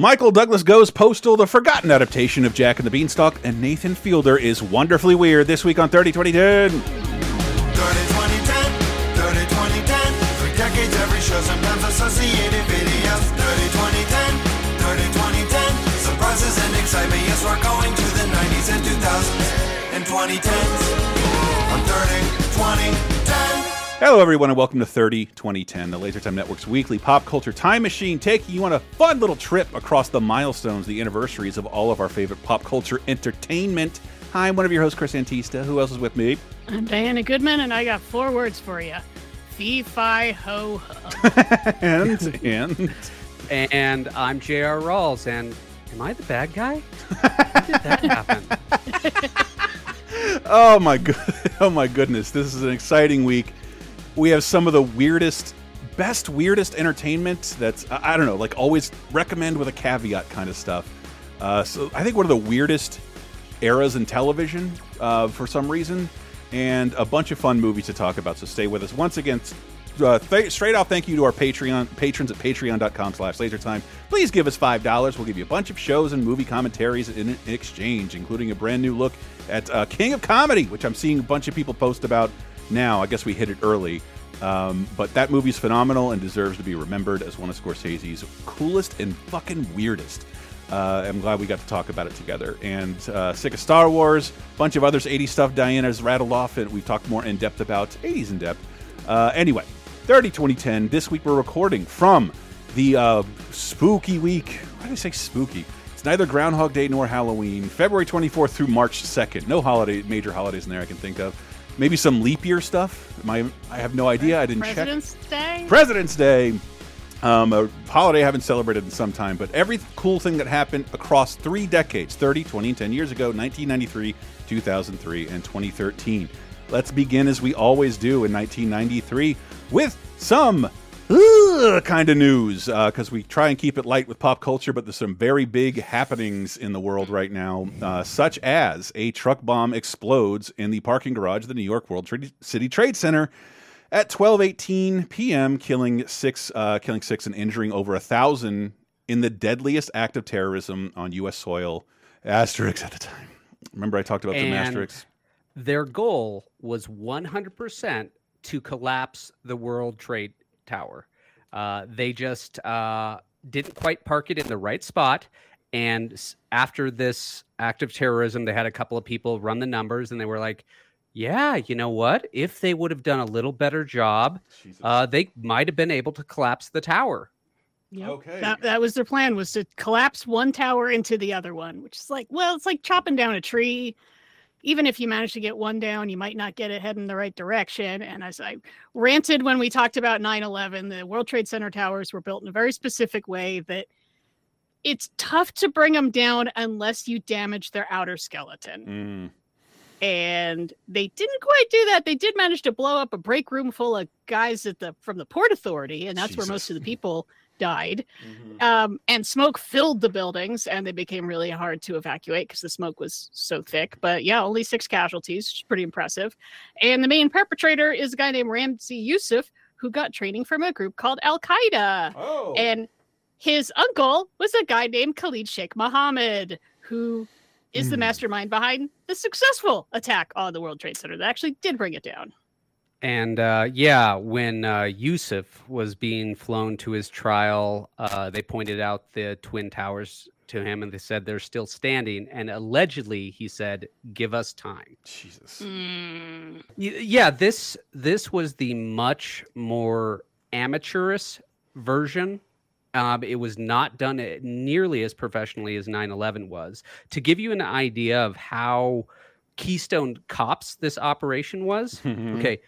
Michael Douglas Goes Postal, the forgotten adaptation of Jack and the Beanstalk, and Nathan Fielder is wonderfully weird this week on 30 2010. 30 2010, 30 2010. Three decades, every show, sometimes associated videos. 30 2010, 30 2010. Surprises and excitement, yes, we're going to the 90s and 2000s and 2010s. Hello, everyone, and welcome to 30 2010, the Laser Time Network's weekly pop culture time machine, taking you on a fun little trip across the milestones, the anniversaries of all of our favorite pop culture entertainment. Hi, I'm one of your hosts, Chris Antista. Who else is with me? I'm Diana Goodman, and I got four words for you: fee fi ho ho. and and And I'm J.R. Ralls, and am I the bad guy? How did that happen? oh my good, oh my goodness, this is an exciting week. We have some of the weirdest, best weirdest entertainment. That's I don't know, like always recommend with a caveat kind of stuff. Uh, so I think one of the weirdest eras in television uh, for some reason, and a bunch of fun movies to talk about. So stay with us once again. Uh, straight off, thank you to our Patreon patrons at patreon.com slash lasertime. Please give us $5. We'll give you a bunch of shows and movie commentaries in, in exchange, including a brand new look at uh, King of Comedy, which I'm seeing a bunch of people post about now. I guess we hit it early. Um, but that movie's phenomenal and deserves to be remembered as one of Scorsese's coolest and fucking weirdest. Uh, I'm glad we got to talk about it together. And uh, sick of Star Wars, bunch of others 80s stuff Diana's rattled off, and we've talked more in depth about 80s in depth. Uh, anyway, 30 2010. This week we're recording from the uh, spooky week. Why did I say spooky? It's neither Groundhog Day nor Halloween. February 24th through March 2nd. No holiday, major holidays in there I can think of. Maybe some leap year stuff. My, I, have no idea. I didn't check. President's Day. President's Day, um, a holiday I haven't celebrated in some time, but every cool thing that happened across three decades 30, 20, and 10 years ago 1993, 2003, and 2013. Let's begin as we always do in 1993 with some kind of news because we try and keep it light with pop culture, but there's some very big happenings in the world right now, uh, such as a truck bomb explodes in the parking garage of the New York World Trade City Trade Center at 12:18 p.m., killing six, uh, killing six, and injuring over a thousand in the deadliest act of terrorism on U.S. soil. Asterix at the time. Remember, I talked about the asterisks. Their goal was 100% to collapse the World Trade Tower. Uh, they just uh, didn't quite park it in the right spot. And after this act of terrorism, they had a couple of people run the numbers and they were like, yeah, you know what? If they would have done a little better job, uh, they might have been able to collapse the tower. Yep. Okay. That, that was their plan was to collapse one tower into the other one, which is like, well, it's like chopping down a tree. Even if you manage to get one down, you might not get it heading the right direction. And as I ranted when we talked about 9 11, the World Trade Center towers were built in a very specific way that it's tough to bring them down unless you damage their outer skeleton. Mm. and they didn't quite do that. They did manage to blow up a break room full of guys at the from the port authority, and that's where most of the people died. Mhm. Um, and smoke filled the buildings, and they became really hard to evacuate because the smoke was so thick. But yeah, only six casualties, which is pretty impressive. And the main perpetrator is a guy named Ramzi Yousef, who got training from a group called Al Qaeda. Oh. And his uncle was a guy named Khalid Sheikh Mohammed, who is the Hmm. mastermind behind the successful attack on the World Trade Center that actually did bring it down. And uh, yeah, when uh, Yousef was being flown to his trial, uh, they pointed out the Twin Towers to him and they said they're still standing. And allegedly, he said, Give us time. Jesus. Mm, Yeah, this this was the much more amateurish version. Um, it was not done uh, nearly as professionally as 9/11 was. To give you an idea of how Keystone Cops this operation was, Mhm. okay,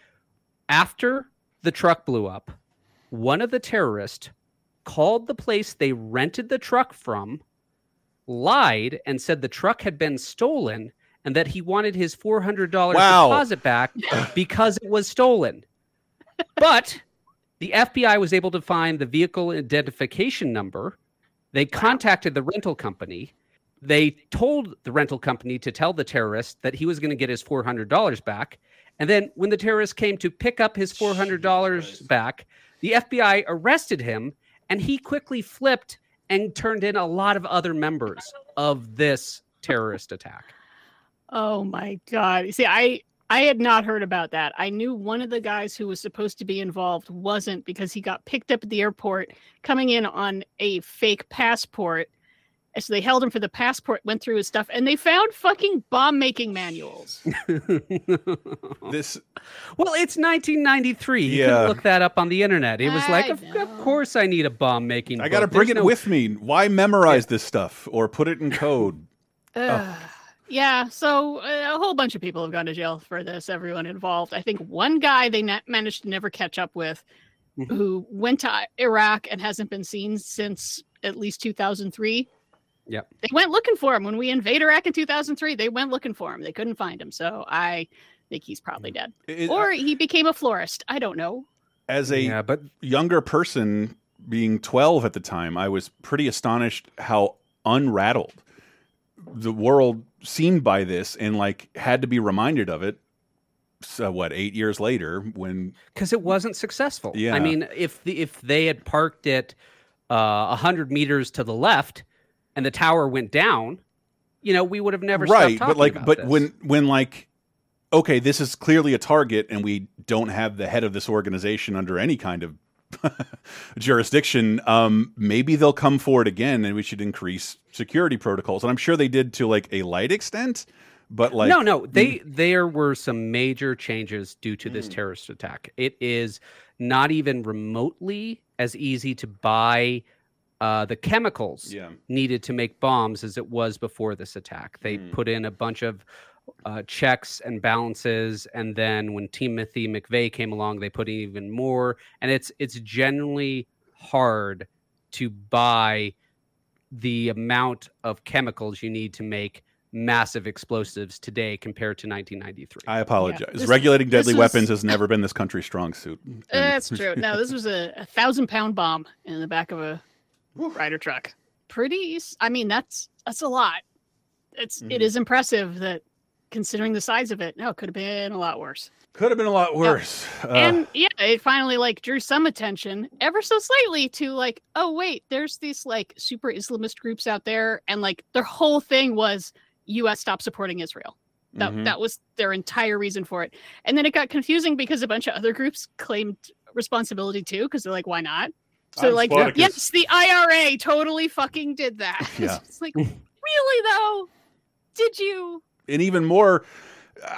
after the truck blew up, one of the terrorists called the place they rented the truck from, lied, and said the truck had been stolen and that he wanted his $400 Wow. deposit back because it was stolen. But the FBI was able to find the vehicle identification number. They contacted the rental company. They told the rental company to tell the terrorist that he was going to get his $400 back. And then when the terrorist came to pick up his $400 back, the FBI arrested him and he quickly flipped and turned in a lot of other members of this terrorist attack. Oh my god. See, I I had not heard about that. I knew one of the guys who was supposed to be involved wasn't because he got picked up at the airport coming in on a fake passport. And so they held him for the passport, went through his stuff, and they found fucking bomb making manuals. This well, it's 1993. You Yeah. couldn't look that up on the internet. It was like, of, of course, I need a bomb making. I got to bring There's it no- with me. Why memorize this stuff or put it in code? Ugh. Yeah, so uh, a whole bunch of people have gone to jail for this, everyone involved. I think one guy they ne- managed to never catch up with Mhm. who went to Iraq and hasn't been seen since at least 2003. Yep. They went looking for him when we invade Iraq in 2003. They went looking for him. They couldn't find him. So I think he's probably dead. It- Or he became a florist. I don't know. as a yeah, but younger person, being 12 at the time, I was pretty astonished how unrattled the world seemed by this and like had to be reminded of it. So what, eight years later, when because it wasn't successful. Yeah. I mean, if the if they had parked it uh, a hundred meters to the left and the tower went down, you know, we would have never right, stopped but talking like, about but this. when when like, okay, this is clearly a target, and we don't have the head of this organization under any kind of jurisdiction. Um, maybe they'll come forward again, and we should increase security protocols. And I'm sure they did to like a light extent, but like, no, no, they there were some major changes due to this Mm. terrorist attack. It is not even remotely as easy to buy uh, the chemicals yeah, needed to make bombs as it was before this attack. They Mm. put in a bunch of uh, checks and balances, and then when Timothy McVeigh came along, they put in even more. And it's it's generally hard to buy the amount of chemicals you need to make massive explosives today compared to 1993. I apologize. this- Regulating this deadly was- weapons has never been this country's strong suit. And- That's true. No, this was a, a thousand pound bomb in the back of a Ryder truck. Pretty. I mean, that's that's a lot. It's it Mhm. is impressive that considering the size of it. No, it could have been a lot worse. Could have been a lot worse. Uh, and yeah, it finally like drew some attention ever so slightly to like, oh wait, there's these like super Islamist groups out there, and like their whole thing was U.S. stop supporting Israel. That mhm. that was their entire reason for it. And then it got confusing because a bunch of other groups claimed responsibility too, because they're like, why not? So I'm like, Spartacus. yes, the IRA totally fucking did that. Yeah. it's like, really though? Did you? and even more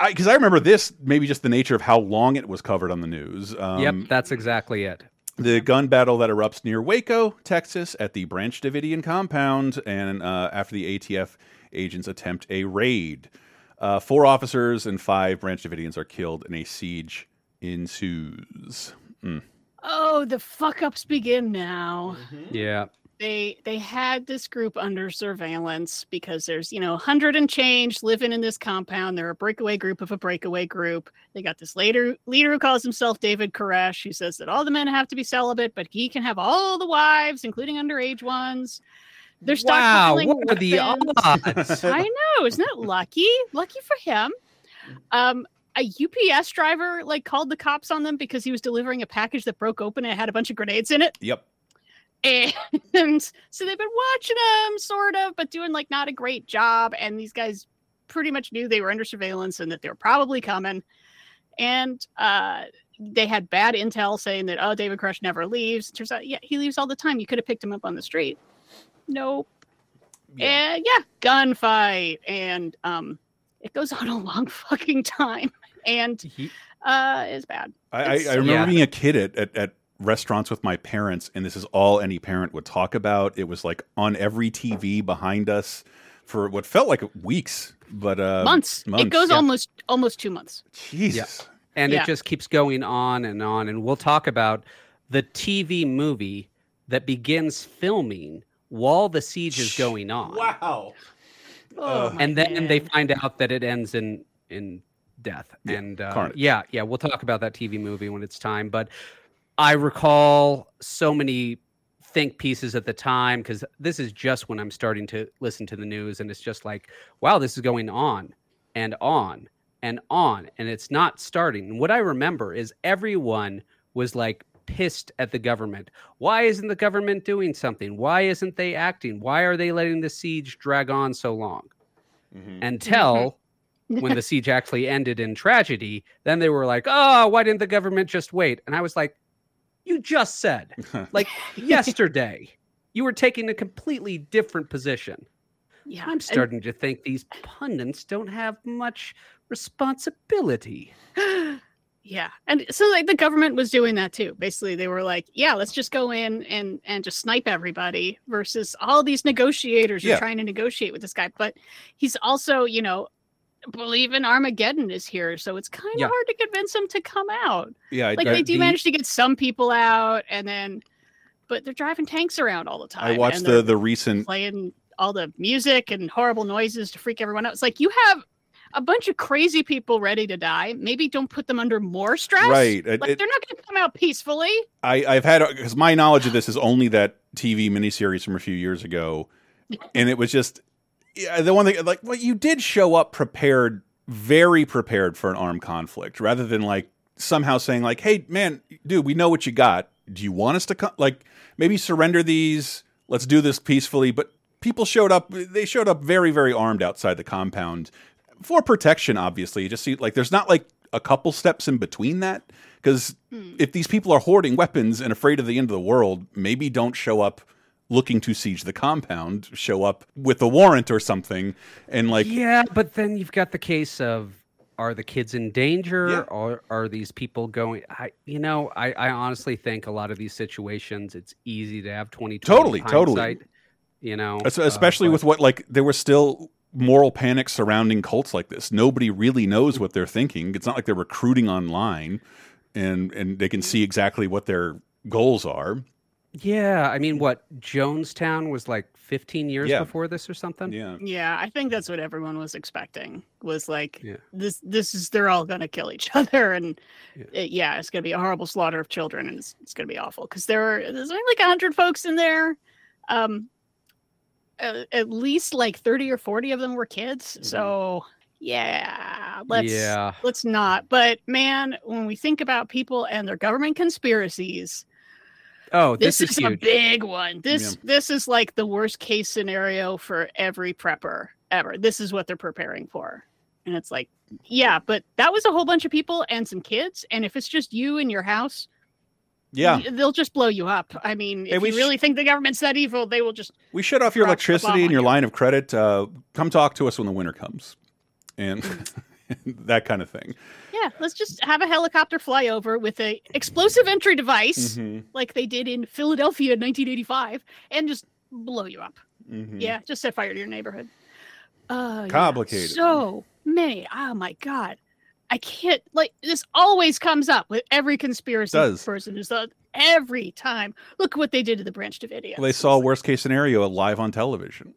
because I, remember this maybe just the nature of how long it was covered on the news um, yep, that's exactly it. the gun battle that erupts near waco texas at the branch davidian compound and uh, after the atf agents attempt a raid uh, four officers and five branch davidians are killed and a siege ensues Mm. Oh, the fuck ups begin now. Yeah. they they had this group under surveillance because there's you know 100 and change living in this compound they're a breakaway group of a breakaway group they got this later leader who calls himself david koresh who says that all the men have to be celibate but he can have all the wives including underage ones they're Wow, stockpiling what are the weapons. odds? i know isn't that lucky lucky for him um a UPS driver like called the cops on them because he was delivering a package that broke open and it had a bunch of grenades in it. Yep. And so they've been watching them sort of but doing like not a great job. And these guys pretty much knew they were under surveillance and that they were probably coming. And uh they had bad intel saying that oh david koresh never leaves. Turns out yeah he leaves all the time. You could have picked him up on the street. Nope. And yeah gunfight. And um it goes on a long fucking time and He- uh it's bad I, I, I remember Yeah. being a kid at, at, at restaurants with my parents, and this is all any parent would talk about. It was like on every TV behind us for what felt like weeks, but uh, months. it goes yeah. almost almost two months Jesus. and Yeah. it just keeps going on and on and we'll talk about the tv movie that begins filming while the siege is going on Wow. oh, and then they find out that it ends in in death Yeah, and uh, carnage. yeah yeah we'll talk about that tv movie when it's time but i recall so many think pieces at the time because this is just when i'm starting to listen to the news and it's just like wow this is going on and on and on and it's not starting and what i remember is everyone was like pissed at the government. Why isn't the government doing something? Why isn't they acting? Why are they letting the siege drag on so long? Mhm. Until when the siege actually ended in tragedy, then they were like, "Oh, why didn't the government just wait?" And I was like, "You just said like yesterday you were taking a completely different position." yeah, I'm and- starting to think these pundits don't have much responsibility. yeah, and so like the government was doing that too. Basically, they were like, "Yeah, let's just go in and and just snipe everybody." Versus all these negotiators Yeah. are trying to negotiate with this guy, but he's also, you know, believing Armageddon is here, so it's kind of Yeah. hard to convince them to come out. yeah, Like I- they do the- manage to get some people out, and then, but they're driving tanks around all the time. I watched the the recent playing all the music and horrible noises to freak everyone out. It's like you have a bunch of crazy people ready to die. Maybe don't put them under more stress. Right, Like it- they're not going to come out peacefully. I, I've had because my knowledge of this is only that TV miniseries from a few years ago, and it was just yeah, the one thing like well, you did show up prepared, very prepared for an armed conflict, rather than like somehow saying like, "Hey, man, dude, we know what you got. Do you want us to come? Like maybe surrender these? Let's do this peacefully." But people showed up. They showed up very, very armed outside the compound for protection. Obviously, you just see like there's not like a couple steps in between that because Hmm. if these people are hoarding weapons and afraid of the end of the world, maybe don't show up looking to siege the compound. Show up with a warrant or something, and like yeah, but then you've got the case of are the kids in danger Yeah. or are these people going I you know, I, I honestly think a lot of these situations it's easy to have 20 Totally, totally. You know, uh, especially but- with what like there was still moral panic surrounding cults like this. Nobody really knows what they're thinking. It's not like they're recruiting online, and and they can see exactly what their goals are. Yeah, I mean, what Jonestown was like 15 years Yeah. before this or something. Yeah, Yeah, I think that's what everyone was expecting. Was like Yeah. this. This is they're all going to kill each other, and Yeah. it- yeah, it's going to be a horrible slaughter of children, and it's, it's going to be awful because there are there's only like hundred folks in there. Um, uh, at least like thirty or forty of them were kids. Mhm. So yeah, let's yeah, let's not. But man, when we think about people and their government conspiracies, Oh, this, this, is, is, a big one. This this is like the worst case scenario for every prepper ever. This is what they're preparing for. And it's like, yeah, but that was a whole bunch of people and some kids. And if it's just you in your house, yeah. they'll just blow you up. I mean, if we you sh- really think the government's that evil, they will just We shut off your Drop the bomb electricity and your you. line of credit. Uh, come talk to us when the winter comes, and that kind of thing. yeah, let's just have a helicopter fly over with a explosive entry device Mhm, like they did in Philadelphia in 1985 and just blow you up. mhm. Yeah, just set fire to your neighborhood. Uh, yeah, Complicated. So many. Oh my god, I can't. Like this always comes up with every conspiracy Does. person. Is that every time? Look what they did to the Branch Davidians. They saw worst case scenario live on television.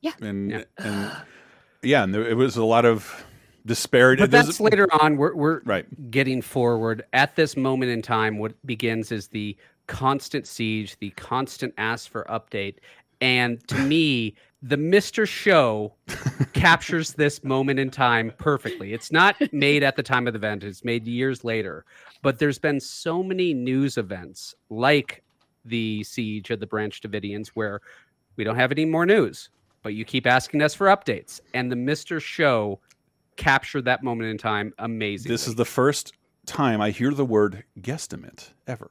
Yeah. and Yeah. and yeah, and there, it was a lot of disparity. But that's later on. We're we're right. getting forward. At this moment in time, what begins is the constant siege, the constant ask for update, and to me, the Mister Show captures this moment in time perfectly. It's not made at the time of the event; it's made years later. But there's been so many news events like the siege of the Branch Davidians where we don't have any more news, but you keep asking us for updates, and the Mister Show captured that moment in time amazing. This is the first time I hear the word guesstimate ever.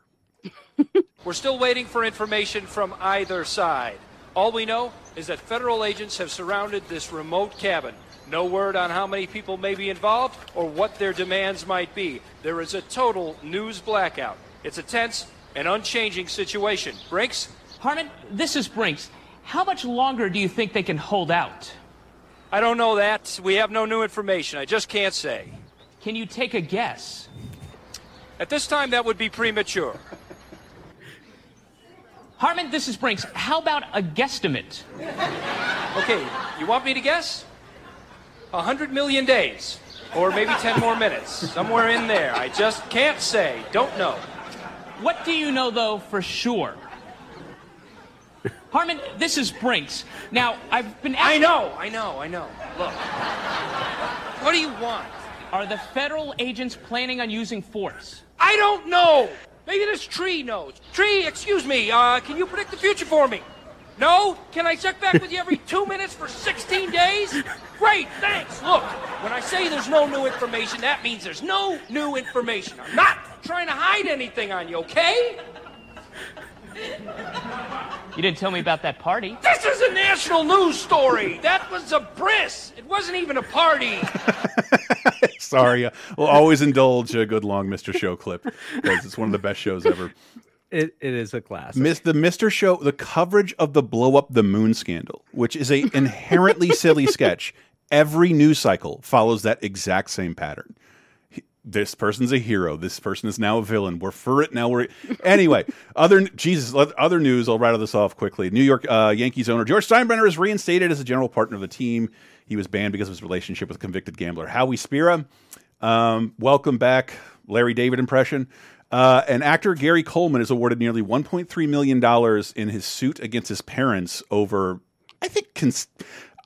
We're still waiting for information from either side. All we know is that federal agents have surrounded this remote cabin. No word on how many people may be involved or what their demands might be. There is a total news blackout. It's a tense and unchanging situation. Brinks? Harmon, this is Brinks. How much longer do you think they can hold out? I don't know that. We have no new information. I just can't say. Can you take a guess? At this time, that would be premature. Harmon, this is Brinks. How about a guesstimate? Okay, you want me to guess? A hundred million days. Or maybe ten more minutes. Somewhere in there. I just can't say. Don't know. What do you know, though, for sure? Harmon, this is Brinks. Now, I've been I know, I know, I know. Look. What do you want? Are the federal agents planning on using force? I don't know! Maybe this tree knows. Tree, excuse me, uh, can you predict the future for me? No? Can I check back with you every two minutes for 16 days? Great, thanks. Look, when I say there's no new information, that means there's no new information. I'm not trying to hide anything on you, okay? You didn't tell me about that party. This is a national news story. That was a bris. It wasn't even a party. Sorry, we'll always indulge a good long Mr. Show clip because it's one of the best shows ever. It, it is a classic. Miss the Mr. Show, the coverage of the blow up the moon scandal, which is a inherently silly sketch. Every news cycle follows that exact same pattern. This person's a hero. This person is now a villain. We're for it now. We're anyway. Other Jesus. Other news. I'll rattle this off quickly. New York uh, Yankees owner George Steinbrenner is reinstated as a general partner of the team. He was banned because of his relationship with convicted gambler Howie Spira. Um, welcome back, Larry David impression. Uh, and actor Gary Coleman is awarded nearly 1.3 million dollars in his suit against his parents over, I think,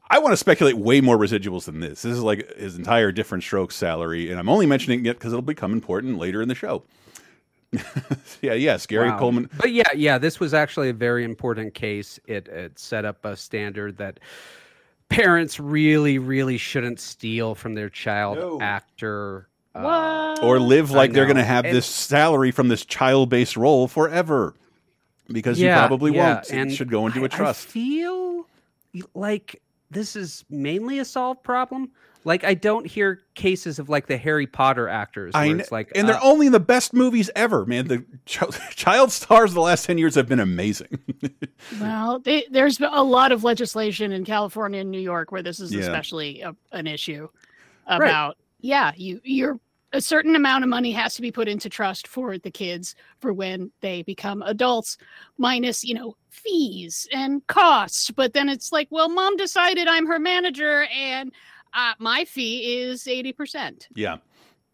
I want to speculate way more residuals than this. This is like his entire Diff'rent Strokes salary, and I'm only mentioning it because it'll become important later in the show. yeah, yes, Gary Wow. Coleman. But yeah, yeah, this was actually a very important case. It, it set up a standard that parents really, really shouldn't steal from their child No. actor. uh, Or live like they're going to have And- this salary from this child-based role forever, because you probably won't. it should go into a a trust. I feel like this is mainly a solved problem. Like I don't hear cases of like the Harry Potter actors where I kn- it's like and they're uh, only in the best movies ever, man. The ch child stars of the last ten years have been amazing. Well, they, there's a lot of legislation in California and New York where this is Yeah. especially a, an issue about yeah, you you're a certain amount of money has to be put into trust for the kids for when they become adults minus, you know, fees and costs. But then it's like, well, mom decided I'm her manager and uh, my fee is 80%. yeah,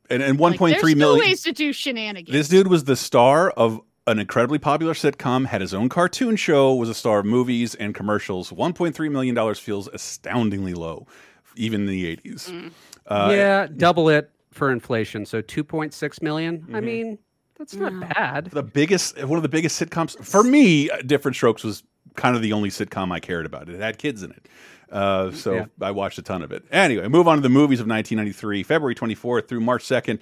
and and one Like, point there's three still ways to do shenanigans. This dude was the star of an incredibly popular sitcom, had his own cartoon show, was a star of movies and commercials. One point three million dollars feels astoundingly low, even in the eighties. Mm. Uh, yeah, double it for inflation. So 2.6 million. I Mhm. mean, that's not Wow. bad. the biggest one of the biggest sitcoms for me uh, Diff'rent Strokes was kind of the only sitcom i cared about it had kids in it uh, so Yeah. i watched a ton of it anyway move on to the movies of 1993 february 24th through march 2nd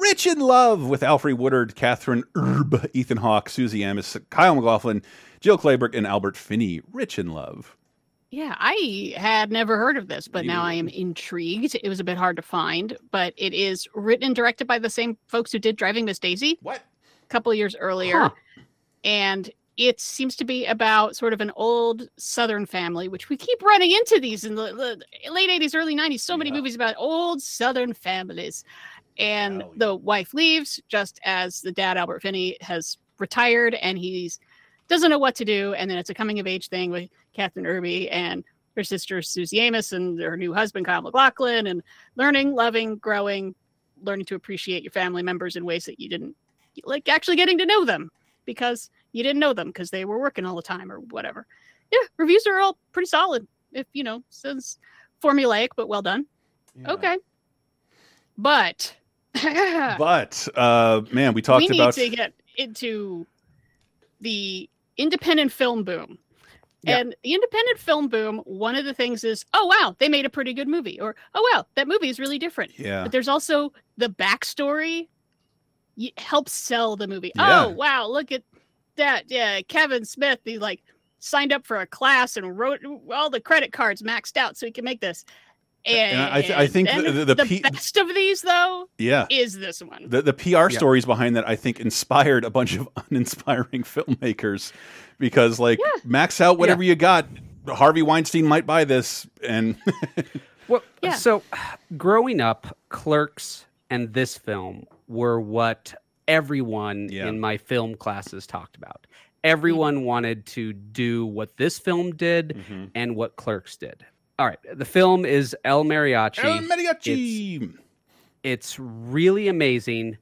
rich in love with alfre woodard kathryn erbe ethan hawke suzy Amis, kyle maclachlan jill clayburgh and albert finney rich in love Yeah, I had never heard of this, but now I am intrigued. It was a bit hard to find, but it is written and directed by the same folks who did Driving Miss Daisy what a couple of years earlier. Huh. And it seems to be about sort of an old Southern family, which we keep running into these in the, the late 80s, early 90s. So many movies about old Southern families. And Hell yeah. the wife leaves just as the dad, Albert Finney, has retired and he's doesn't know what to do. And then it's a coming of age thing with Kathryn Erbe and her sister Suzy Amis and her new husband Kyle MacLachlan and learning, loving, growing, learning to appreciate your family members in ways that you didn't like actually getting to know them because you didn't know them because they were working all the time or whatever. Yeah, reviews are all pretty solid. If you know, says formulaic but well done. Okay. But but uh man we talked we need about to get into the independent film boom. Yeah. And the independent film boom, one of the things is, oh wow, they made a pretty good movie, or oh wow, that movie is really different. yeah But there's also the backstory y- helps sell the movie. Yeah. Oh wow, look at that! Yeah, Kevin Smith, he like signed up for a class and wrote all the credit cards maxed out so he can make this. And, And I th- I think then the- the- the P- best of these though yeah is this one. The the PR stories behind that I think inspired a bunch of uninspiring filmmakers because like Yeah. max out whatever you got. Harvey Weinstein might buy this and Well, Yeah. so growing up, Clerks and this film were what everyone Yeah. in my film classes talked about. Everyone wanted to do what this film did Mm-hmm. and what Clerks did. All right, the film is El Mariachi. El Mariachi. it's really amazing.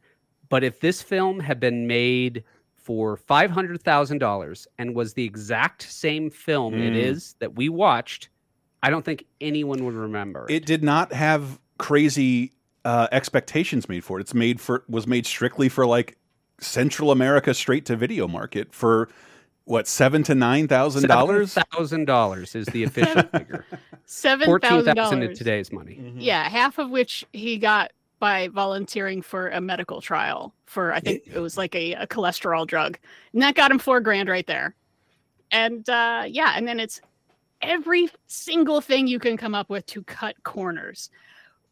But if this film had been made for five hundred thousand dollars and was the exact same film it Mm. is that we watched, I don't think anyone would remember. It did not have crazy uh, expectations made for it. It's made for was made strictly for like Central America straight to video market for what seven to nine thousand dollars. Thousand dollars is the official figure. Seven Fourteen thousand thousand in dollars. today's money. Yeah, half of which he got by volunteering for a medical trial for I think it was like a, a cholesterol drug, and that got him four grand right there. And uh, yeah, and then it's every single thing you can come up with to cut corners.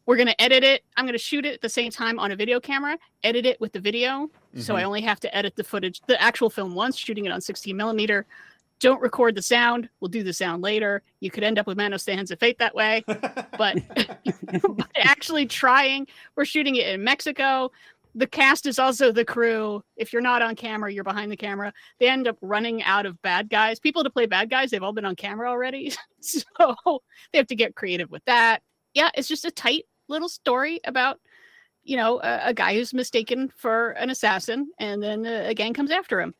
We're gonna edit it. I'm gonna shoot it at the same time on a video camera, edit it with the video. So I mm-hmm. only have to edit the footage, the actual film once, shooting it on 16 millimeter. Don't record the sound. We'll do the sound later. You could end up with Manos the Hands of Fate that way. but, but actually trying, we're shooting it in Mexico. The cast is also the crew. If you're not on camera, you're behind the camera. They end up running out of bad guys. People to play bad guys, they've all been on camera already. so they have to get creative with that. Yeah, it's just a tight little story about you know, a, a guy who's mistaken for an assassin, and then uh, a gang comes after him.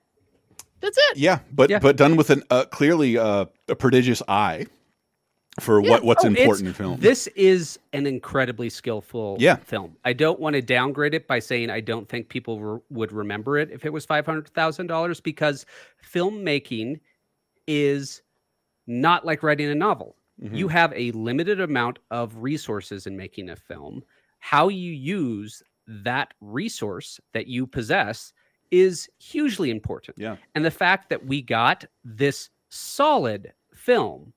That's it. Yeah, but Yeah. but done with an uh, clearly uh, a prodigious eye for what what's Oh, important in film. This is an incredibly skillful Yeah. film. I don't want to downgrade it by saying I don't think people re- would remember it if it was five hundred thousand dollars because filmmaking is not like writing a novel. Mm-hmm. You have a limited amount of resources in making a film. How you use that resource that you possess is hugely important. yeah, And the fact that we got this solid film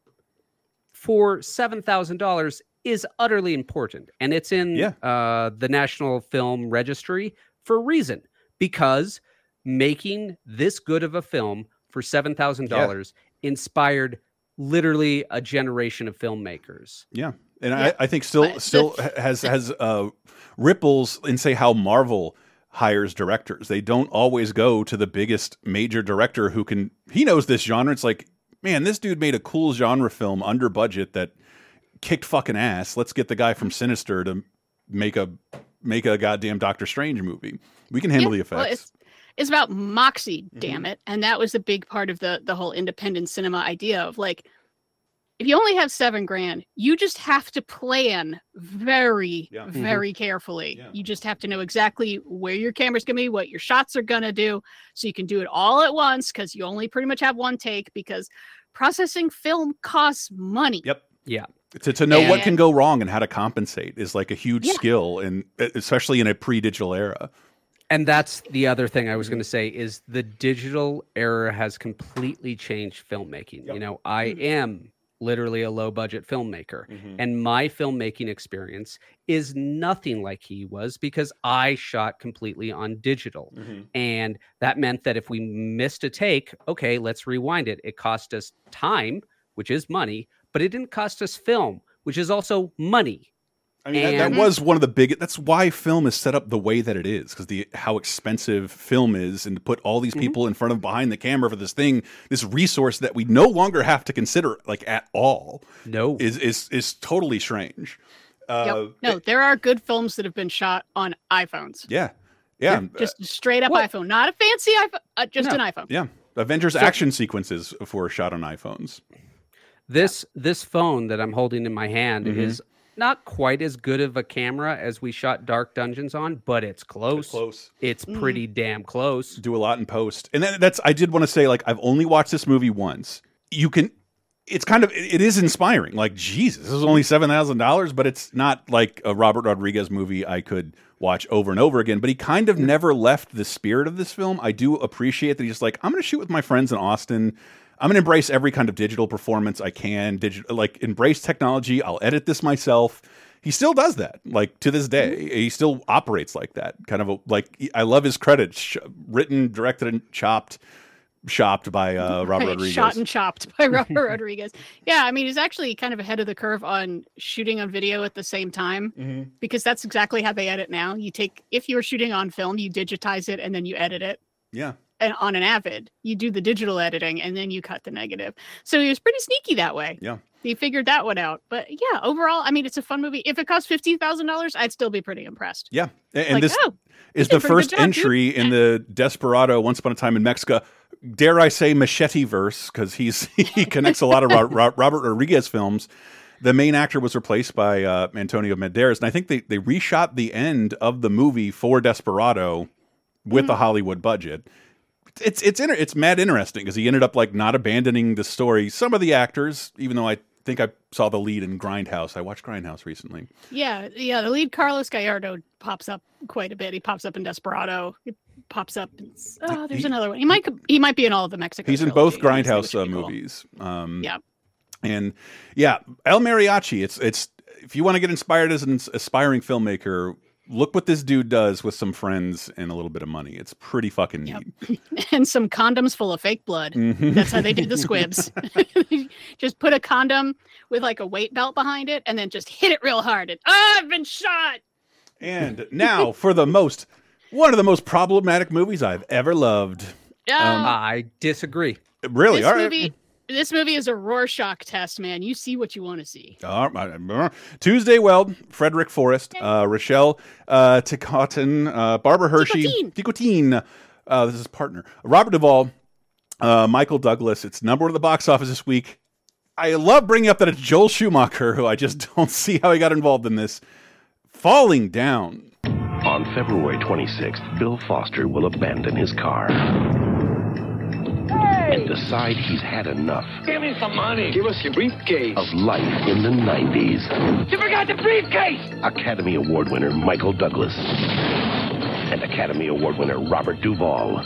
for $7,000 is utterly important. And it's in Yeah. uh, the National Film Registry for a reason because making this good of a film for $7,000 inspired literally a generation of filmmakers. yeah, and Yeah, I, I think still but still ha- has has uh, ripples in say how Marvel hires directors. They don't always go to the biggest major director who can he knows this genre. It's like man, this dude made a cool genre film under budget that kicked fucking ass. Let's get the guy from Sinister to make a make a goddamn Doctor Strange movie. We can handle Yeah, the effects. it's, it's about moxie, Mm-hmm. damn it. And that was a big part of the the whole independent cinema idea of like, if you only have seven grand, you just have to plan very, Yeah. Mhm. very carefully. Yeah. You just have to know exactly where your camera's gonna be, what your shots are gonna do, so you can do it all at once because you only pretty much have one take because processing film costs money. Yep. Yeah. To, to know what can go wrong and how to compensate is like a huge Yeah. skill, and especially in a pre-digital era. And that's the other thing I was going to say is the digital era has completely changed filmmaking. You know, I mm-hmm. am literally a low budget filmmaker mm-hmm. and my filmmaking experience is nothing like he was because I shot completely on digital. Mm-hmm. And that meant that if we missed a take, okay, let's rewind it. It cost us time, which is money, but it didn't cost us film, which is also money. I mean, that, that And- was one of the big. That's why film is set up the way that it is because the how expensive film is, and to put all these people in front of behind the camera for this thing, this resource that we no longer have to consider like at all, No. is is is totally strange. Uh, Yep. No, there are good films that have been shot on iPhones. Yeah, yeah, uh, Just straight up Well- iPhone, not a fancy iPhone, uh, just No. an iPhone. yeah. Avengers action sequences were shot on iPhones. This this phone that I'm holding in my hand Mm-hmm. is not quite as good of a camera as we shot Dark Dungeons on, but it's close. close. It's mm. pretty damn close. do a lot in post. And then that's I did want to say like I've only watched this movie once. You can it's kind of it is inspiring. Like Jesus, this is only seven thousand dollars, but it's not like a Robert Rodriguez movie I could watch over and over again. But he kind of never left the spirit of this film. I do appreciate that he's like I'm going to shoot with my friends in Austin. I'm going to embrace every kind of digital performance I can. Digital like embrace technology. I'll edit this myself. He still does that, like to this day. He still operates like that. Kind of a, like I love his credits, sh written, directed, and chopped, shopped by uh, Robert Right, Rodriguez. Shot and chopped by Robert Rodriguez. Yeah, I mean, he's actually kind of ahead of the curve on shooting on video at the same time Mm-hmm. because that's exactly how they edit now. You take, if you were shooting on film, you digitize it and then you edit it. yeah, And on an Avid, you do the digital editing and then you cut the negative. So he was pretty sneaky that way. yeah. He figured that one out. But yeah, overall, I mean, it's a fun movie. If it cost fifteen thousand dollars, I'd still be pretty impressed. Yeah, and like, this oh, is the first job, dude. entry in the Desperado Once Upon a Time in Mexico. Dare I say machete verse because he's he connects a lot of Ro Ro Robert Rodriguez films. The main actor was replaced by uh, Antonio Banderas, and I think they they reshot the end of the movie for Desperado with Mm-hmm. a Hollywood budget. It's it's inter it's mad interesting because he ended up like not abandoning the story. Some of the actors, even though I think I saw the lead in Grindhouse. I watched Grindhouse recently. Yeah, yeah. The lead Carlos Gallardo pops up quite a bit. He pops up in Desperado. He pops up. In, oh, there's He- another one. He might he might be in all of the Mexico. He's in both Grindhouse uh, movies. Um, Yeah. and yeah, El Mariachi. It's it's if you want to get inspired as an aspiring filmmaker, look what this dude does with some friends and a little bit of money. It's pretty fucking Yep. neat. and some condoms full of fake blood. Mhm. That's how they did the squibs. just put a condom with like a weight belt behind it, and then just hit it real hard. And oh, I've been shot. And now for the most one of the most problematic movies I've ever loved. Um, I disagree. Really, this all right. movie, this movie is a Rorschach test, man. You see what you want to see. All right. Tuesday Weld, Frederick Forrest, uh, Rochelle uh, Ticotin, uh, Barbara Hershey, Ticotin. Ticotin, uh, this is his partner, Robert Duvall, uh, Michael Douglas. It's number one at the box office this week. I love bringing up that it's Joel Schumacher, who I just don't see how he got involved in this. Falling down. On February 26th, Bill Foster will abandon his car and decide he's had enough Give me some money. Give us your briefcase. of life in the 90s. You forgot the briefcase. Academy Award winner Michael Douglas and Academy Award winner Robert Duvall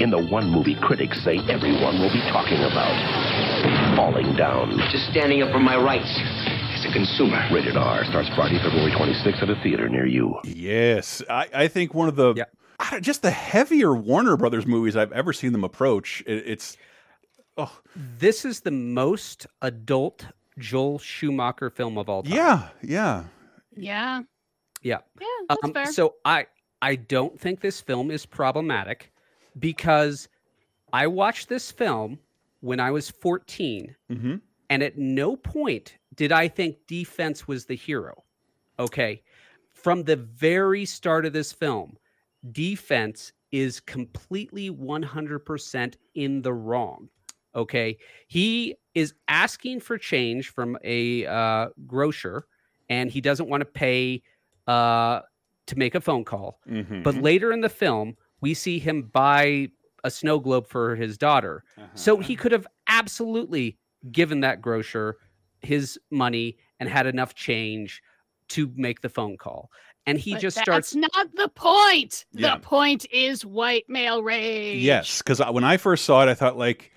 in the one movie critics say everyone will be talking about Falling Down. Just standing up for my rights as a consumer. Rated R starts Friday, February 26th at a theater near you. Yes, I, I think one of the Yeah. I don't- just the heavier Warner Brothers movies I've ever seen them approach. It, it's oh This is the most adult Joel Schumacher film of all time. yeah, yeah. Yeah, Yeah. yeah, that's Um, fair. So I I don't think this film is problematic because I watched this film when I was 14 hmm and at no point did I think D-Fens was the hero. Okay. From the very start of this film, D-Fens is completely 100% in the wrong. Okay. He is asking for change from a uh, grocer and he doesn't want to pay uh, to make a phone call. hmm But later in the film, we see him buy a snow globe for his daughter. Uh-huh. So he could have absolutely given that grocer his money and had enough change to make the phone call. And he But just that's starts That's not the point. Yeah. The point is white male rage. Yes, because when I first saw it, I thought like,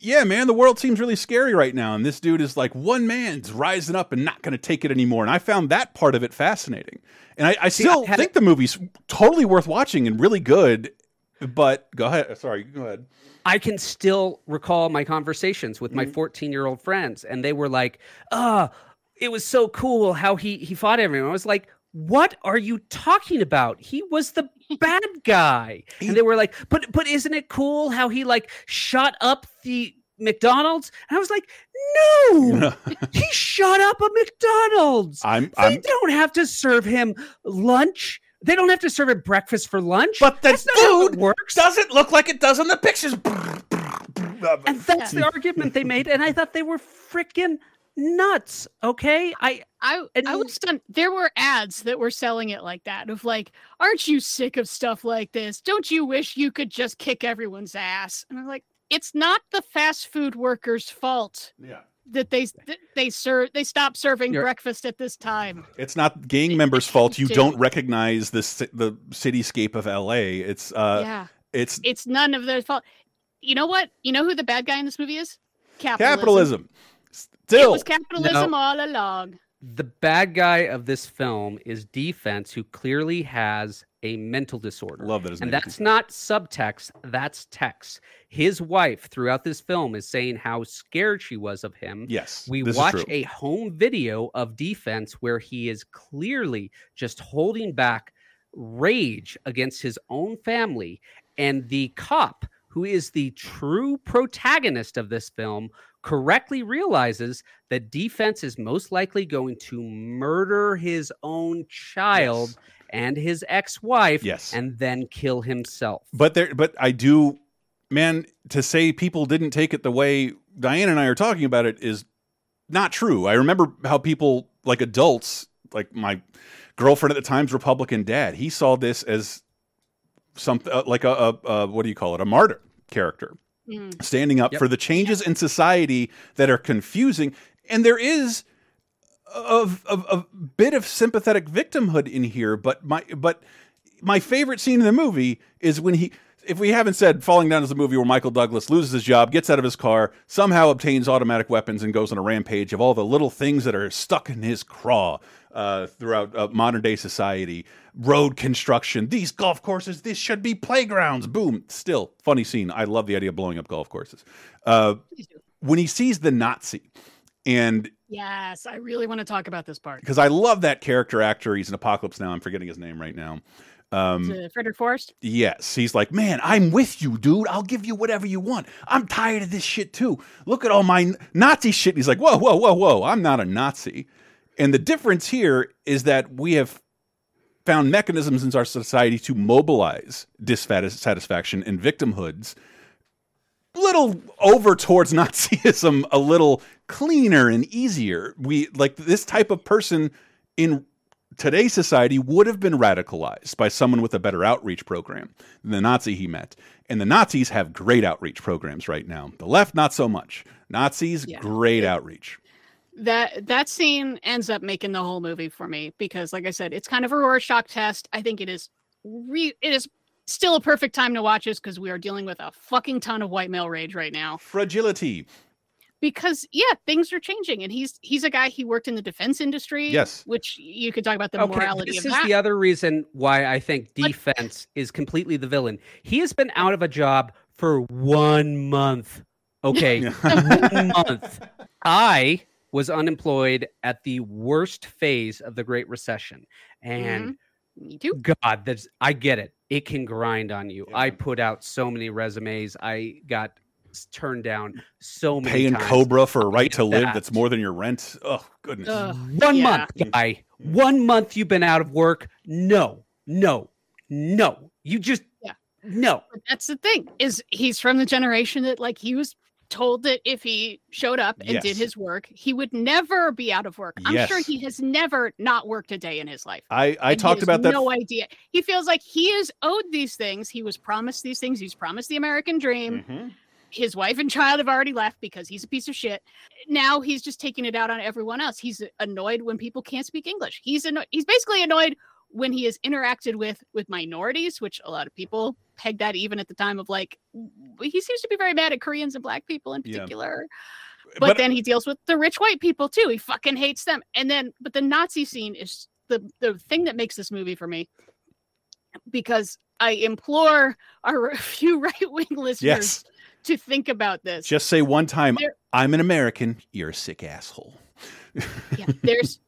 yeah, man, the world seems really scary right now, and this dude is like one man's rising up and not going to take it anymore. And I found that part of it fascinating, and I, I See, still I had think the movie's totally worth watching and really good. But go ahead. Sorry, go ahead. I can still recall my conversations with my 14 year old friends, and they were like, "Ah, it was so cool how he he fought everyone." I was like, "What are you talking about? He was the bad guy." And they were like, "But but isn't it cool how he like shot up the McDonald's?" And I was like, "No, he shot up a McDonald's. I'm, They I'm, don't have to serve him lunch." They don't have to serve him breakfast for lunch. but the That's not how it food works. doesn't look like it does in the pictures. And that's the argument they made, and I thought they were freaking nuts. Okay, I I And I was stunned. There were ads that were selling it like that of like, aren't you sick of stuff like this? Don't you wish you could just kick everyone's ass? And I'm like, it's not the fast food workers' fault yeah. that they that they serve they stop serving You're- breakfast at this time. It's not gang members' fault. You don't recognize the the cityscape of L.A. It's uh, yeah, it's it's none of their fault. You know what? You know who the bad guy in this movie is? Capitalism. capitalism. It was capitalism all along. the bad guy of this film is D-Fens, who clearly has a mental disorder. love that his and name that's not subtext, that's text. His wife throughout this film is saying how scared she was of him. Yes, We this is watch true. a home video of D-Fens where he is clearly just holding back rage against his own family. And the cop, who is the true protagonist of this film, correctly realizes that D-Fens is most likely going to murder his own child Yes. and his ex-wife Yes. and then kill himself. But there, but I do, man. To say people didn't take it the way Diane and I are talking about it is not true. I remember how people, like adults, like my girlfriend at the time's Republican dad, he saw this as something uh, like a, a, a what do you call it? A martyr character Mm. standing up Yep. for the changes in society that are confusing. And there is a, a, a bit of sympathetic victimhood in here, but my but my favorite scene in the movie is when he if we haven't said falling down is a movie where Michael Douglas loses his job, gets out of his car, somehow obtains automatic weapons and goes on a rampage of all the little things that are stuck in his craw uh, throughout uh, modern day society. Road construction, these golf courses, this should be playgrounds. Boom. Still, funny scene. I love the idea of blowing up golf courses. Uh, when he sees the Nazi, and Yes, I really want to talk about this part. because I love that character actor, he's in Apocalypse Now. I'm forgetting his name right now. Um, Frederick Forrest. Yes, he's like, man, I'm with you, dude. I'll give you whatever you want. I'm tired of this shit too. Look at all my Nazi shit. And he's like, whoa, whoa, whoa, whoa. I'm not a Nazi. And the difference here is that we have found mechanisms in our society to mobilize dissatisfaction and victimhoods. A little over towards Nazism, a little cleaner and easier. We like this type of person in today's society would have been radicalized by someone with a better outreach program than the Nazi he met. And the Nazis have great outreach programs right now. The left, not so much. Nazis, Yeah. great outreach. That that scene ends up making the whole movie for me because like i said it's kind of a rorschach test i think it is re- it is still a perfect time to watch this because we are dealing with a fucking ton of white male rage right now Fragility. because yeah things are changing and he's he's a guy he worked in the defense industry Yes. which you could talk about the morality. Okay, morality this of is that the other reason why I think But- defense is completely the villain. He has been out of a job for one month. Okay, one month. I was unemployed at the worst phase of the Great Recession, and mm-hmm. me too God, that's I get it. It can grind on you. I put out so many resumes. I got turned down so many Paying times. Cobra for a right get to live that. that's more than your rent. Oh, goodness. Ugh, One yeah. month, guy. Mm. One month you've been out of work. No, no, no. You just Yeah. no. But that's the thing is he's from the generation that like he was told that if he showed up and Yes. did his work he would never be out of work. I'm sure he has never not worked a day in his life. I, I and talked about that. no idea. He feels like he is owed these things. He was promised these things. He's promised the american dream. Mhm. his wife and child have already left because he's a piece of shit. Now he's just taking it out on everyone else. He's annoyed when people can't speak english. He's anno- he's basically annoyed when he has interacted with with minorities which a lot of people peg that even at the time of like he seems to be very mad at koreans and black people in Yeah. particular but, then he deals with the rich white people too he fucking hates them and then but the nazi scene is the the thing that makes this movie for me because i implore our few right-wing listeners Yes. to think about this Just say one time, There- I'm an American. You're a sick asshole. yeah, there's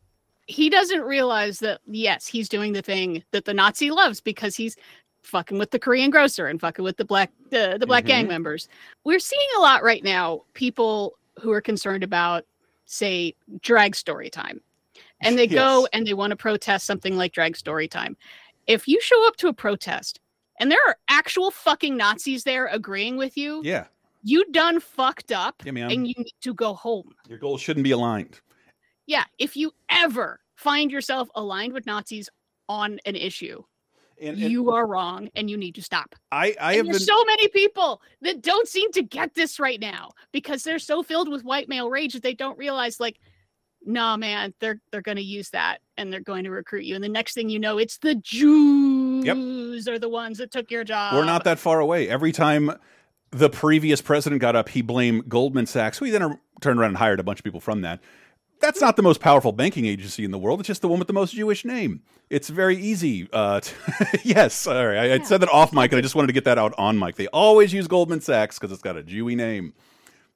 he doesn't realize that yes, he's doing the thing that the Nazi loves because he's fucking with the Korean grocer and fucking with the black the, the black gang Mhm. members. We're seeing a lot right now people who are concerned about say drag story time. And they go and they want to protest something like drag story time. If you show up to a protest and there are actual fucking Nazis there agreeing with you, Yeah. you done fucked up Yeah, and you need to go home. Your goals shouldn't be aligned. Yeah, if you ever find yourself aligned with Nazis on an issue, And, and you are wrong and you need to stop. I, I have been. there's so many people that don't seem to get this right now because they're so filled with white male rage that they don't realize like nah man they're they're going to use that and they're going to recruit you and the next thing you know it's the Jews are the ones that took your job. We're not that far away. Every time the previous president got up, he blamed Goldman Sachs, who he then turned around and hired a bunch of people from that. That's not the most powerful banking agency in the world. It's just the one with the most Jewish name. It's very easy. Uh, to- yes, sorry, I, I said that off mic, and I just wanted to get that out on mic. They always use Goldman Sachs because it's got a Jewy name.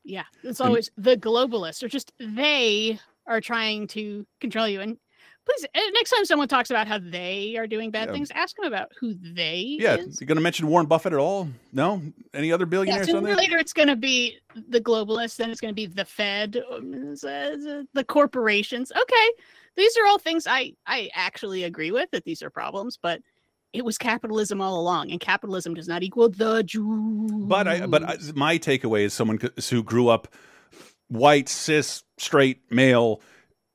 Yeah, it's And- always the globalists or just they are trying to control you. And please, uh, next time someone talks about how they are doing bad Yeah. things, ask them about who they Yeah, is. you going to mention Warren Buffett at all? No, any other Yeah, billionaires on sooner there? later it's going to be the globalists, then it's going to be the Fed, um, the corporations. Okay, these are all things I I actually agree with that these are problems, but it was capitalism all along, and capitalism does not equal the Jews. But I, but I, my takeaway is someone who grew up white, cis, straight, male,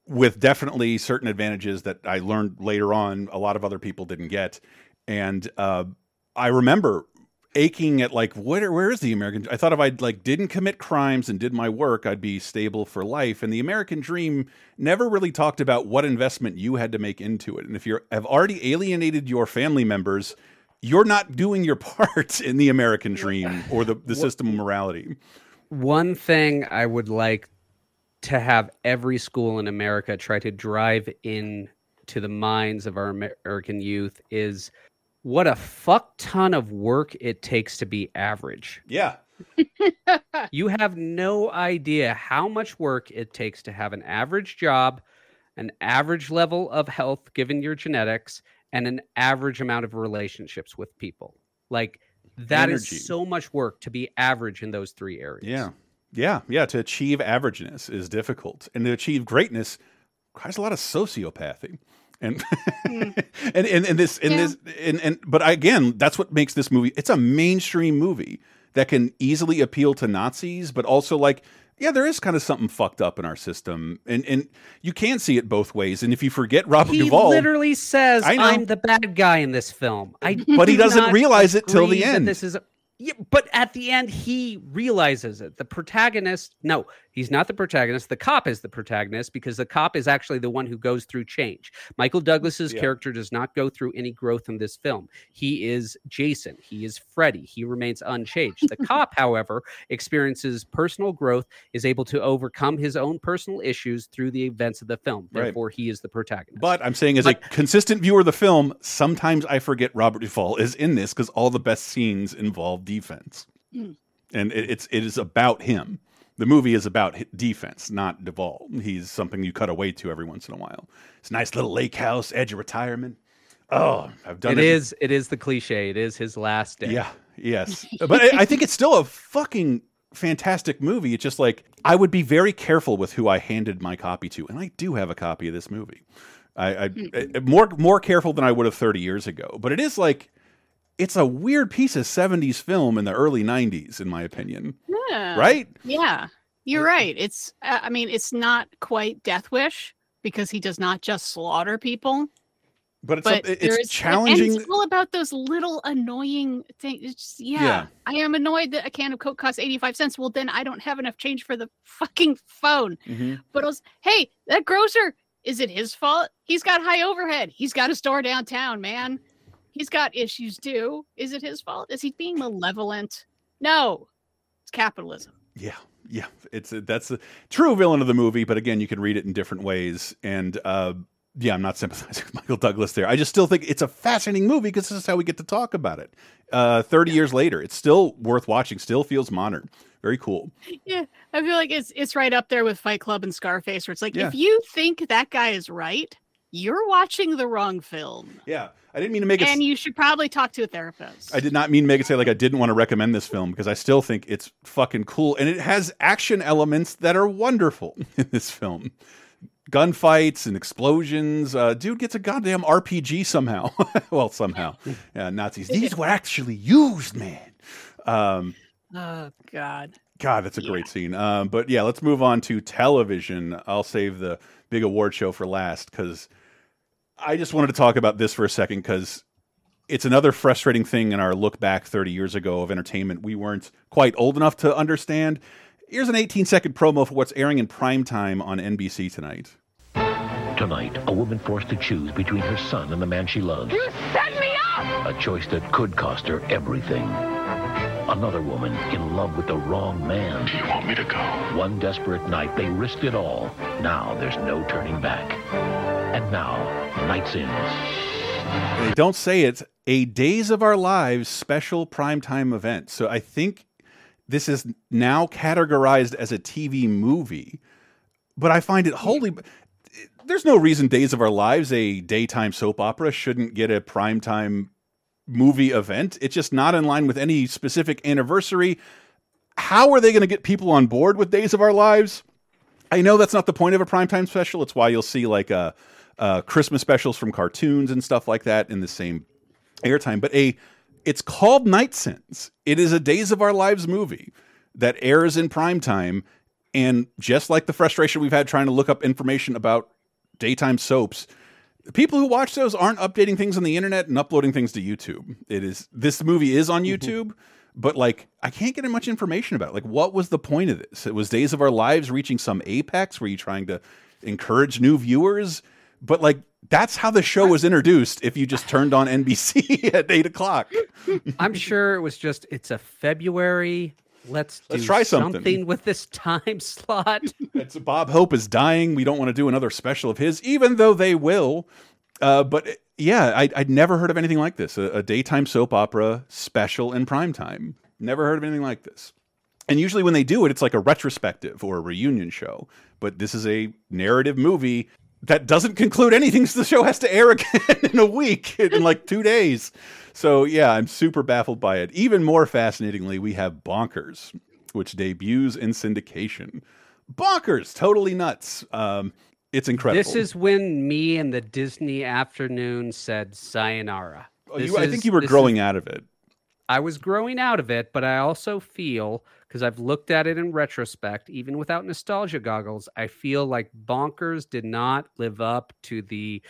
with definitely certain advantages that I learned later on. A lot of other people didn't get, and uh, I remember aching at like where where is the American I thought if I like didn't commit crimes and did my work I'd be stable for life. And the American dream never really talked about what investment you had to make into it. And if you have already alienated your family members you're not doing your part in the American dream or the the system of morality. One thing I would like to have every school in America try to drive in to the minds of our American youth is what a fuck ton of work it takes to be average. yeah You have no idea how much work it takes to have an average job, an average level of health given your genetics, and an average amount of relationships with people. Like that is Energy. so much work to be average in those three areas. Yeah. Yeah. Yeah. To achieve averageness is difficult. And to achieve greatness requires a lot of sociopathy. And hmm. and, and and this and Yeah. this and, and but again, that's what makes this movie it's a mainstream movie that can easily appeal to Nazis, but also like yeah, there is kind of something fucked up in our system, and and you can see it both ways. And if you forget Robert He Duvall, literally says. "I'm the bad guy in this film." I But he do doesn't realize it till the end. This is, yeah, but at the end, he realizes it. The protagonist, no, he's not the protagonist. The cop is the protagonist because the cop is actually the one who goes through change. Michael Douglas's Yeah. character does not go through any growth in this film. He is Jason. He is Freddy. He remains unchanged. The cop, however, experiences personal growth, is able to overcome his own personal issues through the events of the film. Right. Therefore, he is the protagonist. But I'm saying, as But- a consistent viewer of the film, sometimes I forget Robert Duvall is in this because all the best scenes involve defense, Mm. and it, it's it is about him. The movie is about defense, not Duvall. He's something you cut away to every once in a while. It's a nice little lake house, edge of retirement. Oh, I've done It it. is. It is the cliche. It is his last day. Yeah, yes. But I, I think it's still a fucking fantastic movie. It's just like I would be very careful with who I handed my copy to, and I do have a copy of this movie. I, I I- more more careful than I would have 30 years ago. But it is like it's a weird piece of 70s film in the early 90s, in my opinion. Yeah. Right? Yeah. You're right. It's uh, I mean, it's not quite Death Wish because he does not just slaughter people, But it's but a, it's is challenging. And it's all about those little annoying things. Just, yeah, Yeah. I am annoyed that a can of Coke costs 85 cents. Well, then I don't have enough change for the fucking phone. Mhm. But was, hey, that grocer, is it his fault? He's got high overhead. He's got a store downtown, man. He's got issues too. Is it his fault? Is he being malevolent? No, it's capitalism. Yeah, yeah, it's a, that's a true villain of the movie, but again, you can read it in different ways. And uh, yeah, I'm not sympathizing with Michael Douglas there. I just still think it's a fascinating movie because this is how we get to talk about it. Uh, Thirty years later, it's still worth watching. Still feels modern. Very cool. Yeah, I feel like it's it's right up there with Fight Club and Scarface, where it's like Yeah. if you think that guy is right, you're watching the wrong film, Yeah, I didn't mean to make it. and you should probably talk to a therapist. I did not mean to make it say like I didn't want to recommend this film because I still think it's fucking cool and it has action elements that are wonderful in this film. Gunfights and explosions. Uh, dude gets a goddamn RPG somehow. well, somehow. Yeah, Nazis. These were actually used, man. Um, Oh God. God, that's a great scene. Um, but yeah, let's move on to television. I'll save the big award show for last because I just wanted to talk about this for a second because it's another frustrating thing in our look back 30 years ago of entertainment we weren't quite old enough to understand. Here's an 18 second promo for what's airing in prime time on NBC tonight. Tonight, a woman forced to choose between her son and the man she loves. You set me up! A choice that could cost her everything. Another woman in love with the wrong man. Do you want me to go? One desperate night, they risked it all. Now there's no turning back. And now, Night's In. They don't say it's A Days of Our Lives special primetime event. So I think this is now categorized as a TV movie, but I find it wholly. There's no reason Days of Our Lives, a daytime soap opera, shouldn't get a primetime movie event. It's just not in line with any specific anniversary. How are they going to get people on board with Days of Our Lives? I know that's not the point of a primetime special. It's why you'll see like uh, uh, Christmas specials from cartoons and stuff like that in the same airtime. But a it's called Night Sins. It is a Days of Our Lives movie that airs in primetime. And just like the frustration we've had trying to look up information about daytime soaps, people who watch those aren't updating things on the internet and uploading things to YouTube. It is this movie is on YouTube, but like I can't get much information about it. Like, what was the point of this? It was Days of Our Lives reaching some apex. Were you trying to encourage new viewers? But like that's how the show was introduced. If you just turned on NBC at eight o'clock, I'm sure it was just it's a February. Let's Let's do try something. with this time slot. it's Bob Hope is dying. We don't want to do another special of his, even though they will. Uh, but yeah, I, I'd never heard of anything like this. A, a daytime soap opera special in prime time. Never heard of anything like this. And usually when they do it, it's like a retrospective or a reunion show. But this is a narrative movie that doesn't conclude anything. So the show has to air again in a week, in like two days. So yeah, I'm super baffled by it. Even more fascinatingly, we have Bonkers, which debuts in syndication. Bonkers, totally nuts. Um, it's incredible. This is when me and the Disney afternoon said sayonara. Oh, you- I think you were this is- growing out of it. I was growing out of it, but I also feel because I've looked at it in retrospect, even without nostalgia goggles, I feel like Bonkers did not live up to the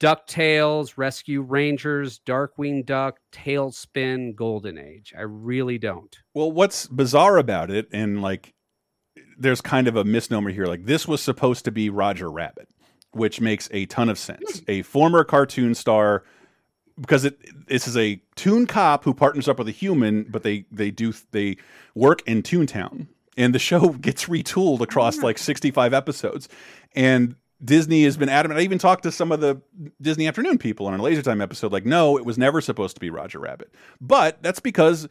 DuckTales, Rescue Rangers, Darkwing Duck, TaleSpin, Golden Age. I really don't. Well, what's bizarre about it, and like, there's kind of a misnomer here. Like, this was supposed to be Roger Rabbit, which makes a ton of sense. Hmm. A former cartoon star, because it this is a toon cop who partners up with a human, but they they do they work in Toontown, and the show gets retooled across like 65 episodes, and. Disney has been adamant. I even talked to some of the Disney Afternoon people on a Laser Time episode. Like, no, it was never supposed to be Roger Rabbit. But that's because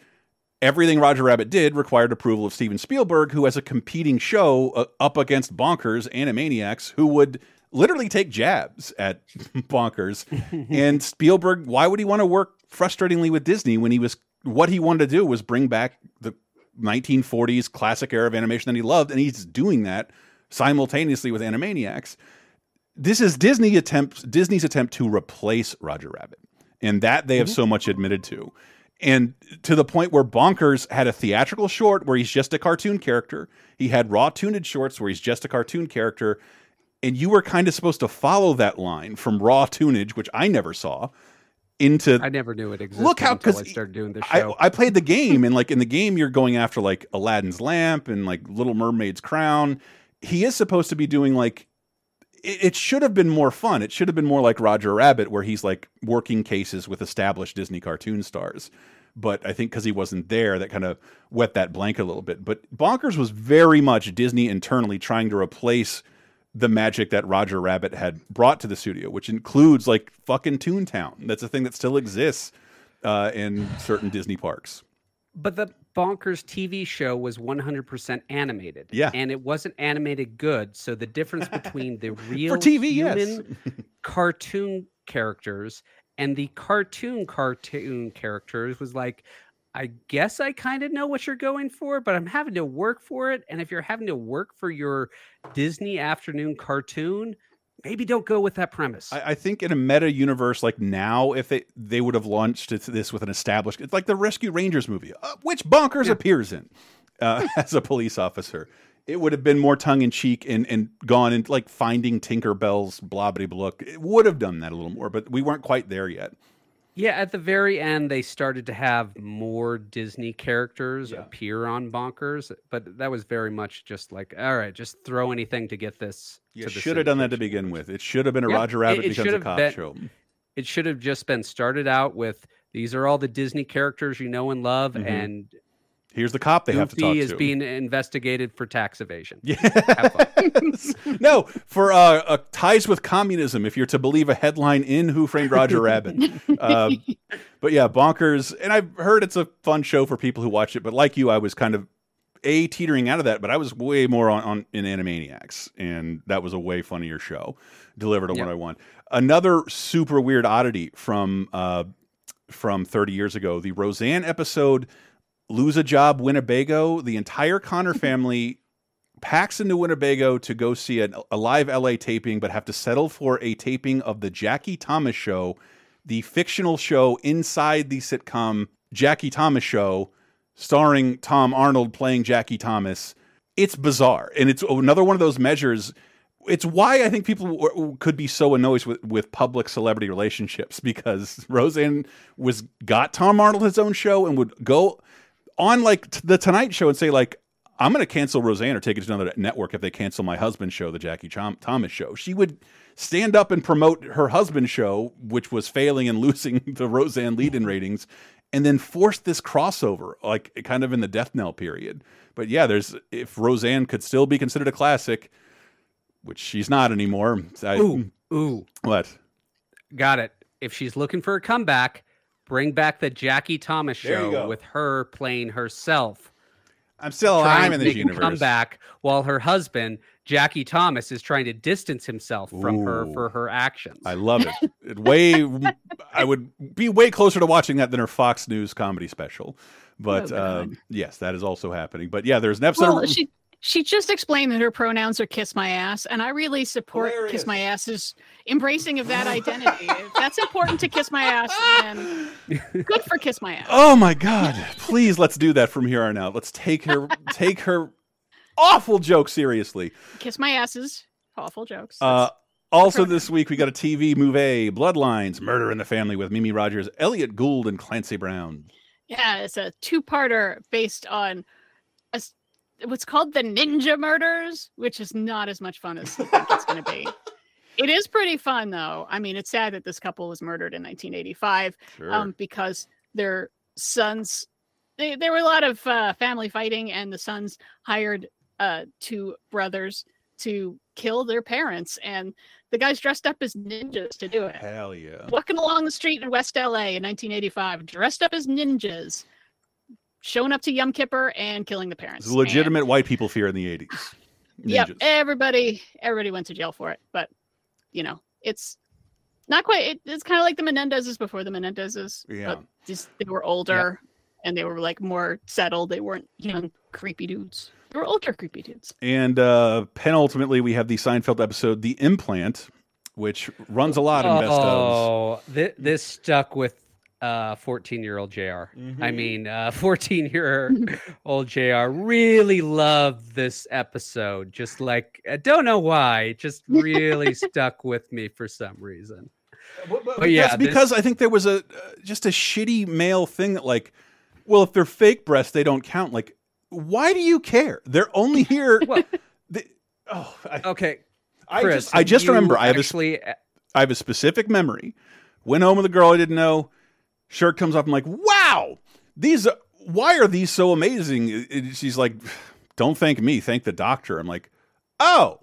everything Roger Rabbit did required approval of Steven Spielberg, who has a competing show uh, up against Bonkers Animaniacs, who would literally take jabs at Bonkers. and Spielberg, why would he want to work frustratingly with Disney when he was what he wanted to do was bring back the 1940s classic era of animation that he loved, and he's doing that simultaneously with Animaniacs. This is Disney attempts Disney's attempt to replace Roger Rabbit, and that they have so much admitted to and to the point where Bonkers had a theatrical short where he's just a cartoon character. He had Raw Toonage shorts where he's just a cartoon character, and you were kind of supposed to follow that line from Raw Toonage, which I never saw, into I never knew it existed Look how- until 'cause I started doing the I, show. I played the game, and like in the game, you're going after like Aladdin's lamp and like Little Mermaid's crown. He is supposed to be doing like it, it should have been more fun. It should have been more like Roger Rabbit, where he's like working cases with established Disney cartoon stars. But I think because he wasn't there, that kind of wet that blanket a little bit. But Bonkers was very much Disney internally trying to replace the magic that Roger Rabbit had brought to the studio, which includes like fucking Toontown. That's a thing that still exists uh, in certain Disney parks. But the Bonkers TV show was 100% animated. Yeah. And it wasn't animated good. So the difference between the real TV, yes. human cartoon characters and the cartoon cartoon characters was like, I guess I kind of know what you're going for, but I'm having to work for it. And if you're having to work for your Disney afternoon cartoon, maybe don't go with that premise. I, I think in a meta universe like now, if they they would have launched this with an established, it's like the Rescue Rangers movie, uh, which Bonkers appears in uh, as a police officer. It would have been more tongue in cheek and and gone and like finding Tinkerbell's blobbity blook. It would have done that a little more, but we weren't quite there yet. Yeah, at the very end, they started to have more Disney characters appear on Bonkers, but that was very much just like, all right, just throw anything to get this. You to the should have done that to begin with. It should have been a Roger Rabbit it becomes should a cop been- show. It should have just been started out with these are all the Disney characters you know and love, Mhm. and Here's the cop they have to talk Goofy is being investigated for tax evasion. Yes. no, for uh, uh, ties with communism, if you're to believe a headline in Who Framed Roger Rabbit. Uh, but yeah, bonkers. And I've heard it's a fun show for people who watch it. But like you, I was kind of a teetering out of that. But I was way more on, on in Animaniacs, and that was a way funnier show. Delivered on Yeah. what I want. Another super weird oddity from uh, from 30 years ago, the Roseanne episode lose a job Winnebago. The entire Connor family packs into Winnebago to go see a, a live LA taping, but have to settle for a taping of the Jackie Thomas show, the fictional show inside the sitcom Jackie Thomas show, starring Tom Arnold playing Jackie Thomas. It's bizarre. And it's another one of those measures it's why I think people could be so annoyed with, with public celebrity relationships because Roseanne was got Tom Arnold his own show and would go on like t- the Tonight Show and say like I'm going to cancel Roseanne or take it to another network if they cancel my husband's show, the Jackie Chom Thomas show. She would stand up and promote her husband's show, which was failing and losing the Roseanne lead-in ratings, and then force this crossover, like kind of in the death knell period. But yeah, there's if Roseanne could still be considered a classic, which she's not anymore. I, Ooh, ooh, What? got it. If she's looking for a comeback, bring back the Jackie Thomas show with her playing herself. I'm still trying alive to in this make a universe. comeback while her husband Jackie Thomas is trying to distance himself from her for her actions. I love it. it. Way, I would be way closer to watching that than her Fox News comedy special. But Oh, uh, yes, that is also happening. But yeah, there's an episode. Well, of, she she just explained that her pronouns are kiss my ass, and I really support Hilarious. kiss my ass's embracing of that identity. if that's important to kiss my ass, then good for kiss my ass. oh my God! Please, let's do that from here on out. Let's take her, take her awful joke seriously. Kiss my asses. Awful jokes. Uh, also, this week we got a TV movie, Bloodlines: Murder in the Family with Mimi Rogers, Elliott Gould, and Clancy Brown. Yeah, it's a two-parter based on a, s- what's called the Ninja Murders, which is not as much fun as you think it's going to be. It is pretty fun, though. I mean, it's sad that this couple was murdered in 1985 Sure. um, because their sons. They, there were a lot of uh, family fighting, and the sons hired uh, two brothers to kill their parents, and the guys dressed up as ninjas to do it Hell yeah! walking along the street in West LA in 1985, dressed up as ninjas, showing up to Yom Kippur and killing the parents. It's a legitimate white people fear in the '80s. And, yep, everybody, everybody went to jail for it, but you know, it's not quite. It, it's kind of like the Menendezes before the Menendezes. Yeah. but just they were older and they were like more settled. They weren't young, creepy dudes. They were older, creepy dudes. And uh, penultimately, we have the Seinfeld episode, The Implant, which runs a lot in best ofs. Oh, thi- this stuck with uh 14 year old jr Mm-hmm. i mean uh 14 year old jr really loved this episode just like i don't know why it just really stuck with me for some reason but yeah That's because I think there was a uh, just a shitty male thing that like, well, if they're fake breasts, they don't count. Like, why do you care? They're only here. Well- they, oh, I, okay I Chris, just, I just remember I have a, actually I have a specific memory. Went home with a girl I didn't know. Shirt comes off. I'm like, wow, these. Why are these so amazing? It- she's like, don't thank me, thank the doctor. I'm like, oh,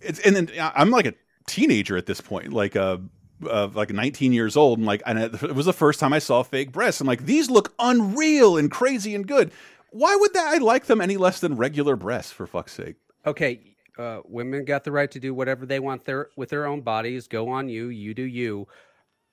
it's and then I'm like a teenager at this point, like uh, uh like 19 years old, and like, and it was the first time I saw fake breasts. I'm like, these look unreal and crazy and good. Why would that? I like them any less than regular breasts? For fuck's sake. okay uh, women got the right to do whatever they want their with their own bodies go on you you do you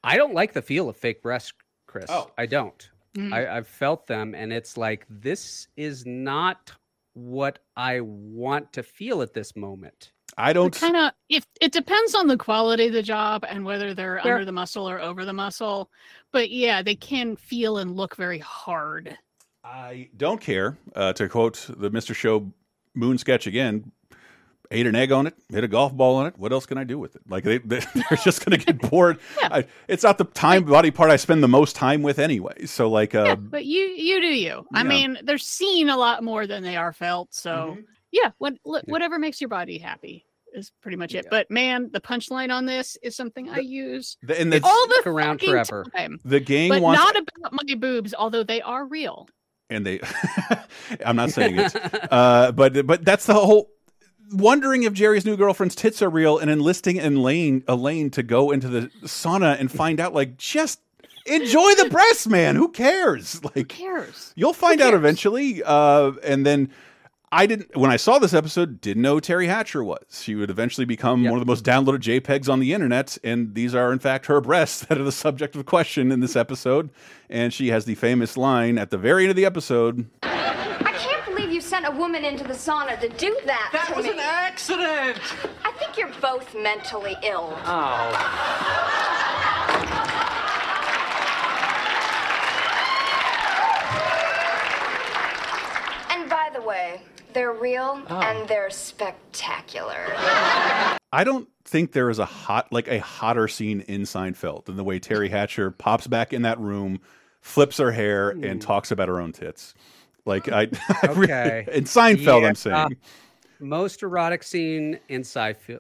i don't like the feel of fake breasts chris Oh. i don't Mm. I, I've felt them, and it's like this is not what I want to feel at this moment. I don't. kind of if it depends on the quality of the job and whether they're Sure. under the muscle or over the muscle but yeah they can feel and look very hard I don't care. Uh, to quote the Mr. Show Moon sketch again, ate an egg on it, hit a golf ball on it. What else can I do with it? Like they, they they're just going to get bored. I, it's not the time body part I spend the most time with anyway. So like, uh, yeah, but you you do you i yeah. mean they're seen a lot more than they are felt so Mm-hmm. yeah what li- whatever makes your body happy is pretty much it but man the punchline on this is something i use the, and the all the Stick around forever. time the gang but wants not about my boobs although they are real and they. I'm not saying it, uh, but but that's the whole. Wondering if Jerry's new girlfriend's tits are real and enlisting Elaine Elaine to go into the sauna and find out. Like, just enjoy the breasts, man. Who cares? Like, who cares You'll find out eventually. Uh, and then I didn't, when I saw this episode, didn't know Teri Hatcher was. She would eventually become Yep. one of the most downloaded JPEGs on the internet. And these are, in fact, her breasts that are the subject of question in this episode. And she has the famous line at the very end of the episode I can't believe you sent a woman into the sauna to do that. That to was me. an accident. I think you're both mentally ill. Oh. And by the way, they're real oh. and they're spectacular. I don't think there is a hot like a hotter scene in Seinfeld than the way Teri Hatcher pops back in that room, flips her hair, and talks about her own tits. Like I, I really- Okay. in Seinfeld, Yeah. I'm saying Most erotic scene in Seinfeld.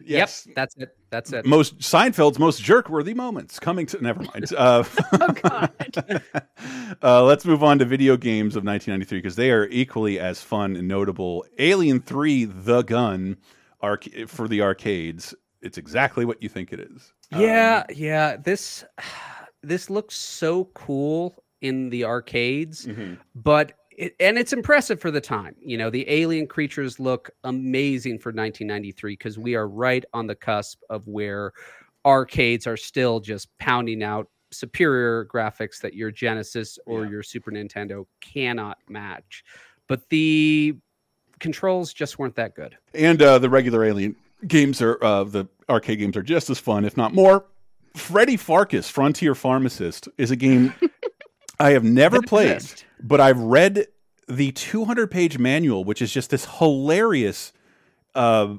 Yes. Yep, that's it. That's it. most Seinfeld's most jerk-worthy moments coming to. Never mind. Uh, Oh God. uh, let's move on to video games of 1993 because they are equally as fun and notable. Alien 3: The Gun, arc for the arcades. It's exactly what you think it is. Yeah, Um, yeah. This this looks so cool in the arcades, Mm-hmm. but it, and it's impressive for the time. You know, the alien creatures look amazing for 1993 because we are right on the cusp of where arcades are still just pounding out superior graphics that your Genesis or Yeah. your Super Nintendo cannot match. But the controls just weren't that good. and uh, the regular Alien games are uh, the arcade games are just as fun, if not more. Freddy Pharkas, Frontier Pharmacist, is a game I have never played, but I've read the 200 page manual, which is just this hilarious. Uh,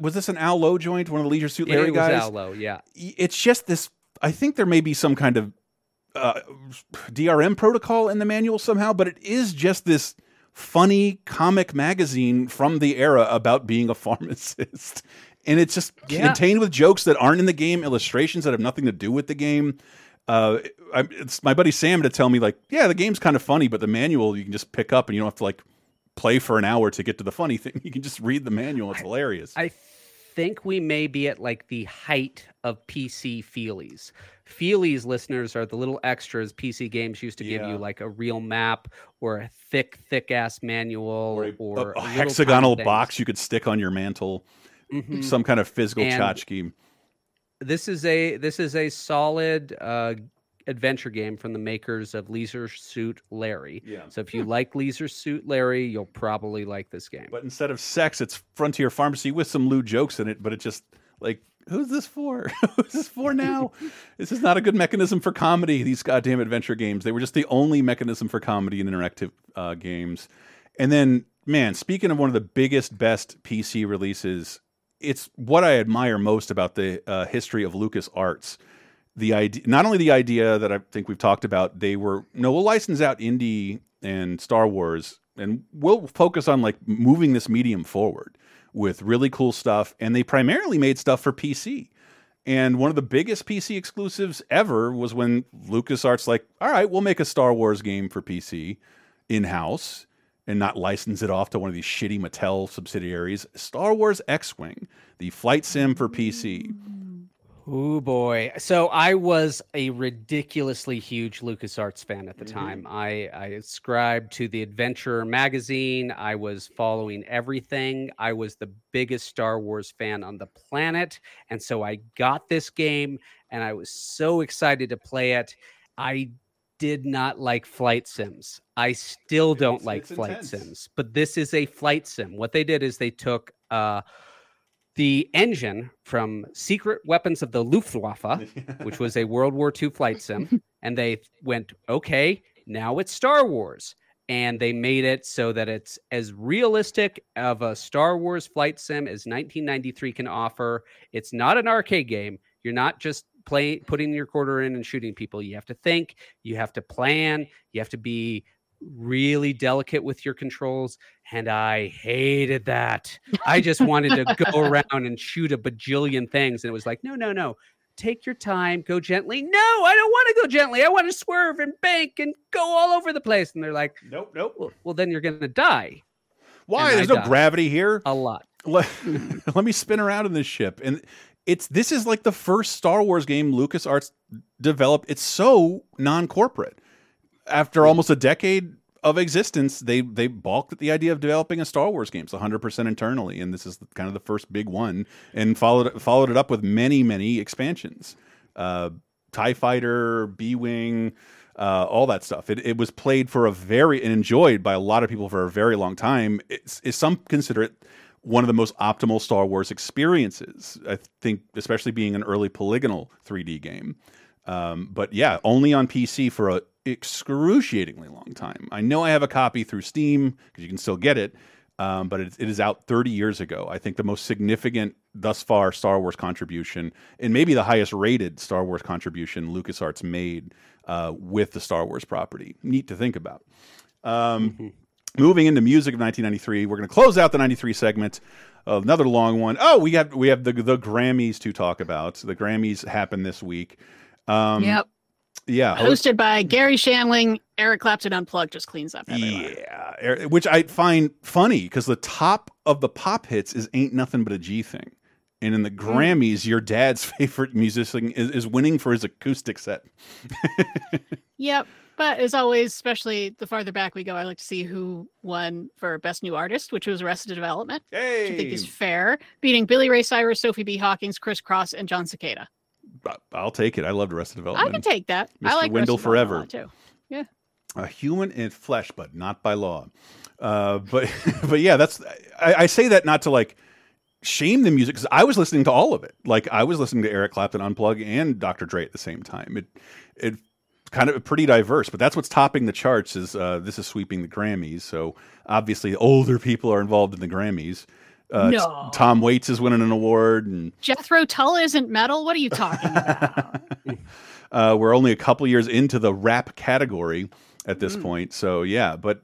was this an Al Lowe joint? One of the Leisure Suit Larry it was guys? Al Lowe, yeah. it's just this i think there may be some kind of uh, drm protocol in the manual somehow but it is just this funny comic magazine from the era about being a pharmacist and it's just Yeah. contained with jokes that aren't in the game illustrations that have nothing to do with the game uh, I, it's my buddy sam to tell me like yeah the game's kind of funny but the manual you can just pick up and you don't have to like play for an hour to get to the funny thing you can just read the manual it's hilarious I think we may be at like the height of PC feelies. Feelies listeners are the little extras PC games used to give Yeah. you, like a real map or a thick, thick ass manual or, a, a, a hexagonal box you could stick on your mantle Mhm. some kind of physical And- tchotchke. This is a this is a solid uh, adventure game from the makers of Leisure Suit Larry. Yeah. So if you like Leisure Suit Larry, you'll probably like this game. But instead of sex, it's Frontier Pharmacy with some lewd jokes in it. But it just like, who's this for? who's this for now? this is not a good mechanism for comedy. These goddamn adventure games. They were just the only mechanism for comedy in interactive uh, games. And then, man, speaking of one of the biggest, best PC releases, it's what I admire most about the uh, history of LucasArts. The idea, not only the idea that I think we've talked about, they were no, we'll license out indie and Star Wars, and we'll focus on like moving this medium forward with really cool stuff. And they primarily made stuff for PC. And one of the biggest PC exclusives ever was when LucasArts like, all right, we'll make a Star Wars game for PC in house and not license it off to one of these shitty Mattel subsidiaries. Star Wars X-wing, the flight sim for PC. Oh boy. So I was a ridiculously huge LucasArts fan at the mm-hmm. time. I, I subscribed to the Adventure magazine. I was following everything. I was the biggest Star Wars fan on the planet. And so I got this game and I was so excited to play it. I did not like flight sims. I still don't It's- like it's flight intense. sims, but this is a flight sim. What they did is they took uh the engine from Secret Weapons of the Luftwaffe, which was a World War II flight sim, and they went, okay, now it's Star Wars. And they made it so that it's as realistic of a Star Wars flight sim as 1993 can offer. It's not an arcade game. You're not just play putting your quarter in and shooting people. You have to think, you have to plan, you have to be really delicate with your controls. And I hated that. I just wanted to go around and shoot a bajillion things. And it was like, no, no, no. Take your time, go gently. No, I don't want to go gently. I want to swerve and bank and go all over the place. And they're like, Nope, nope. well, well then you're going to die Why? And I There's no died. gravity here. a lot. let, let me spin around in this ship and it's this is like the first star wars game lucasarts developed it's so non-corporate after almost a decade of existence they they balked at the idea of developing a star wars game it's 100% internally and this is kind of the first big one and followed followed it up with many many expansions uh tie fighter b-wing uh, all that stuff. It, it was played for a very and enjoyed by a lot of people for a very long time. It's, it's some consider it one of the most optimal Star Wars experiences. I think, especially being an early polygonal 3D game. Um, but yeah, only on PC for a excruciatingly long time. I know I have a copy through Steam because you can still get it. um, but it, it is out 30 years ago. I think the most significant thus far Star Wars contribution, and maybe the highest rated Star Wars contribution LucasArts made uh, with the Star Wars property. Neat to think about. Um, Moving into music of 1993, we're going to close out the 93 segment. another long one. Oh, we have we have the the Grammys to talk about. The Grammys happened this week. Um, yep. Yeah. Hosted by Garry Shandling, Eric Clapton Unplugged just cleans up everywhere. Yeah, er- which I find funny because the top of the pop hits is "Ain't Nothing But a G Thing," and in the Grammys, your dad's favorite musician is, is winning for his acoustic set. Yep. But as always, especially the farther back we go, I like to see who won for Best New Artist, which was Arrested Development, which I think is fair, beating Billy Ray Cyrus, Sophie B. Hawkins, Kris Kross, and Jon Secada. I'll take it. I loved Arrested Development. I can take that. I Mr. like Wendal forever. too. Yeah. a human in flesh, but not by law. Uh, but but yeah, that's I, I say that not to like shame the music because I was listening to all of it. Like I was listening to Eric Clapton unplug and Dr. Dre at the same time. It it kind of pretty diverse, but that's what's topping the charts. Is uh, this is sweeping the Grammys? So obviously, older people are involved in the Grammys. Uh, No. Tom Waits is winning an award, and Jethro Tull isn't metal. What are you talking about? Uh, we're only a couple years into the rap category at Mm. this point. So, yeah. But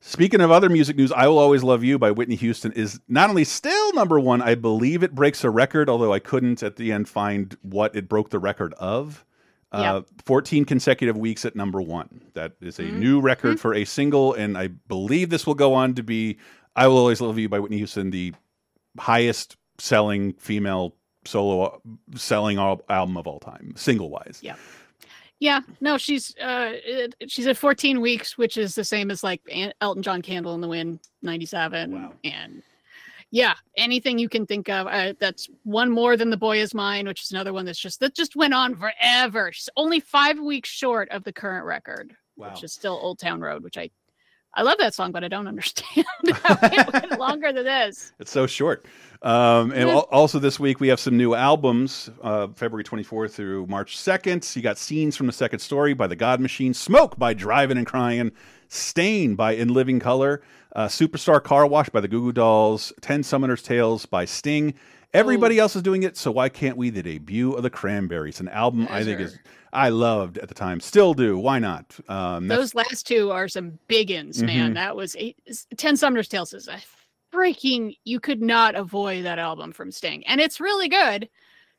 speaking of other music news, I Will Always Love You by Whitney Houston is not only still number one, I believe it breaks a record, although I couldn't at the end find what it broke the record of. Uh, 14 consecutive weeks at number one. That is a Mm-hmm. new record for a single, and I believe this will go on to be I Will Always Love You by Whitney Houston, the highest selling female solo selling album of all time, single wise. Yeah. Yeah, no, she's uh she's at 14 weeks, which is the same as like Elton John Candle in the Wind 97 Wow. and yeah, anything you can think of. Uh, that's one more than The Boy Is Mine, which is another one that's just that just went on forever. She's only 5 weeks short of the current record, Wow. which is still Old Town Road, which I I love that song, but I don't understand how it went longer than this. It's so short. Um, and al- also this week we have some new albums, uh, February 24th through March 2nd. You got Scenes from the Second Story by The God Machine, Smoke by Drivin N Cryin, Stain by In Living Color, uh, Superstar Car Wash by the Goo Goo Dolls, Ten Summoner's Tales by Sting. Everybody else is doing it, so why can't we? The debut of the Cranberries, an album I think is I loved at the time, still do. Why not? Um, Those last two are some big ins, man. Mhm. That was eight, s- 10 Summer's Tales is a freaking, you could not avoid that album from Sting. And it's really good.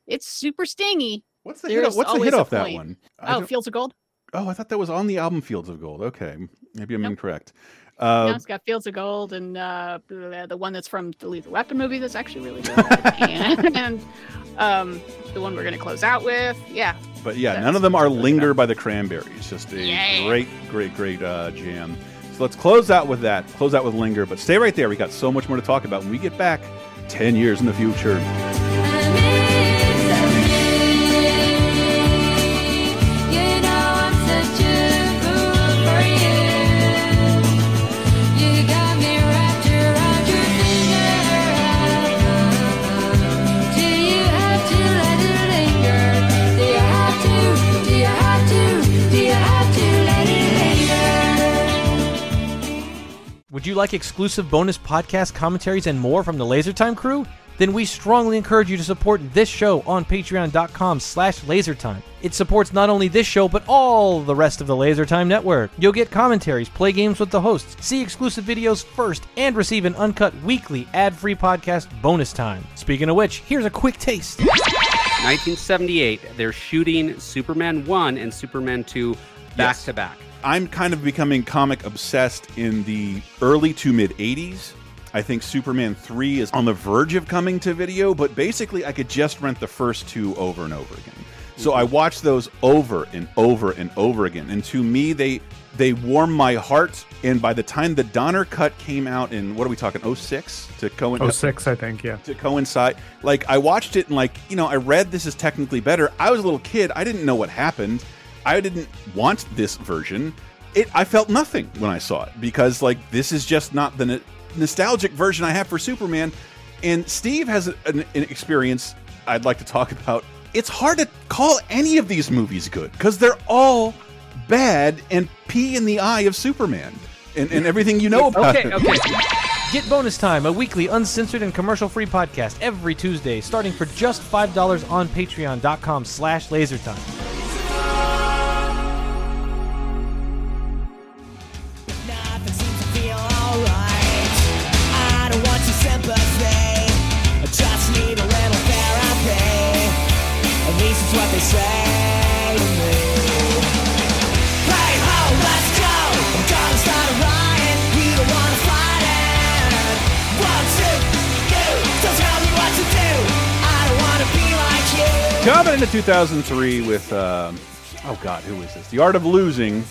It's super stingy. what's the there hit, is what's the hit off that one? I Oh, Fields of Gold? Oh, I thought that was on the album Fields of Gold. Okay, maybe I'm Nope. incorrect. no, Uh, it's got Fields of Gold and uh, the one that's from the Lethal Weapon movie that's actually really good. and and um, the one we're going to close out with. Yeah. But yeah, none of them are. Linger by the Cranberries. Just a Yeah. great, great, great uh, jam. So let's close out with that. Close out with Linger. But stay right there. We got so much more to talk about when we get back 10 years in the future. Like exclusive bonus podcast commentaries and more from the LaserTime crew? Then we strongly encourage you to support this show on patreon.com slash lasertime. It supports not only this show, but all the rest of the LaserTime network. You'll get commentaries, play games with the hosts, see exclusive videos first, and receive an uncut weekly ad-free podcast bonus time. Speaking of which, here's a quick taste. 1978, they're shooting Superman 1 and Superman 2 back Yes. to back. I'm kind of becoming comic obsessed in the early to mid 80s. I think Superman 3 is on the verge of coming to video, but basically I could just rent the first two over and over again. So I mhm. watched those over and over and over again. And to me they they warm my heart and by the time the Donner cut came out in what are we talking 06 to coincide 06, I think, yeah. to coincide. Like I watched it and like, you know, I read this is technically better. I was a little kid. I didn't know what happened. I didn't want this version. It I felt nothing when I saw it because like this is just not the no- nostalgic version I have for Superman. And Steve has an, an experience I'd like to talk about. It's hard to call any of these movies good because they're all bad and pee in the eye of Superman and, and everything you know about Okay, it. okay. Get Bonus Time, a weekly uncensored and commercial-free podcast every Tuesday, starting for just $5 on patreon.com slash lasertime. It's what they say. I'm. Coming into 2003 with, um oh God, who is this? The Art of Losing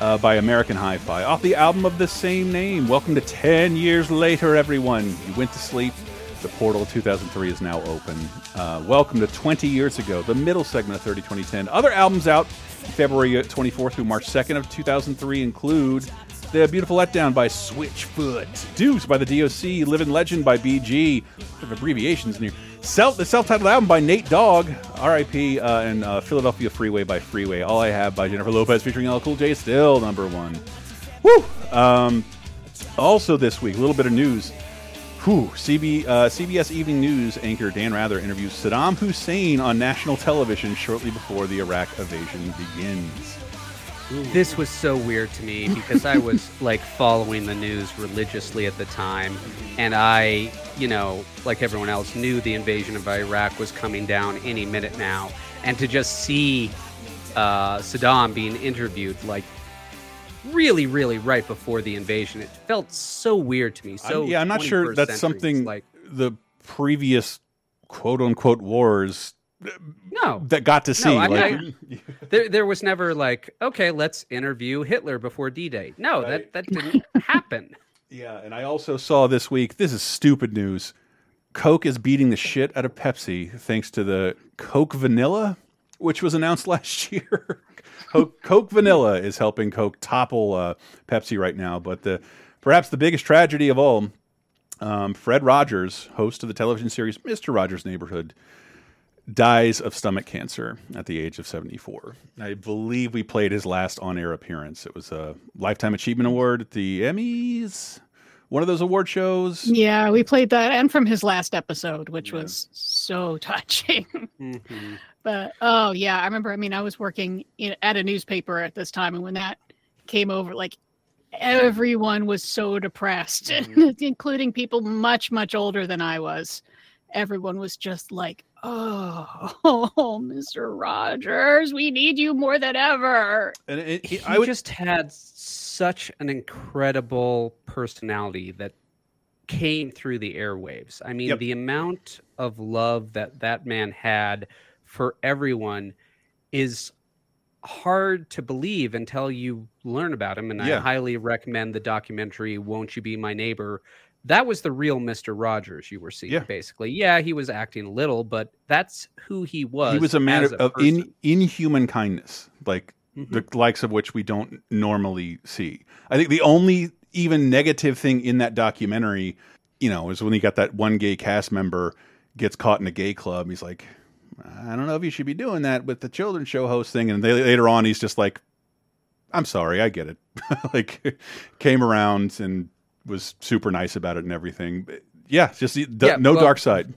uh, by American Hi-Fi, off the album of the same name. Welcome to 10 years later, everyone. You went to sleep. The portal 2003 is now open. Uh, welcome to 20 years ago, the middle segment of 30 2010. Other albums out February 24th through March 2nd of 2003 include The Beautiful Letdown by Switchfoot, Deuce by the DOC, Living Legend by BG, of abbreviations in here. Self, the self-titled album by Nate Dogg, R.I.P. Uh, and uh, Philadelphia Freeway by Freeway. All I Have by Jennifer Lopez featuring LL Cool J still number one. Woo! Um, also this week, a little bit of news. Whew, CB, uh, CBS Evening News anchor Dan Rather interviews Saddam Hussein on national television shortly before the Iraq invasion begins. This was so weird to me because I was like following the news religiously at the time, and I, you know, like everyone else, knew the invasion of Iraq was coming down any minute now, and to just see uh, Saddam being interviewed like really, really right before the invasion, it felt so weird to me. So I'm- yeah, I'm not sure that's something like the previous quote unquote wars no that got to see. No, I- like, I- there, there was never like, okay, let's interview Hitler before D-Day. No, that that didn't happen. Yeah, and I also saw this week. This is stupid news. Coke is beating the shit out of Pepsi thanks to the Coke Vanilla, which was announced last year. Coke, Coke Vanilla is helping Coke topple uh, Pepsi right now. But the perhaps the biggest tragedy of all, um, Fred Rogers, host of the television series Mister Rogers' Neighborhood, dies of stomach cancer at the age of 74. I believe we played his last on-air appearance. It was a Lifetime Achievement Award at the Emmys, one of those award shows. Yeah, we played that, and from his last episode, which was so touching. Mm-hmm. But oh yeah, I remember. I mean, I was working in, at a newspaper at this time, and when that came over, like everyone was so depressed, mm-hmm. including people much much older than I was. Everyone was just like, "Oh, oh Mr. Rogers, we need you more than ever." And it, he I would just had such an incredible personality that came through the airwaves. I mean, Yep. the amount of love that that man had for everyone is hard to believe until you learn about him. And Yeah. I highly recommend the documentary "Won't You Be My Neighbor." That was the real Mister Rogers you were seeing, Yeah. basically. Yeah, he was acting little, but that's who he was. he was a man of, of in, inhuman kindness, like Mhm. the likes of which we don't normally see. I think the only even negative thing in that documentary, you know, is when he got that one gay cast member gets caught in a gay club. He's like, I don't know if you should be doing that with the children's show host thing. And they, later on, he's just like, I'm sorry, I get it. like, came around and was super nice about it and everything. But yeah, just the, Yeah, no well, dark side.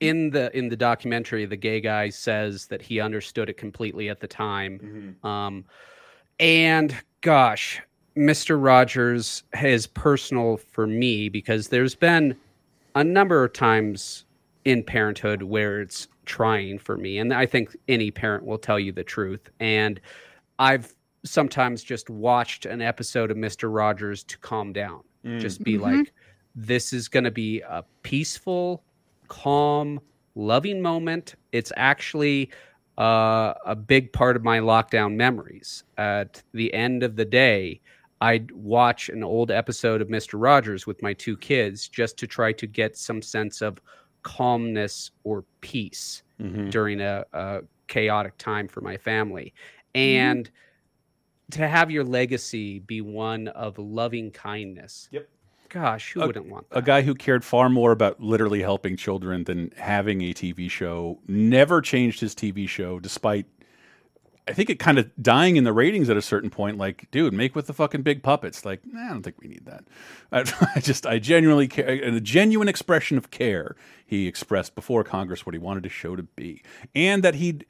in the in the documentary the gay guy says that he understood it completely at the time um and gosh mr rogers is personal for me because there's been a number of times in parenthood where it's trying for me and i think any parent will tell you the truth and i've sometimes just watched an episode of mr rogers to calm down Mm. just be Mhm. like this is going to be a peaceful calm, loving moment. It's actually uh, a big part of my lockdown memories. At the end of the day, I'd watch an old episode of Mr. Rogers with my two kids just to try to get some sense of calmness or peace Mhm. during a, a chaotic time for my family. And to have your legacy be one of loving kindness. Yep. Gosh, who A- wouldn't want that? a guy who cared far more about literally helping children than having a TV show never changed his TV show despite I think it kind of dying in the ratings at a certain point. Like, dude, make with the fucking big puppets. Like, nah, I don't think we need that. I, I just, I genuinely care, And a genuine expression of care he expressed before Congress what he wanted his show to be, and that he'd.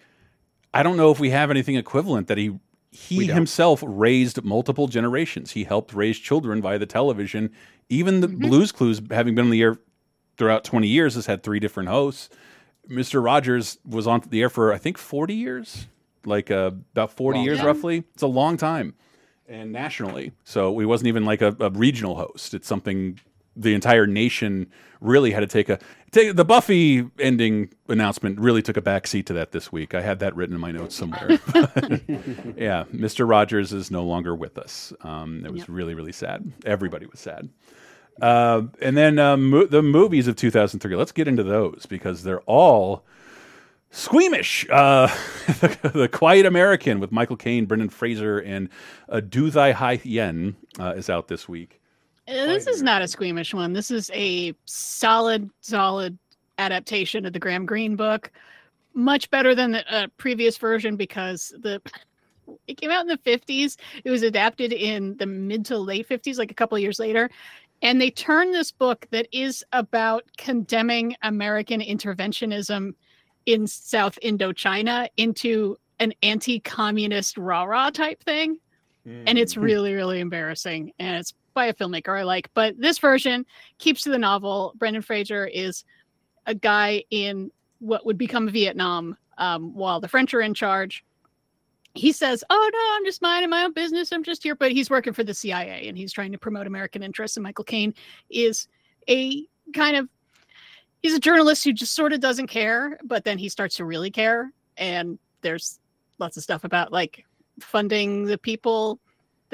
I don't know if we have anything equivalent that he he himself raised multiple generations. He helped raise children via the television. Even the Blues Clues, having been on the air throughout 20 years, has had three different hosts. Mr. Rogers was on the air for I think 40 years, like uh, about 40 Long years time. roughly. It's a long time, and nationally. So he wasn't even like a, a regional host. It's something the entire nation really had to take a take. The Buffy ending announcement really took a back seat to that this week. I had that written in my notes somewhere. yeah, Mr. Rogers is no longer with us. Um, it was really really sad. Everybody was sad. Uh, and then um, mo the movies of 2003. Let's get into those because they're all squeamish. Uh, the Quiet American with Michael Caine, Brendan Fraser, and uh, Do Thi Hai Yen uh, is out this week. Uh, This is not a squeamish one. This is a solid, solid adaptation of the Graham Greene book. Much better than the uh, previous version because the it came out in the 50s. It was adapted in the mid to late 50s, like a couple of years later. And they turned this book that is about condemning American interventionism in South Indochina into an anti communist rah rah type thing and it's really really embarrassing and it's by a filmmaker i like but this version keeps to the novel. Brendan fraser is a guy in what would become vietnam um, while the french are in charge. He says oh no i'm just minding my own business. I'm just here but he's working for the cia and he's trying to promote american interests. And michael caine is a kind of he's a journalist who just sort of doesn't care but then he starts to really care. And there's lots of stuff about like funding the people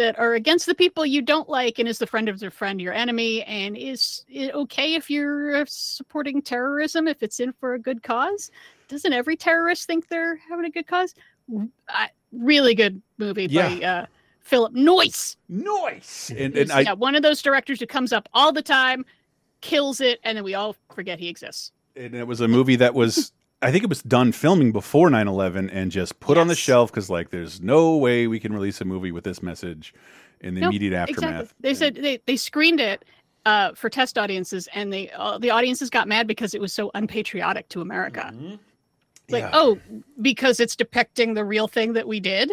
that are against the people you don't like and is the friend of their friend your enemy and is it okay if you're uh, supporting terrorism if it's in for a good cause? Doesn't every terrorist think they're having a good cause? I, really good movie by uh, philip noyce. Noyce! And, Who's, and I, yeah, one of those directors who comes up all the time kills it and then we all forget he exists. And it was a movie that was I think it was done filming before 9/11 and just put on the shelf because like there's no way we can release a movie with this message in the Nope, immediate aftermath. Exactly. They said they, they screened it uh, for test audiences, and they uh, the audiences got mad because it was so unpatriotic to America. Like, Yeah. oh, because it's depicting the real thing that we did,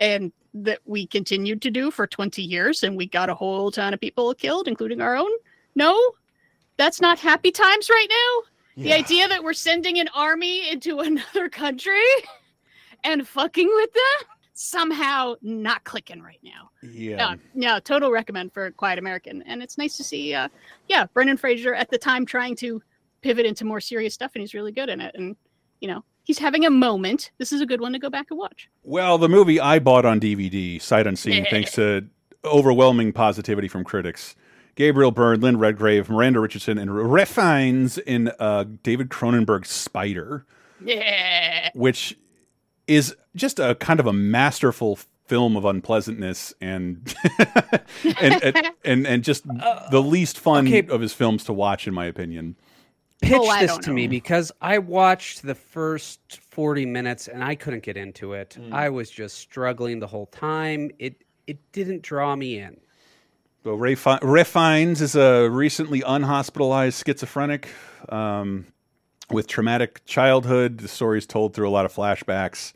and that we continued to do for twenty years, and we got a whole ton of people killed, including our own. No, that's not happy times right now. The idea that we're sending an army into another country and fucking with them somehow not clicking right now. Yeah. Uh, yeah, total recommend for Quiet American. And it's nice to see, uh, yeah, Brendan Fraser at the time trying to pivot into more serious stuff, and he's really good in it. And, you know, he's having a moment. This is a good one to go back and watch. Well, the movie I bought on DVD, sight unseen, thanks to overwhelming positivity from critics. Gabriel Byrne, Lynn Redgrave, Miranda Richardson, and Ralph Fiennes in uh, David Cronenberg's Spider, Yeah. which is just a kind of a masterful film of unpleasantness and and, and and and just the least fun okay. of his films to watch, in my opinion. pitch Oh, this don't to me because I watched the first 40 minutes and I couldn't get into it. Mm. I was just struggling the whole time. It it didn't draw me in. So Ray, Fi- Ray Fiennes is a recently unhospitalized schizophrenic um, with traumatic childhood. The story is told through a lot of flashbacks.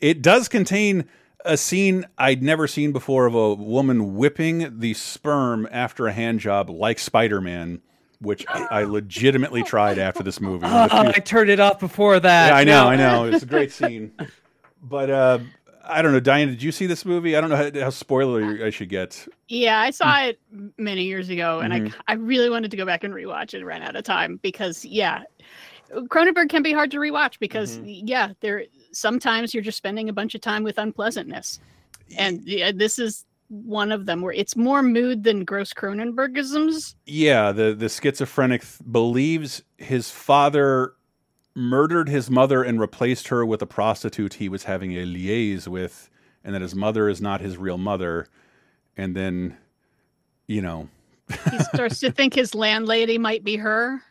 It does contain a scene I'd never seen before of a woman whipping the sperm after a hand job like Spider-Man, which I, I legitimately tried after this movie. Oh, I turned it off before that. yeah, I know, I know. It's a great scene. But uh, I don't know, Diane, did you see this movie? I don't know how, how spoiler I should get. Yeah, I saw it many years ago, and Mhm. I I really wanted to go back and rewatch it. Ran out of time because yeah, Cronenberg can be hard to rewatch because yeah, there sometimes you're just spending a bunch of time with unpleasantness, and yeah, this is one of them where it's more mood than gross Cronenbergisms. Yeah, the the schizophrenic th- believes his father murdered his mother and replaced her with a prostitute he was having a liaise with, and that his mother is not his real mother. And then, you know, He starts to think his landlady might be her.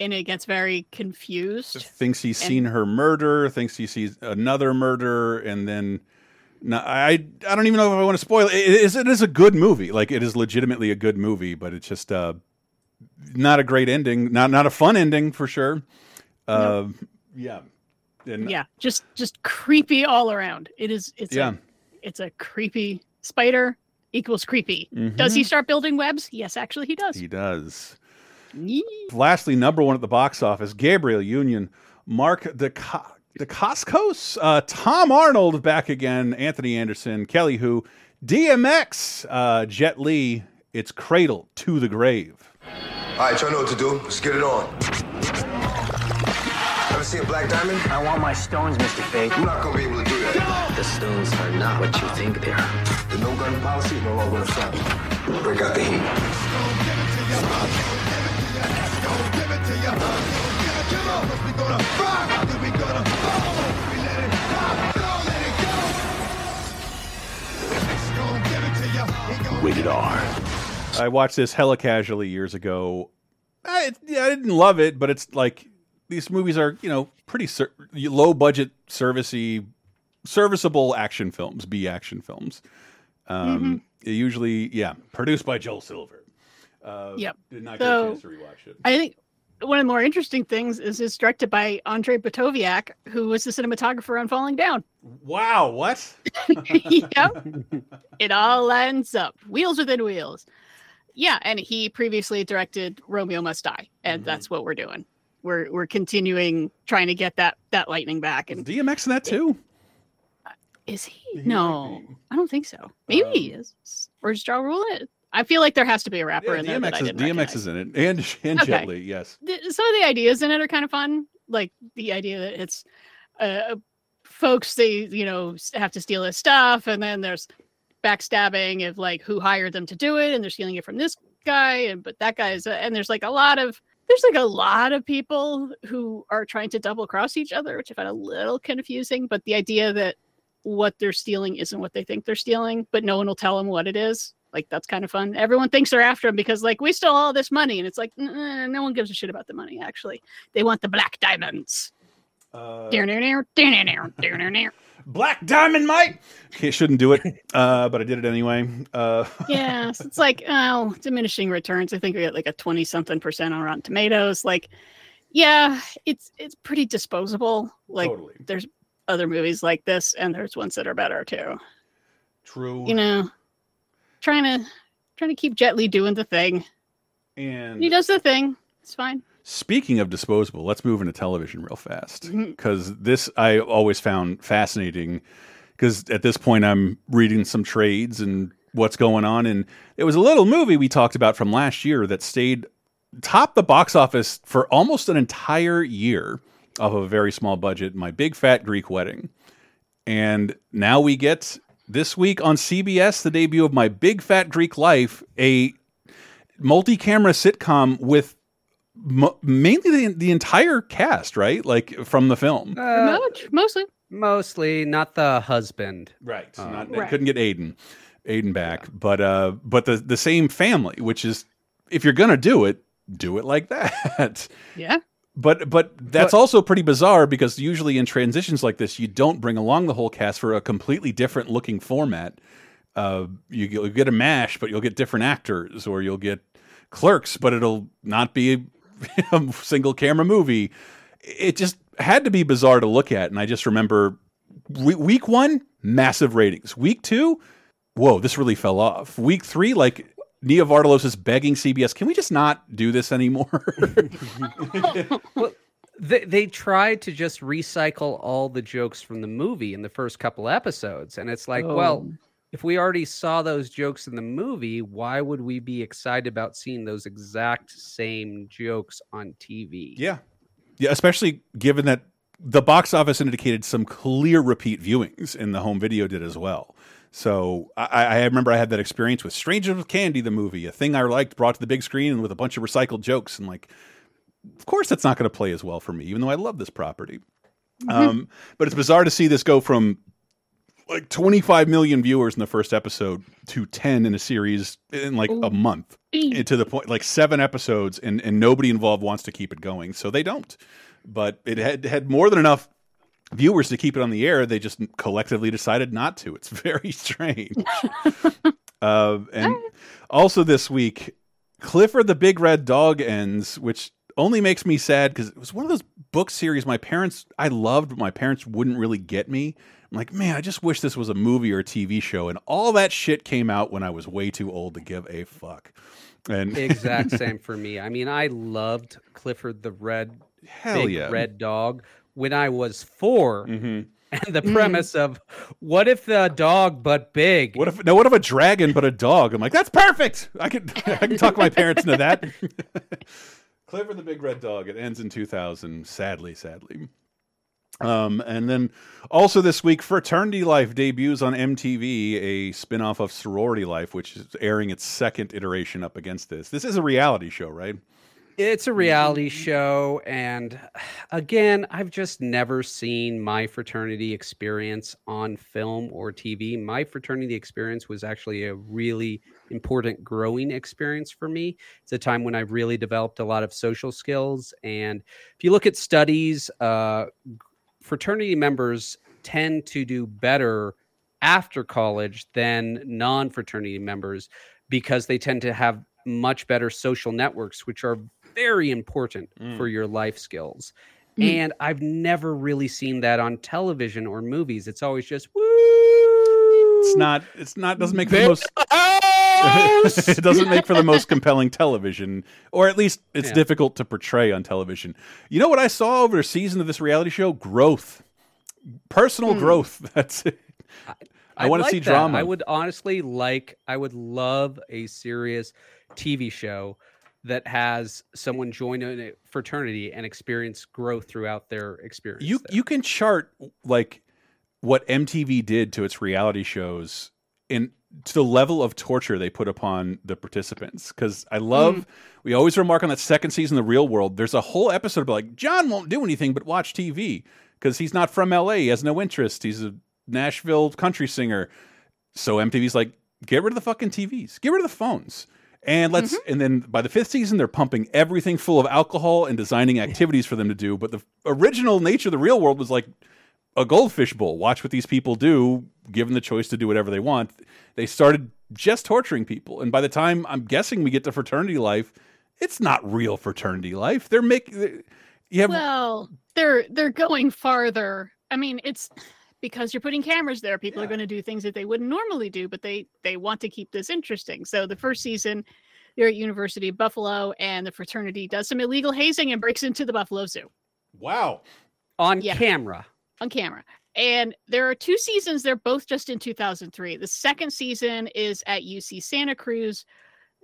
and it gets very confused. thinks he's And- seen her murder, thinks he sees another murder, and then no, I I don't even know if I want to spoil it. It is, it is a good movie, like it is legitimately a good movie, but it's just uh, not a great ending, not not a fun ending for sure. Uh, Yeah, and yeah, just just creepy all around. It is. It's Yeah. a it's a creepy spider equals creepy. Does he start building webs? Yes, actually, he does. he does. Yee. Lastly, number one at the box office, Gabrielle Union, Mark the Dacascos, uh, Tom Arnold back again, Anthony Anderson, Kelly Hu, DMX, uh, Jet Li, it's Cradle to the Grave. All right, y'all know what to do. Let's get it on. Ever see a black diamond? I want my stones, Mr. Fait. You're not gonna be able to do that. The stones are not what you think they are. The no gun policy is no longer in effect. Break out the heat. Rated R. I watched this hella casually years ago. I, yeah, I didn't love it, but it's like these movies are, you know, pretty low budget, servicey, serviceable action films, B action films. Um, Usually, yeah, produced by Joel Silver. Uh, Yep. Did not get So, a chance to rewatch it. I think one of the more interesting things is it's directed by Andre Bartkowiak, who was the cinematographer on Falling Down. Wow, what? yep. It all lines up. Wheels within wheels. Yeah, and he previously directed Romeo Must Die, and Mm-hmm. that's what we're doing. We're we're continuing trying to get that that lightning back. And DMX in that too? is he? No, I don't think so. Maybe he is. Or is Ja Rule it? I feel like there has to be a rapper Yeah, in there that DMX I is DMX recognize. is in it, and and Okay. Jet Li, yes. the, some of the ideas in it are kind of fun. Like the idea that it's uh, folks they you know have to steal his stuff, and then there's backstabbing of like who hired them to do it, and they're stealing it from this guy, and but that guy's uh, and there's like a lot of there's like a lot of people who are trying to double cross each other, which I find a little confusing. But the idea that what they're stealing isn't what they think they're stealing, but no one will tell them what it is. Like that's kind of fun. Everyone thinks they're after him because like we stole all this money, and it's like "N- n- no one gives a shit about the money. Actually, they want the black diamonds. Uh, Black Diamond, Mike. Okay, shouldn't do it, uh, but I did it anyway. Uh, yeah, so it's like oh, diminishing returns. I think we got like a twenty something percent on Rotten Tomatoes. Like, yeah, it's it's pretty disposable. Like, Totally. there's other movies like this, and there's ones that are better too. True. You know, trying to trying to keep Jet Li doing the thing. and He does the thing. It's fine. Speaking of disposable, let's move into television real fast mm-hmm. because this I always found fascinating. Because at this point, I'm reading some trades and what's going on, and it was a little movie we talked about from last year that stayed top the box office for almost an entire year off of a very small budget. My Big Fat Greek Wedding, and now we get this week on CBS the debut of My Big Fat Greek Life, a multi-camera sitcom with mainly the, the entire cast, right? Like from the film. Uh, Much, mostly. Mostly, not the husband. Right. Uh, Not, Right. Couldn't get Aiden, Aiden back, but uh, but the the same family, which is if you're gonna do it, do it like that. Yeah. But but that's also pretty bizarre because usually in transitions like this, you don't bring along the whole cast for a completely different looking format. Uh, you, you'll get a mash, but you'll get different actors, or you'll get clerks, but it'll not be a single camera movie. It just had to be bizarre to look at, and I just remember week one, massive ratings. Week two, whoa, this really fell off. Week three, like Nia Vardalos is begging CBS, can we just not do this anymore? They, they tried to just recycle all the jokes from the movie in the first couple episodes. And it's like, well, Oh. If we already saw those jokes in the movie, why would we be excited about seeing those exact same jokes on TV? Yeah. Yeah, especially given that the box office indicated some clear repeat viewings, and the home video did as well. So I, I remember I had that experience with Strangers with Candy, the movie, a thing I liked brought to the big screen and with a bunch of recycled jokes. And like, of course, that's not going to play as well for me, even though I love this property. Um, but it's bizarre to see this go from like 25 million viewers in the first episode to 10 in a series in like a month. And to the point like seven episodes and, and nobody involved wants to keep it going so they don't. But it had had more than enough viewers to keep it on the air they just collectively decided not to. It's very strange. Uh, and also this week clifford the big red dog ends which only makes me sad because it was one of those book series my parents I loved, but my parents wouldn't really get me. I'm like, man, I just wish this was a movie or a TV show, and all that shit came out when I was way too old to give a fuck. And exact same for me. I mean, I loved Clifford the Red Hell Big yeah. Red Dog when I was 4 Mhm. And the premise of what if the dog but big? What if no? What if a dragon but a dog? I'm like, that's perfect. I can I can talk my parents into that. Clifford the Big Red Dog. It ends in 2000. Sadly, sadly. Um, and then also this week, Fraternity Life debuts on MTV, a spin-off of Sorority Life, which is airing its second iteration up against this. This is a reality show, right? It's a reality show. And again, I've just never seen my fraternity experience on film or TV. My fraternity experience was actually a really important growing experience for me. It's a time when I really developed a lot of social skills. And if you look at studies, uh, fraternity members tend to do better after college than non fraternity members because they tend to have much better social networks, which are very important for your life skills. Mm. And I've never really seen that on television or movies. It's always just woo. It's not. It's not. Doesn't make for the most. it doesn't make for the most compelling television, or at least it's Yeah. difficult to portray on television. You know what I saw over a season of this reality show? Growth, personal Hmm. growth. That's it. I I'd want to like see that. drama. I would honestly like. I would love a serious TV show that has someone join a fraternity and experience growth throughout their experience. you you can chart like what MTV did to its reality shows in to the level of torture they put upon the participants. Because I love mm. we always remark on that second season of the real world. There's a whole episode about like John won't do anything but watch TV because he's not from LA he has no interest he's a Nashville country singer. So MTV's like get rid of the fucking TVs get rid of the phones and let's mm-hmm. and then by the fifth season they're pumping everything full of alcohol and designing activities for them to do but the original nature of the real world was like a goldfish bowl. Watch what these people do, given the choice to do whatever they want. They started just torturing people. And by the time I'm guessing we get to fraternity life, it's not real fraternity life. They're making you have Well, they're they're going farther. I mean, it's because you're putting cameras there. People are going to do things that they wouldn't normally do, but they they want to keep this interesting. So the first season, they're at University of Buffalo, and the fraternity does some illegal hazing and breaks into the Buffalo Zoo wow. on Yeah. camera. On camera. And there are two seasons. They're both just in 2003. The second season is at UC Santa Cruz.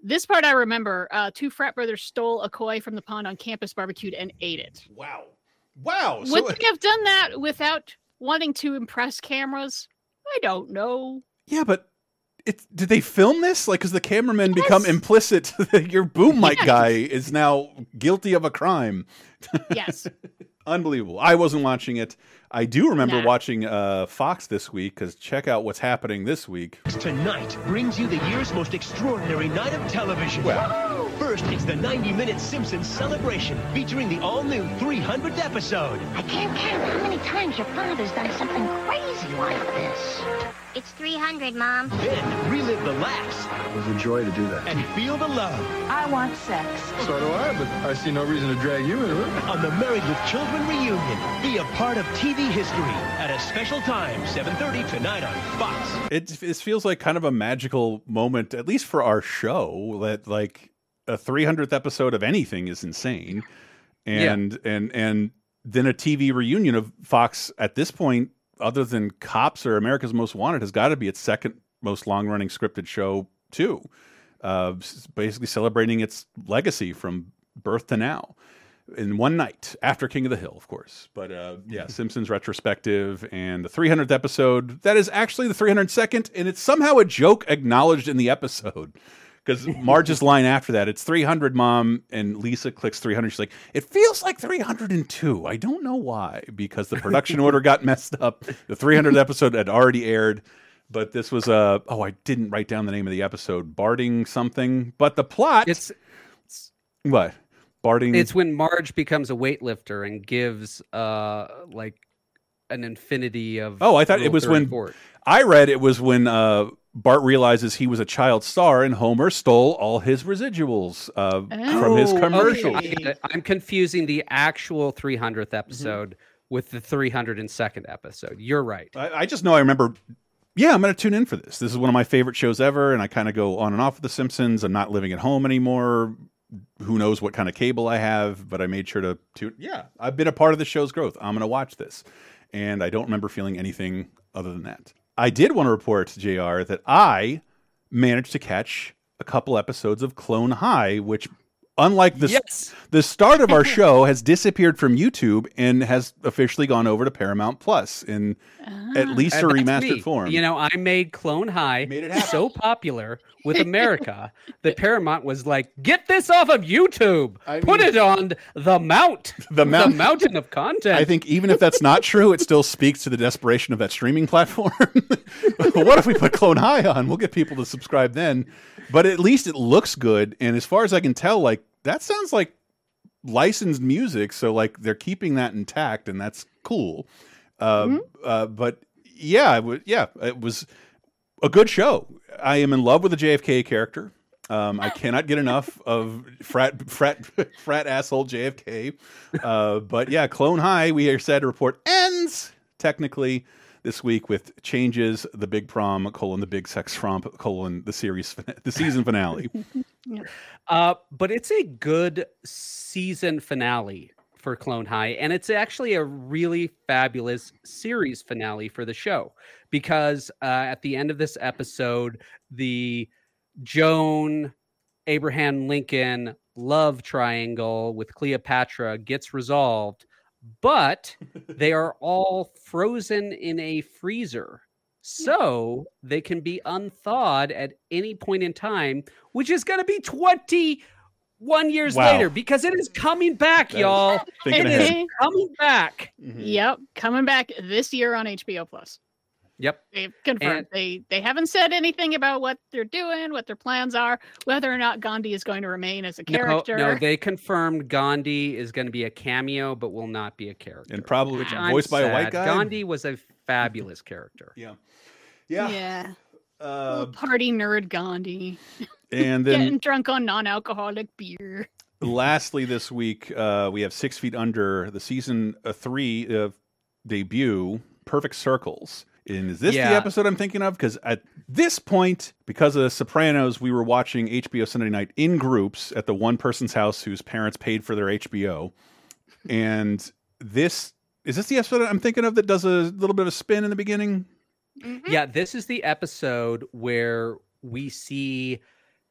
This part I remember. Uh, two frat brothers stole a koi from the pond on campus, barbecued, and ate it. Wow. Wow. Would they have done that without wanting to impress cameras? I don't know. yeah, but it, did they film this? Like, because the cameramen become implicit that your boom mic Yeah. guy is now guilty of a crime. Yes. Unbelievable. I wasn't watching it. I do remember Nah. watching uh, Fox this week because check out what's happening this week. Tonight brings you the year's most extraordinary night of television. Well, First, it's the 90-minute Simpsons celebration featuring the all-new 300th episode. I can't count how many times your father's done something crazy like this. It's 300, Mom. Then relive the laughs It was a joy to do that. and feel the love I want sex. So do I, but I see no reason to drag you into it. on the Married with Children reunion. Be a part of TV history at a special time, 7:30 tonight on Fox. It, it feels like kind of a magical moment, at least for our show, that like a 300th episode of anything is insane. And, and, and then a TV reunion of Fox at this point, other than Cops or America's Most Wanted, has got to be its second most long running scripted show, too. Uh, basically celebrating its legacy from birth to now in one night after King of the Hill, of course. But uh, yeah, Simpsons retrospective and the 300th episode. That is actually the 302nd, and it's somehow a joke acknowledged in the episode because Marge's line after that, it's 300, mom, and Lisa clicks 300. She's like, it feels like 302. I don't know why, because the production order got messed up. The 300th episode had already aired, but this was a oh, I didn't write down the name of the episode, Barting something, but the plot. It's what Barting. It's when Marge becomes a weightlifter and gives uh like an infinity of. Oh, I thought it was when 34. I read it was when uh, Bart realizes he was a child star and Homer stole all his residuals uh, from his Oh, okay. I get it. I'm confusing the actual 300th Mm-hmm. episode with the 302nd episode. You're right. I, I just know I remember. Yeah, I'm going to tune in for this. This is one of my favorite shows ever, and I kind of go on and off with The Simpsons. I'm not living at home anymore. Who knows what kind of cable I have, but I made sure to tune. Yeah, I've been a part of the show's growth. I'm going to watch this, and I don't remember feeling anything other than that. I did want to report Jr. that I managed to catch a couple episodes of Clone High, which, unlike the Yes. the start of our show, has disappeared from YouTube and has officially gone over to Paramount Plus in at ah. least a remastered me. form. You know, I made Clone High made so popular with America that Paramount was like, "Get this off of YouTube. I Put it on the Mount, The Mount- mountain of content." I think even if that's not true, it still speaks to the desperation of that streaming platform. what if we put Clone High on? We'll get people to subscribe then. But at least it looks good, and as far as I can tell, like that sounds like licensed music. So like they're keeping that intact, and that's cool. Uh, Mm-hmm. uh, but yeah, it was, yeah, it was a good show. I am in love with the JFK character. Um, I cannot get enough of frat frat frat asshole JFK. Uh, but yeah, Clone High, we are sad to report ends technically this week with changes. The big prom colon the big sex romp colon the series the season finale. Uh, but it's a good season finale for Clone High, and it's actually a really fabulous series finale for the show because uh, at the end of this episode, the Joan Abraham Lincoln love triangle with Cleopatra gets resolved, but they are all frozen in a freezer. So they can be unthawed at any point in time, which is going to be 21 years Wow. later because it is coming back, That is y'all. thinking It ahead. is coming back. Mm-hmm. Yep, coming back this year on HBO Plus. Yep. They've confirmed And- they they haven't said anything about what they're doing, what their plans are, whether or not Gandhi is going to remain as a character. No, no, they confirmed Gandhi is going to be a cameo, but will not be a character. And probably which I'm voiced by a white guy? Gandhi was a fabulous character. Yeah. yeah. Uh, Little party nerd Gandhi. and Getting drunk on non-alcoholic beer. lastly this week uh, we have Six Feet Under the season uh, three uh, debut Perfect Circles. And is this the episode I'm thinking of? Because at this point, because of The Sopranos, we were watching HBO Sunday night in groups at the one person's house whose parents paid for their HBO. And this is this the episode I'm thinking of that does a little bit of a spin in the beginning? Mm-hmm. Yeah, this is the episode where we see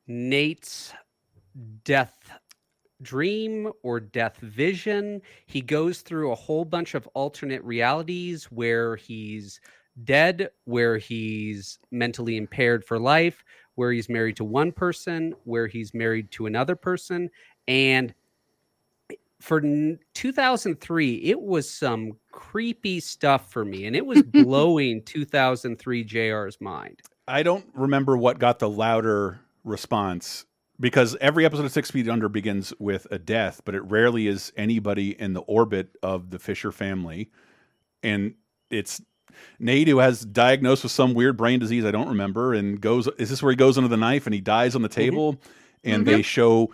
Nate's death dream or death vision. He goes through a whole bunch of alternate realities where he's dead, where he's mentally impaired for life, where he's married to one person, where he's married to another person. And for 2003, it was some creepy stuff for me, and it was blowing 2003 JR's mind. I don't remember what got the louder response because every episode of Six Feet Under begins with a death, but it rarely is anybody in the orbit of the Fisher family. And it's Nate who has diagnosed with some weird brain disease I don't remember and goes is this where he goes under the knife and he dies on the table? And they show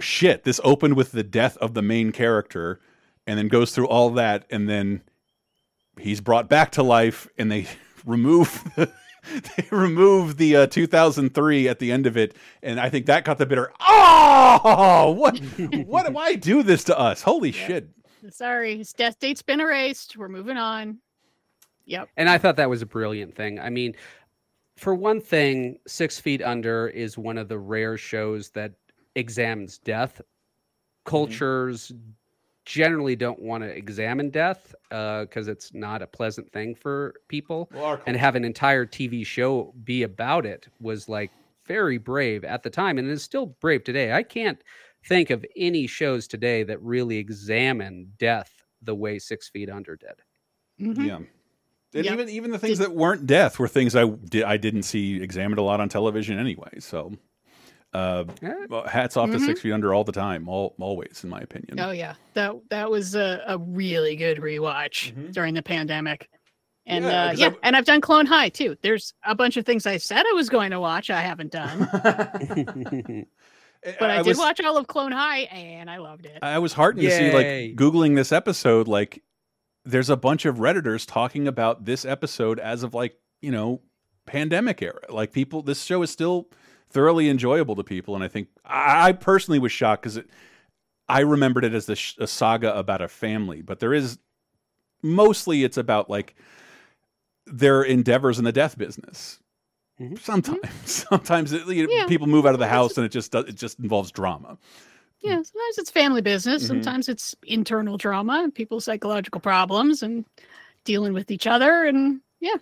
shit this opened with the death of the main character and then goes through all that and then he's brought back to life and they remove they remove the uh, 2003 at the end of it and i think that got the bitter oh what what why do this to us? Holy shit. Sorry, his death date's been erased. We're moving on. Yep. And I thought that was a brilliant thing. I mean, for one thing, Six Feet Under is one of the rare shows that examines death. Cultures generally don't want to examine death because it's not a pleasant thing for people. Well, and have an entire TV show be about it was like very brave at the time and is still brave today. I can't think of any shows today that really examine death the way Six Feet Under did. Mm-hmm. Yeah. And even even the things that weren't death were things I did I didn't see examined a lot on television anyway. So uh, well, hats off Mhm. to Six Feet Under all the time, all always, in my opinion. Oh yeah, that that was a, a really good rewatch during the pandemic. And Mm-hmm. Yeah, yeah, uh, 'cause yeah, I- and I've done Clone High too. There's a bunch of things I said I was going to watch I haven't done, but I, I did was- watch all of Clone High and I loved it. I was heartened to see like googling this episode like there's a bunch of redditors talking about this episode as of like, you know, pandemic era. Like people this show is still thoroughly enjoyable to people and I think I, I personally was shocked cuz it I remembered it as the sh- a saga about a family, but there is mostly it's about like their endeavors in the death business. Mm-hmm. Sometimes, mm-hmm. sometimes it, you know, Yeah. people move out of the house and it just does, it just involves drama. Yeah, sometimes it's family business, Mhm. sometimes it's internal trauma and people's psychological problems and dealing with each other and yeah.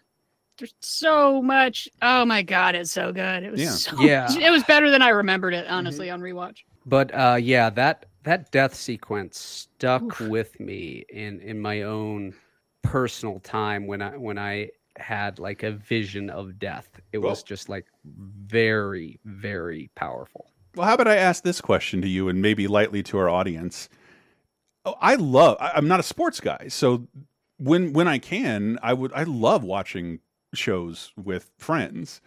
There's so much. Oh my god, it's so good. It was Yeah. so Yeah. it was better than I remembered it, honestly, on rewatch. But uh, yeah, that that death sequence stuck with me in in my own personal time when I when I had like a vision of death. It was just like very very powerful. Well, how about I ask this question to you and maybe lightly to our audience? Oh, I love. I, I'm not a sports guy, so when when I can, I would. I love watching shows with friends,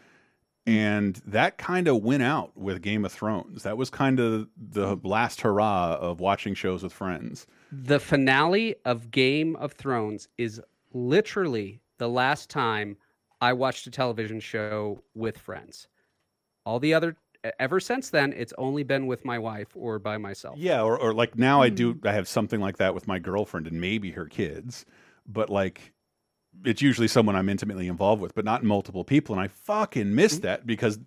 mm. and that kind of went out with Game of Thrones. That was kind of the last hurrah of watching shows with friends. The finale of Game of Thrones is literally the last time I watched a television show with friends. All the other ever since then, it's only been with my wife or by myself. Yeah, or, or like now I do. I have something like that with my girlfriend and maybe her kids, but like it's usually someone I'm intimately involved with, but not multiple people. And I fucking missed that because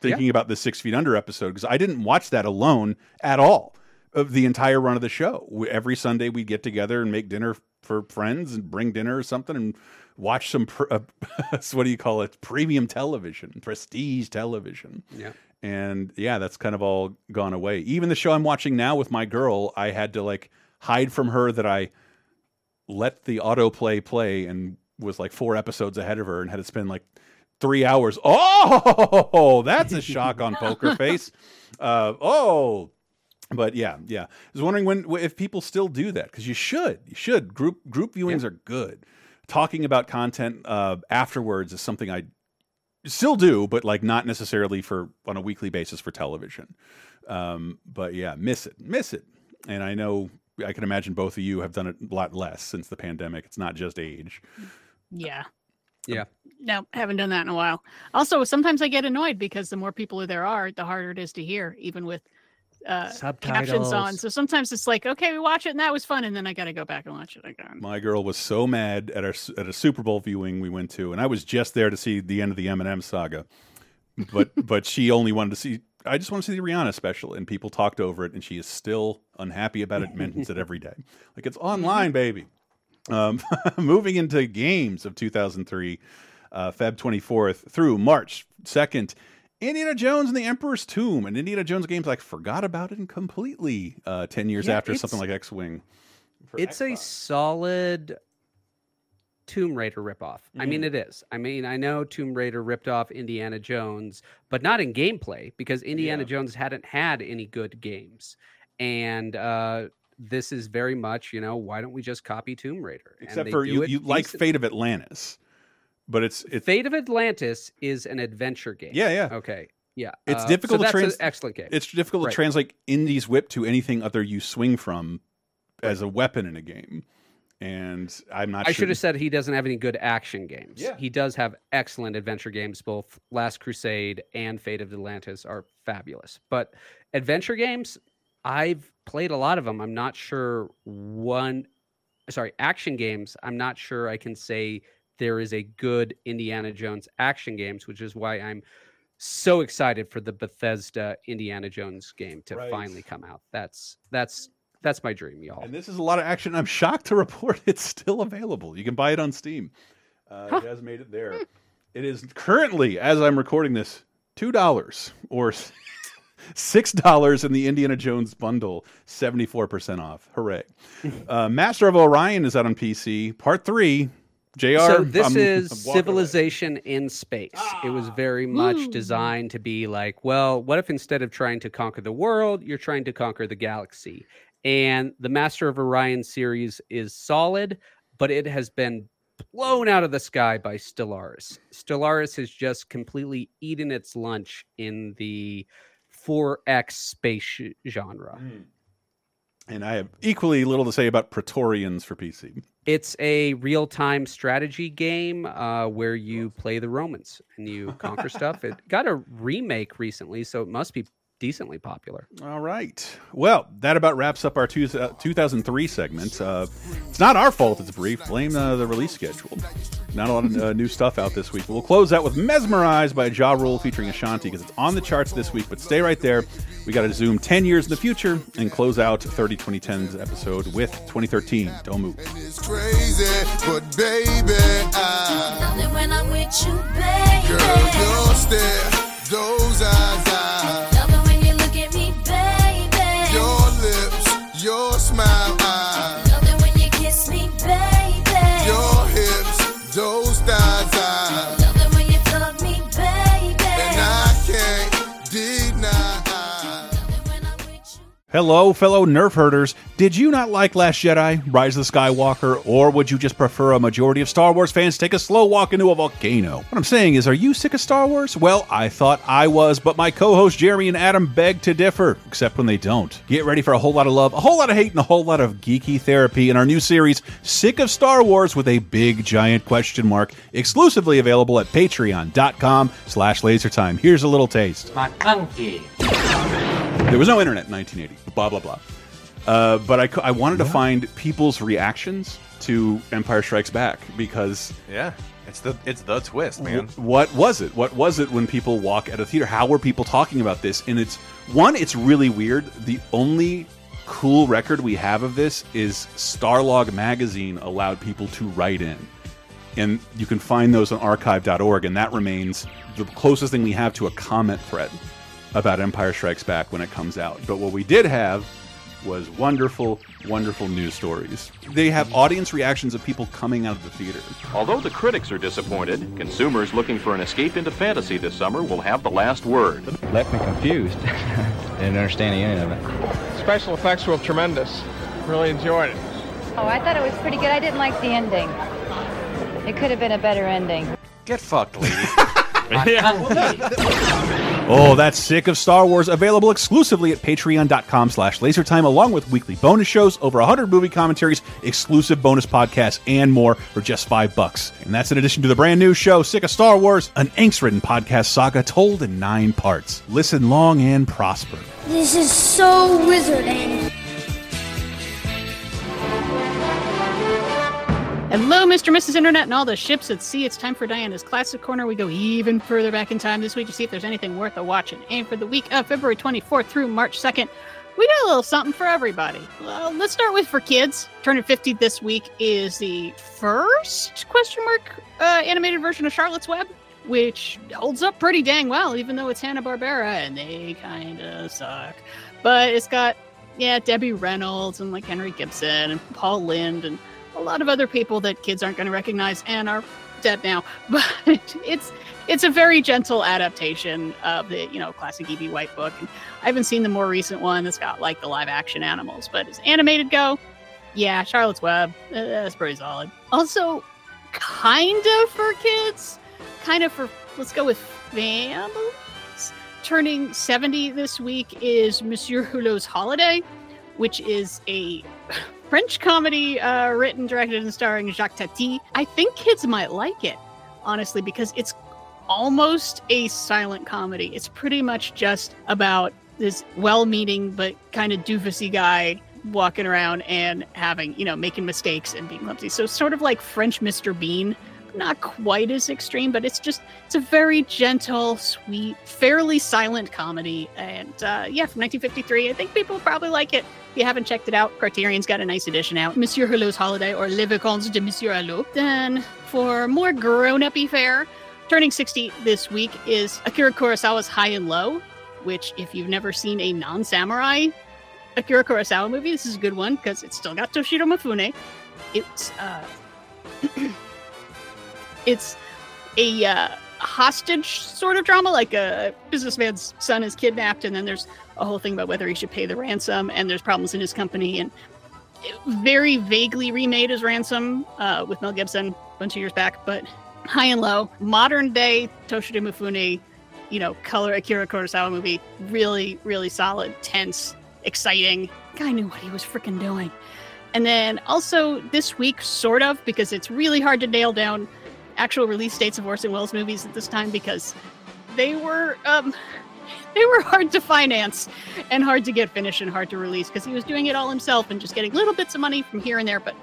thinking about the Six Feet Under episode because I didn't watch that alone at all of the entire run of the show. Every Sunday we'd get together and make dinner for friends and bring dinner or something and watch some pr- uh, what do you call it premium television, prestige television. Yeah. And yeah, that's kind of all gone away. Even the show I'm watching now with my girl, I had to like hide from her that I let the autoplay play and was like four episodes ahead of her and had to spend like three hours. Oh, that's a shock on poker face. Uh, oh, but yeah, yeah. I was wondering when if people still do that because you should. You should. Group group viewings are good. Talking about content uh, afterwards is something I still do, but like not necessarily for on a weekly basis for television. Um, but yeah, miss it, miss it. And I know I can imagine both of you have done it a lot less since the pandemic. It's not just age. Yeah. Yeah. No, haven't done that in a while. Also, sometimes I get annoyed because the more people there are, the harder it is to hear, even with uh, captions on. So sometimes it's like, okay, we watch it and that was fun, and then I got to go back and watch it again. My girl was so mad at our at a Super Bowl viewing we went to, and I was just there to see the end of the Eminem saga, but but she only wanted to see. I just want to see the Rihanna special, and people talked over it, and she is still unhappy about it. Mentions it every day, like it's online, baby. Um, moving into games of 2003, uh, Feb 24th through March 2nd. Indiana Jones and the Emperor's Tomb, and Indiana Jones games like forgot about it completely. Uh, ten years Yeah, after something like X Wing. it's a solid Tomb Raider ripoff. I mean, Mhm. it is. I mean, I know Tomb Raider ripped off Indiana Jones, but not in gameplay because Indiana Jones hadn't had any good games. And uh, this is very much, you know, why don't we just copy Tomb Raider? And Except for you, you like Fate of Atlantis, but it's it's Fate of Atlantis is an adventure game. Yeah, yeah. Okay. Yeah. it's uh, difficult so to that's an excellent game. It's difficult Right. to translate Indy's whip to anything other you swing from as a weapon in a game, and I'm not. I sure. should have said he doesn't have any good action games. Yeah. He does have excellent adventure games. Both Last Crusade and Fate of Atlantis are fabulous. But adventure games, I've played a lot of them. I'm not sure one, sorry, action games. I'm not sure I can say there is a good Indiana Jones action games, which is why I'm so excited for the Bethesda Indiana Jones game to Right. finally come out. That's that's that's my dream, y'all. And this is a lot of action. I'm shocked to report it's still available. You can buy it on Steam. Uh, It has made it there. It is currently, as I'm recording this, two dollars or six dollars in the Indiana Jones bundle, seventy four percent off. Hooray! uh, Master of Orion is out on PC. Part three. Jr. So this I'm- is I'm walking away. civilization in space. it was very ah, much Ooh. designed to be like, well, what if instead of trying to conquer the world, you're trying to conquer the galaxy? And the Master of Orion series is solid, but it has been blown out of the sky by Stellaris. Stellaris has just completely eaten its lunch in the 4X space sh- genre. Hmm. And I have equally little to say about Praetorians for PC. It's a real time strategy game uh, where you play the Romans and you conquer stuff. It got a remake recently, so it must be decently popular. All right. Well, that about wraps up our two, uh, 2003 segment. Uh, it's not our fault it's brief. Blame uh, the release schedule. Not a lot of uh, new stuff out this week. We'll close out with Mesmerized by Ja Rule featuring Ashanti because it's on the charts this week. But stay right there. We got to zoom 10 years in the future and close out 30 2010's episode with 2013. Don't move. It's crazy, but baby, I Love when I'm with you, baby. girl, your stare, those eyes, I Hello, fellow Nerf herders. Did you not like Last Jedi, Rise of the Skywalker, or would you just prefer a majority of Star Wars fans take a slow walk into a volcano? What I'm saying is, are you sick of Star Wars? Well, I thought I was, but my co hosts Jeremy and Adam beg to differ, except when they don't. Get ready for a whole lot of love, a whole lot of hate, and a whole lot of geeky therapy in our new series, Sick of Star Wars with a big giant question mark, exclusively available at patreon.com slash lasertime. Here's a little taste. McClunky. There was no internet in 1980. Blah blah blah. Uh, but I, I wanted to find people's reactions to Empire Strikes Back because Yeah, it's the it's the twist, man. what was it? What was it when people walk at a theater? How were people talking about this? And it's one, it's really weird. The only cool record we have of this is Starlog magazine allowed people to write in. And you can find those on archive.org, and that remains the closest thing we have to a comment thread about Empire Strikes Back when it comes out. But what we did have was wonderful, wonderful news stories. They have audience reactions of people coming out of the theater. Although the critics are disappointed, consumers looking for an escape into fantasy this summer will have the last word. Left me confused. Didn't understand any of it. Special effects were tremendous. Really enjoyed it. Oh, I thought it was pretty good. I didn't like the ending. It could have been a better ending. Get fucked, lady. Oh, that's sick of Star Wars. Available exclusively at patreon.com slash lasertime, along with weekly bonus shows, over 100 movie commentaries, exclusive bonus podcasts, and more for just five bucks. And that's in addition to the brand new show, Sick of Star Wars, an angst-ridden podcast saga told in nine parts. Listen long and prosper. This is so wizarding. Hello, Mr. Mrs. Internet and all the ships at sea. It's time for Diana's Classic Corner. We go even further back in time this week to see if there's anything worth a watching. And aim for the week of February 24th through March 2nd, we got a little something for everybody. Well, let's start with for kids. Turning 50 this week is the first question mark uh, animated version of Charlotte's Web, which holds up pretty dang well, even though it's Hanna Barbera and they kind of suck. But it's got yeah Debbie Reynolds and like Henry Gibson and Paul Lynde and a lot of other people that kids aren't going to recognize and are dead now. But it's it's a very gentle adaptation of the you know classic E.B. White book. And I haven't seen the more recent one that's got like the live action animals, but as animated go, yeah, Charlotte's Web, uh, that's pretty solid. Also, kind of for kids, kind of for let's go with families. Turning 70 this week is Monsieur Hulot's Holiday, which is a French comedy uh, written, directed, and starring Jacques Tati. I think kids might like it, honestly, because it's almost a silent comedy. It's pretty much just about this well-meaning but kind of doofusy guy walking around and having, you know, making mistakes and being clumsy. So sort of like French Mr. Bean. Not quite as extreme, but it's just it's a very gentle, sweet, fairly silent comedy. And uh, yeah, from 1953, I think people probably like it. If you haven't checked it out, Criterion's got a nice edition out. Monsieur Hulot's Holiday or Les Vacances de Monsieur Hulot. Then for more grown-uppy fare, turning 60 this week is Akira Kurosawa's High and Low, which, if you've never seen a non samurai Akira Kurosawa movie, this is a good one because it's still got Toshiro Mifune. It's uh, it's a uh, hostage sort of drama, like a businessman's son is kidnapped, and then there's a whole thing about whether he should pay the ransom, and there's problems in his company, and very vaguely remade as Ransom uh, with Mel Gibson a bunch of years back, but high and low, modern day Toshiro Mifune, you know, color Akira Kurosawa movie, really, really solid, tense, exciting. Guy knew what he was freaking doing. And then also this week, sort of, because it's really hard to nail down actual release dates of Orson Welles movies at this time because they were um, they were hard to finance and hard to get finished and hard to release because he was doing it all himself and just getting little bits of money from here and there. But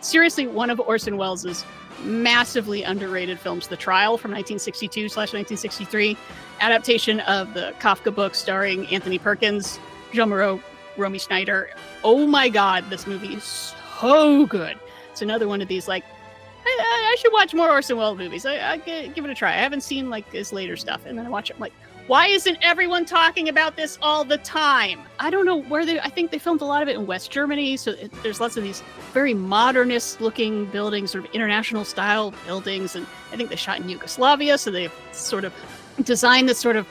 seriously, one of Orson Welles' massively underrated films, The Trial from 1962 slash 1963, adaptation of the Kafka book starring Anthony Perkins, Jeanne Moreau, Romy Schneider. Oh my God, this movie is so good. It's another one of these like I, I, should watch more Orson Welles movies. I, I give it a try. I haven't seen like his later stuff, and then I watch it. I'm like, why isn't everyone talking about this all the time? I don't know where they. I think they filmed a lot of it in West Germany, so it, there's lots of these very modernist-looking buildings, sort of international style buildings, and I think they shot in Yugoslavia, so they've sort of designed this sort of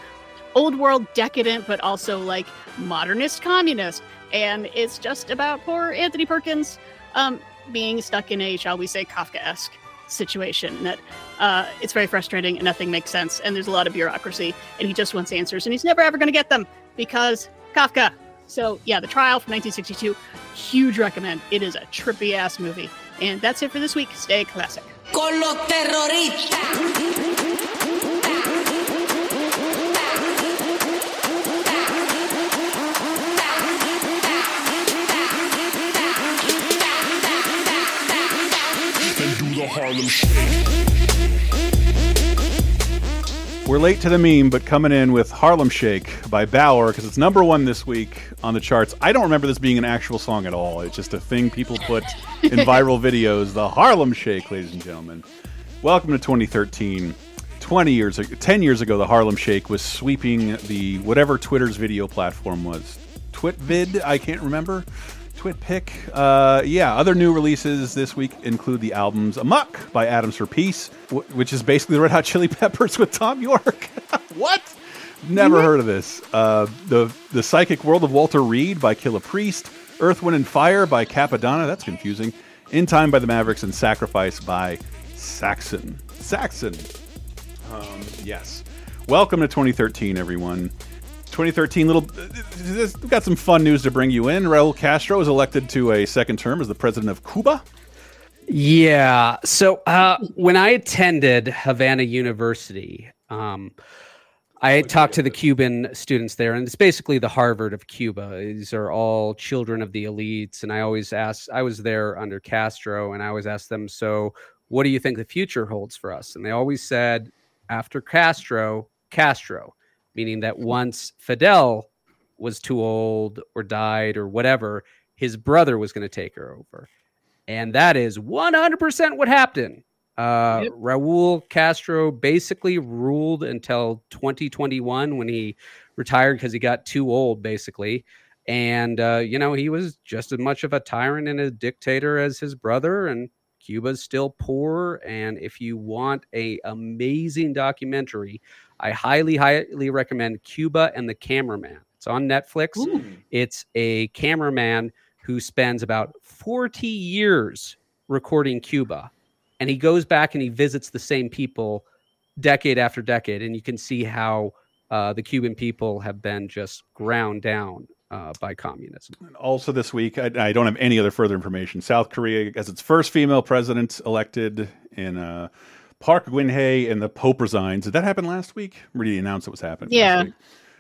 old world decadent, but also like modernist communist. And it's just about poor Anthony Perkins um, being stuck in a, shall we say, Kafka-esque situation that uh, it's very frustrating and nothing makes sense and there's a lot of bureaucracy and he just wants answers and he's never ever going to get them because Kafka. So yeah, the trial from 1962, huge recommend. It is a trippy ass movie. And that's it for this week. Stay classic. Harlem Shake. We're late to the meme, but coming in with Harlem Shake by Baauer because it's number one this week on the charts. I don't remember this being an actual song at all. It's just a thing people put in viral videos. The Harlem Shake, ladies and gentlemen. Welcome to 2013. 20 years 10 years ago, the Harlem Shake was sweeping the whatever Twitter's video platform was. Twitvid, I can't remember. Twitpic. Uh, yeah, other new releases this week include the albums Amok by Atoms for Peace, which is basically the Red Hot Chili Peppers with Thom Yorke. what? Never heard of this. Uh, the The Psychic World of Walter Reed by Killah Priest, Earth, Wind, and Fire by Cappadonna. That's confusing. In Time by the Mavericks and Sacrifice by Saxon. Saxon. Um, yes. Welcome to 2013, everyone. 2013 little we've got some fun news to bring you in. Raul castro was elected to a second term as the president of cuba. Yeah. So uh, when i attended havana university um, i talked to the cuban students there and it's basically the harvard of cuba. These are all children of the elites and i always ask i was there under castro and i always asked them so what do you think the future holds for us? And they always said after castro castro meaning that once Fidel was too old or died or whatever, his brother was going to take her over. And that is 100% what happened. Uh, yep. Raul Castro basically ruled until 2021 when he retired because he got too old, basically. And, uh, you know, he was just as much of a tyrant and a dictator as his brother. And Cuba's still poor. And if you want a amazing documentary I highly, highly recommend Cuba and the Cameraman. It's on Netflix. Ooh. It's a cameraman who spends about 40 years recording Cuba. And he goes back and he visits the same people decade after decade. And you can see how uh, the Cuban people have been just ground down uh, by communism. Also, this week, I, I, don't have any other further information. South Korea has its first female president elected in. Uh, Park Geun-hye and the Pope resigns. Did that happen last week? Or did he announce it was happening? Yeah.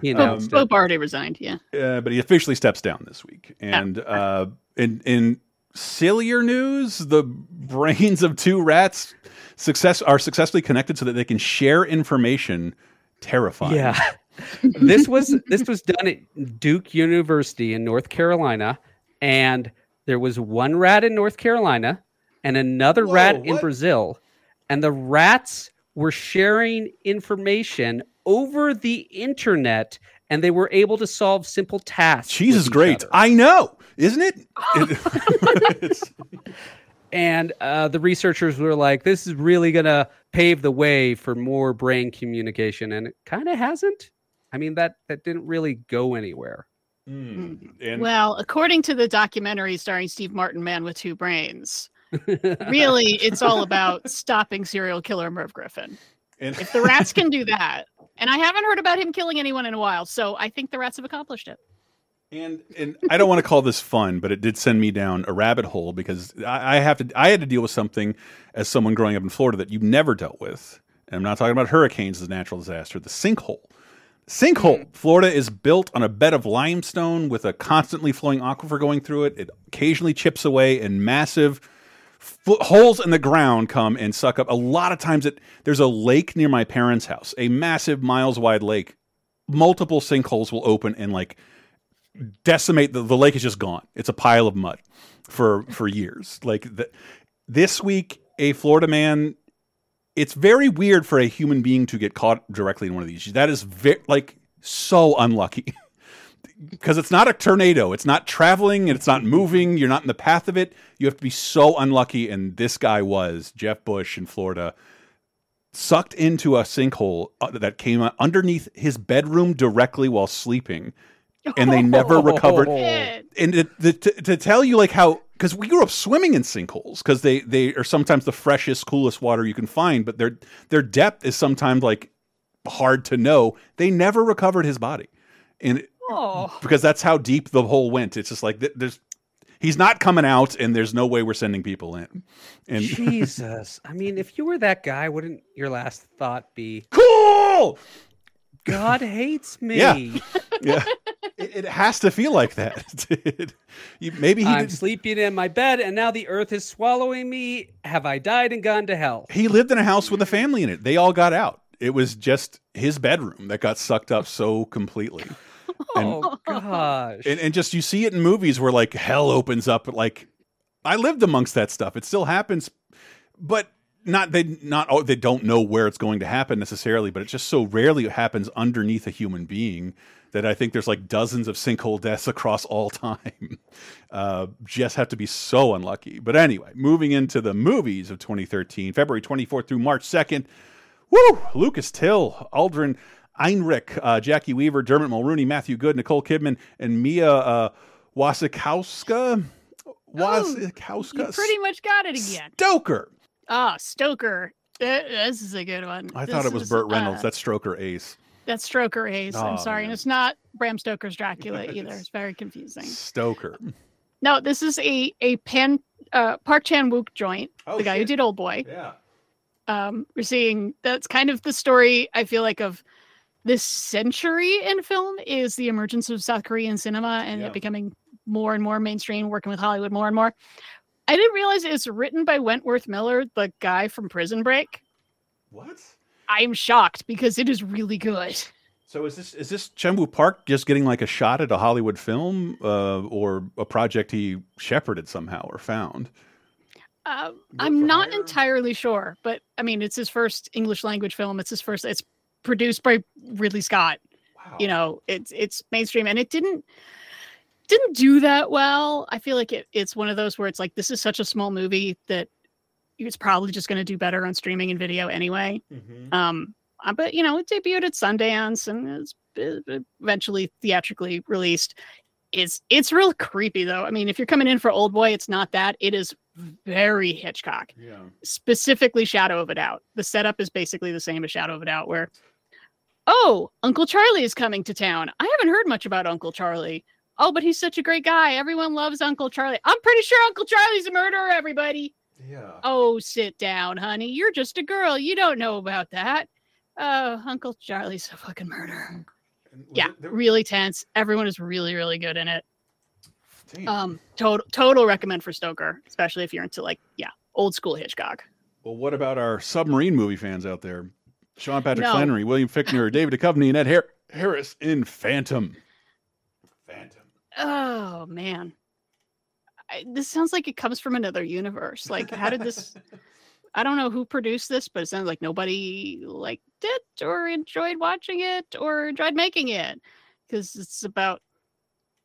He announced Pope, Pope already resigned. Yeah. Uh, but he officially steps down this week. And oh. uh, in in sillier news, the brains of two rats success are successfully connected so that they can share information. Terrifying. Yeah. this was this was done at Duke University in North Carolina, and there was one rat in North Carolina and another Whoa, rat what? in Brazil and the rats were sharing information over the internet and they were able to solve simple tasks. Cheese with is each great. other. I know, isn't it? It- And uh, the researchers were like, this is really going to pave the way for more brain communication. And it kind of hasn't. I mean, that, that didn't really go anywhere. and Well, according to the documentary starring Steve Martin, Man with Two Brains, really it's all about stopping serial killer Merv Griffin. And- if the rats can do that, and I haven't heard about him killing anyone in a while, so I think the rats have accomplished it. And and I don't want to call this fun, but it did send me down a rabbit hole because I, I have to. I had to deal with something as someone growing up in Florida that you've never dealt with. And I'm not talking about hurricanes as a natural disaster. The sinkhole. Sinkhole. Mm-hmm. Florida is built on a bed of limestone with a constantly flowing aquifer going through it. It occasionally chips away, and massive holes in the ground come and suck up. A lot of times, it there's a lake near my parents' house, a massive miles wide lake. Multiple sinkholes will open and like decimate the, the lake is just gone. It's a pile of mud for for years. Like the, this week, a Florida man. It's very weird for a human being to get caught directly in one of these. That is very like so unlucky. Because it's not a tornado, it's not traveling, and it's not moving. You're not in the path of it. You have to be so unlucky, and this guy was Jeff Bush in Florida, sucked into a sinkhole uh, that came underneath his bedroom directly while sleeping, and they never recovered. And the, to, to tell you like how because we grew up swimming in sinkholes because they they are sometimes the freshest, coolest water you can find, but their their depth is sometimes like hard to know. They never recovered his body, and Oh, because that's how deep the hole went. It's just like th- there's he's not coming out, and there's no way we're sending people in. And Jesus. I mean, if you were that guy, wouldn't your last thought be cool? God hates me. Yeah. yeah, it, it has to feel like that. Maybe he I'm did, sleeping in my bed and now the earth is swallowing me. Have I died and gone to hell? he lived in a house with a family in it. They all got out. It was just his bedroom that got sucked up so completely. Oh gosh. and, and just you see it in movies where like hell opens up like i lived amongst that stuff it still happens but not they not oh, they don't know where it's going to happen necessarily but it just so rarely happens underneath a human being that i think there's like dozens of sinkhole deaths across all time uh, just have to be so unlucky but anyway moving into the movies of 2013 february 24th through march 2nd Woo! Lucas Till, Alden Ehrenreich, uh, Jacki Weaver, Dermot Mulroney, Matthew Goode, Nicole Kidman, and Mia uh, Wasikowska. Wasikowska. you pretty much got it again. Stoker. Ah, Stoker. Th- This is a good one. I This thought it was Burt Reynolds. uh, That's Stroker Ace. That's Stroker Ace. Oh, I'm sorry, and it's not Bram Stoker's Dracula either. It's very confusing. Stoker. No, this is a a Pan uh, Park Chan Wook joint. Oh, the guy who did Old Boy. Yeah. Um, we're seeing that's kind of the story. I feel like of this century in film is the emergence of South Korean cinema and Yeah. it becoming more and more mainstream, working with Hollywood more and more. I didn't realize it's written by Wentworth Miller, the guy from Prison Break. What? I'm shocked because it is really good. So is this is this Chenwu Park just getting like a shot at a Hollywood film uh, or a project he shepherded somehow or found? Uh, I'm not entirely sure, but I mean, it's his first English language film. It's his first. It's produced by Ridley Scott. You know, it's it's mainstream, and it didn't didn't do that well. I feel like it, it's one of those where it's like this is such a small movie that it's probably just going to do better on streaming and video anyway. Um, uh, but you know, it debuted at Sundance and it's uh, eventually theatrically released. It's it's real creepy though. I mean, if you're coming in for Old Boy, it's not that. It is very Hitchcock. Yeah. Specifically, Shadow of a Doubt. The setup is basically the same as Shadow of a Doubt, where oh, Uncle Charlie is coming to town. I haven't heard much about Uncle Charlie. Oh, but he's such a great guy. Everyone loves Uncle Charlie. I'm pretty sure Uncle Charlie's a murderer. Everybody. Yeah. Oh, sit down, honey. You're just a girl. You don't know about that. Oh, Uncle Charlie's a fucking murderer. Yeah, really tense. Everyone is really, really good in it. Um, total, total recommend for Stoker, especially if you're into like, yeah, old school Hitchcock. Well, what about our submarine movie fans out there? Sean Patrick No. Flannery, William Fichtner, David Duchovny, and Ed Har- Harris in Phantom. Phantom. Oh man, I, this sounds like it comes from another universe. Like, how did this? I don't know who produced this, but it sounds like nobody liked it or enjoyed watching it or enjoyed making it because it's about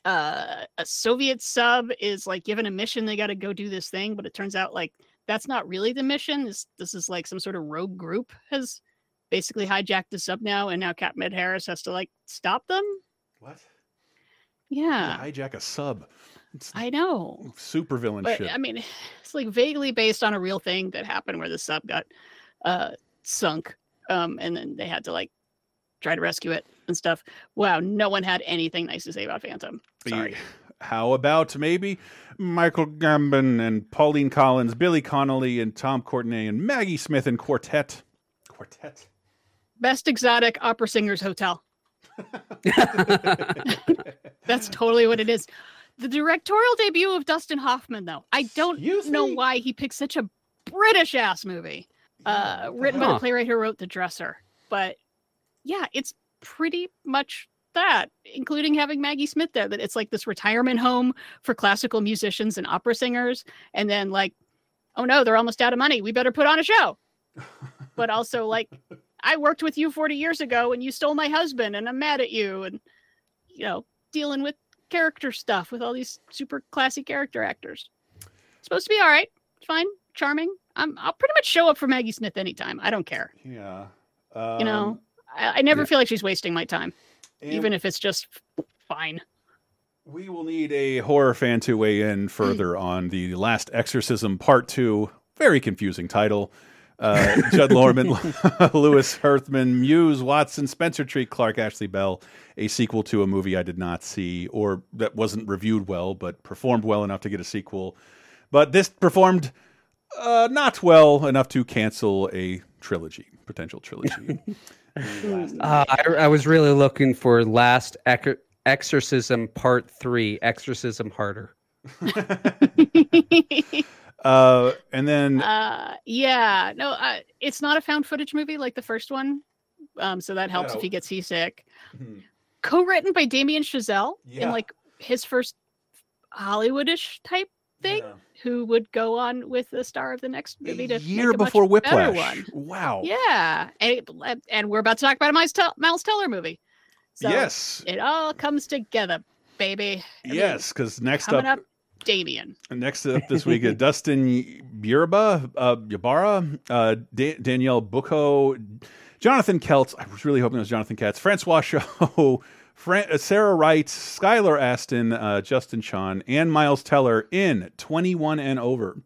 uh, a Soviet sub is like given a mission. They got to go do this thing, but it turns out like that's not really the mission. This this is like some sort of rogue group has basically hijacked the sub now, and now Captain Ed Harris has to like stop them. What? Yeah, hijack a sub. It's I know. super villain But shit. I mean, it's like vaguely based on a real thing that happened where the sub got uh sunk. Um, and then they had to like try to rescue it and stuff. Wow, no one had anything nice to say about Phantom. Sorry. How about maybe Michael Gambon and Pauline Collins, Billy Connolly and Tom Courtenay and Maggie Smith and Quartet? Quartet. Best exotic opera singers hotel. That's totally what it is. The directorial debut of Dustin Hoffman, though, I don't know why he picked such a British ass movie, uh, written by the playwright who wrote The Dresser. But yeah, it's pretty much that, including having Maggie Smith there. That it's like this retirement home for classical musicians and opera singers, and then like, oh no, they're almost out of money. We better put on a show. but also like, I worked with you 40 years ago, and you stole my husband, and I'm mad at you, and you know, dealing with character stuff with all these super classy character actors. supposed to be all right, fine, charming. I'm I'll pretty much show up for Maggie Smith anytime. I don't care. Yeah. you know, Um, I, I never yeah. feel like she's wasting my time, And- even if it's just fine. We will need a horror fan to weigh in further on the Last Exorcism Part 2. Very confusing title. Uh, Judd Lormand, Louis Herthum, Muse, Watson, Spencer Treat, Clark Ashley Bell, a sequel to a movie I did not see or that wasn't reviewed well, but performed well enough to get a sequel. But this performed uh, not well enough to cancel a trilogy, potential trilogy. Uh, I, I was really looking for Last Ec- Exorcism Part Three, Exorcism Harder. uh, and then Uh, yeah, no, uh, it's not a found footage movie like the first one, um, so that helps if he No. gets seasick. Mhm. Co-written by Damien Chazelle Yeah. in like his first Hollywoodish type thing, who would go on with the star of the next movie to year make a much before Whiplash. one. Wow. Yeah, and, it- and we're about to talk about a Miles, Miles Teller movie. So Yes. it all comes together, baby. I Yes, because next up, up, Damien. next up this week, uh, Dustin Burba, uh, Ybarra, uh, Da- Daniel Booko, Jonathan Keltz. I was really hoping it was Jonathan Katz. Francois Chau, Fran- uh, Sarah Wright, Skylar Astin, uh, Justin Chon, and Miles Teller in 21 and over.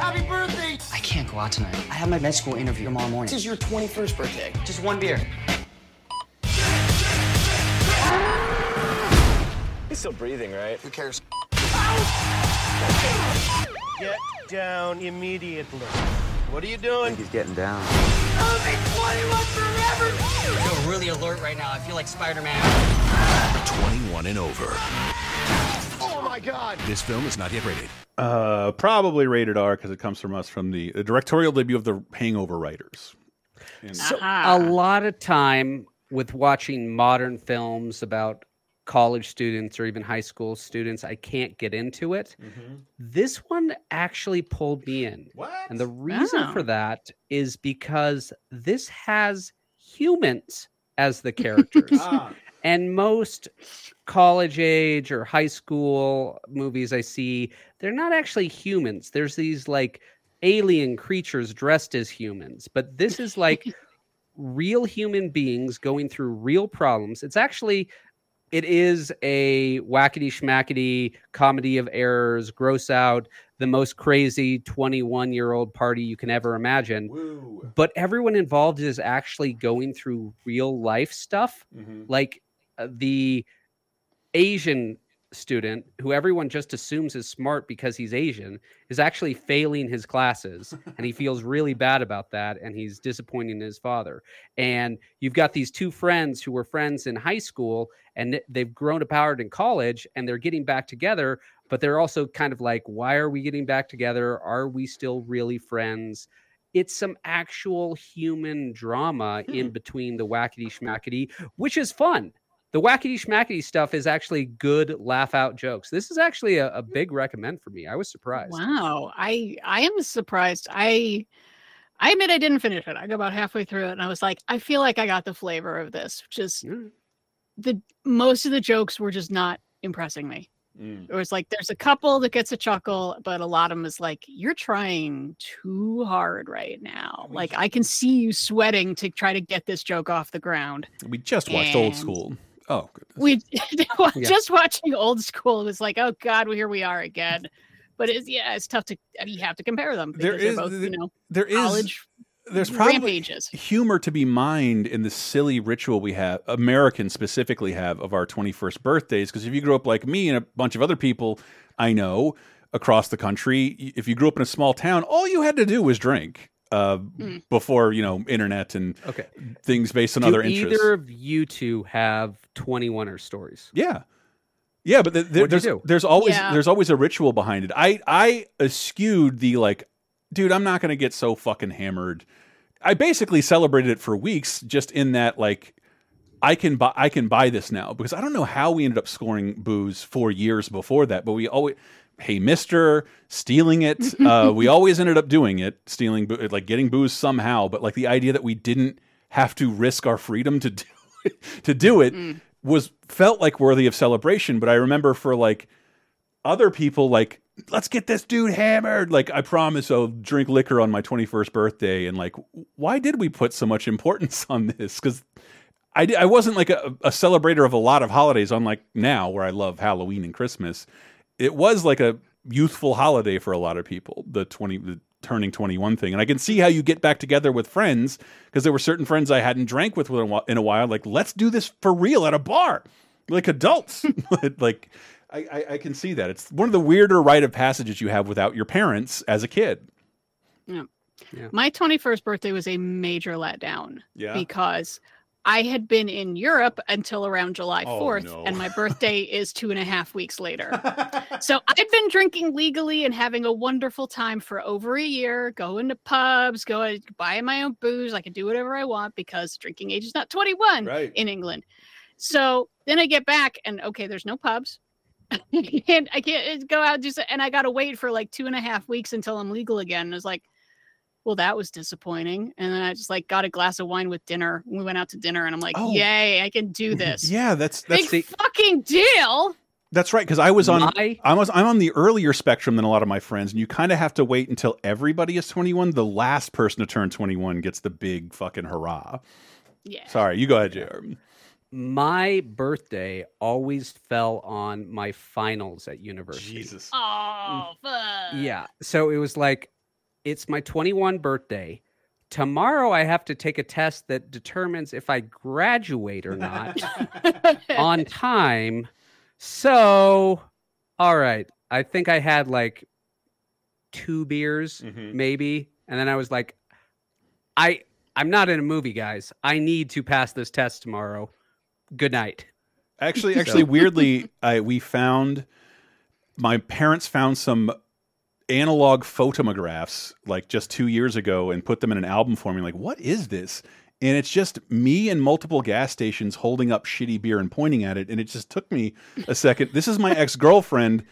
Happy birthday! I can't go out tonight. I have my med school interview tomorrow morning. This is your 21st birthday. Just one beer. Still breathing, right? Who cares? Get down immediately. What are you doing? He's getting down. I'll be 21 forever! I feel really alert right now. I feel like Spider-Man. 21 and over. Oh my god! This film is not yet rated. Uh, probably rated R because it comes from us from the, the directorial debut of the Hangover writers. And- So a lot of time with watching modern films about college students or even high school students, I can't get into it. This one actually pulled me in. What? And the reason Oh. for that is because this has humans as the characters. Ah. And most college age or high school movies I see, they're not actually humans. There's these like alien creatures dressed as humans, but this is like real human beings going through real problems. It's actually it is a wackety schmackety comedy of errors, gross out, the most crazy 21 year old party you can ever imagine. But everyone involved is actually going through real life stuff. Like uh, the Asian student who everyone just assumes is smart because he's Asian is actually failing his classes and he feels really bad about that and he's disappointing his father. And you've got these two friends who were friends in high school and they've grown apart in college and they're getting back together, but they're also kind of like, why are we getting back together? Are we still really friends? It's some actual human drama in hmm. between the wackety schmackety, which is fun the wackety schmackety stuff is actually good laugh out jokes. This is actually a, a big recommend for me. I was surprised. Wow, I I am surprised. I I admit I didn't finish it. I got about halfway through it, and I was like, I feel like I got the flavor of this. Just the most of the jokes were just not impressing me. Mm. It was like there's a couple that gets a chuckle, but a lot of them is like you're trying too hard right now. Like I can see you sweating to try to get this joke off the ground. We just watched Old School. Oh, goodness. We Yeah. just watching old school was like, oh god, well, here we are again. But it's yeah, it's tough to. I mean, you have to compare them. There because they're is- both, there- you know, there is- college There's probably rampages. humor to be mined in the silly ritual we have, Americans specifically have, of our 21st birthdays. Because if you grew up like me and a bunch of other people I know across the country, if you grew up in a small town, all you had to do was drink uh, Mm. before you know internet and Okay. things based on Do other interests. either of you two have 21er stories? Yeah. Yeah, but th- th- there's there's always Yeah. there's always a ritual behind it. I I eschewed the like, dude, I'm not gonna get so fucking hammered. I basically celebrated it for weeks, just in that like, I can buy I can buy this now because I don't know how we ended up scoring booze for years before that, but we always. Hey, Mister, stealing it. Uh, we always ended up doing it, stealing, like getting booze somehow. But like the idea that we didn't have to risk our freedom to do to do it was felt like worthy of celebration. But I remember for like other people, like let's get this dude hammered. Like I promise I'll drink liquor on my twenty first birthday. And like, why did we put so much importance on this? Because I I wasn't like a, a celebrator of a lot of holidays, unlike now where I love Halloween and Christmas. It was like a youthful holiday for a lot of people. The twenty. The, turning 21 thing and i can see how you get back together with friends because there were certain friends i hadn't drank with in a whi- in a while like let's do this for real at a bar like adults like I, I i can see that it's one of the weirder rite of passages you have without your parents as a kid Yeah. My 21st birthday was a major letdown. Yeah? Because I had been in Europe until around July Oh, 4th, no. and my birthday is two and a half weeks later. so I'd been drinking legally and having a wonderful time for over a year, going to pubs, going buying my own booze. I could do whatever I want because drinking age is not 21 Right. in England. So then I get back, and okay, there's no pubs. and I can't go out and do so, and I got to wait for like two and a half weeks until I'm legal again. And I was like, well, that was disappointing. And then I just like got a glass of wine with dinner. We went out to dinner, and I'm like, Oh. yay, I can do mm-hmm. this. yeah that's that's Big fucking deal. That's right, because I was on My- I was I'm on the earlier spectrum than a lot of my friends, and you kind of have to wait until everybody is 21. The last person to turn 21 gets the big fucking hurrah. Yeah. Sorry, you go ahead, Jeremy. My birthday always fell on my finals at university. Jesus. Oh, fuck. Yeah. So it was like, it's my 21 birthday. Tomorrow I have to take a test that determines if I graduate or not on time. So, all right. I think I had like two beers, mm-hmm. maybe. And then I was like, I I'm not in a movie, guys. I need to pass this test tomorrow. Good night. Actually, So- actually, weirdly, I we found my parents found some analog photomographs like just two years ago and put them in an album for me. Like, what is this? And it's just me and multiple gas stations holding up shitty beer and pointing at it. And it just took me a second. This is my ex girlfriend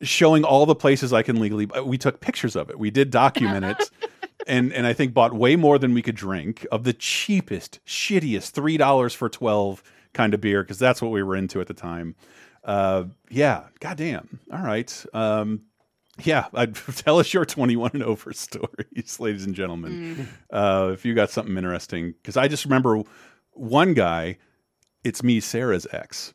showing all the places I can legally. We took pictures of it. We did document it. And, and I think bought way more than we could drink of the cheapest, shittiest three dollars for twelve kind of beer because that's what we were into at the time. Uh, yeah, goddamn. All right. Um, yeah, I'd tell us your 21 and over stories, ladies and gentlemen. Uh, if you got something interesting, because I just remember one guy, it's me, Sarah's ex.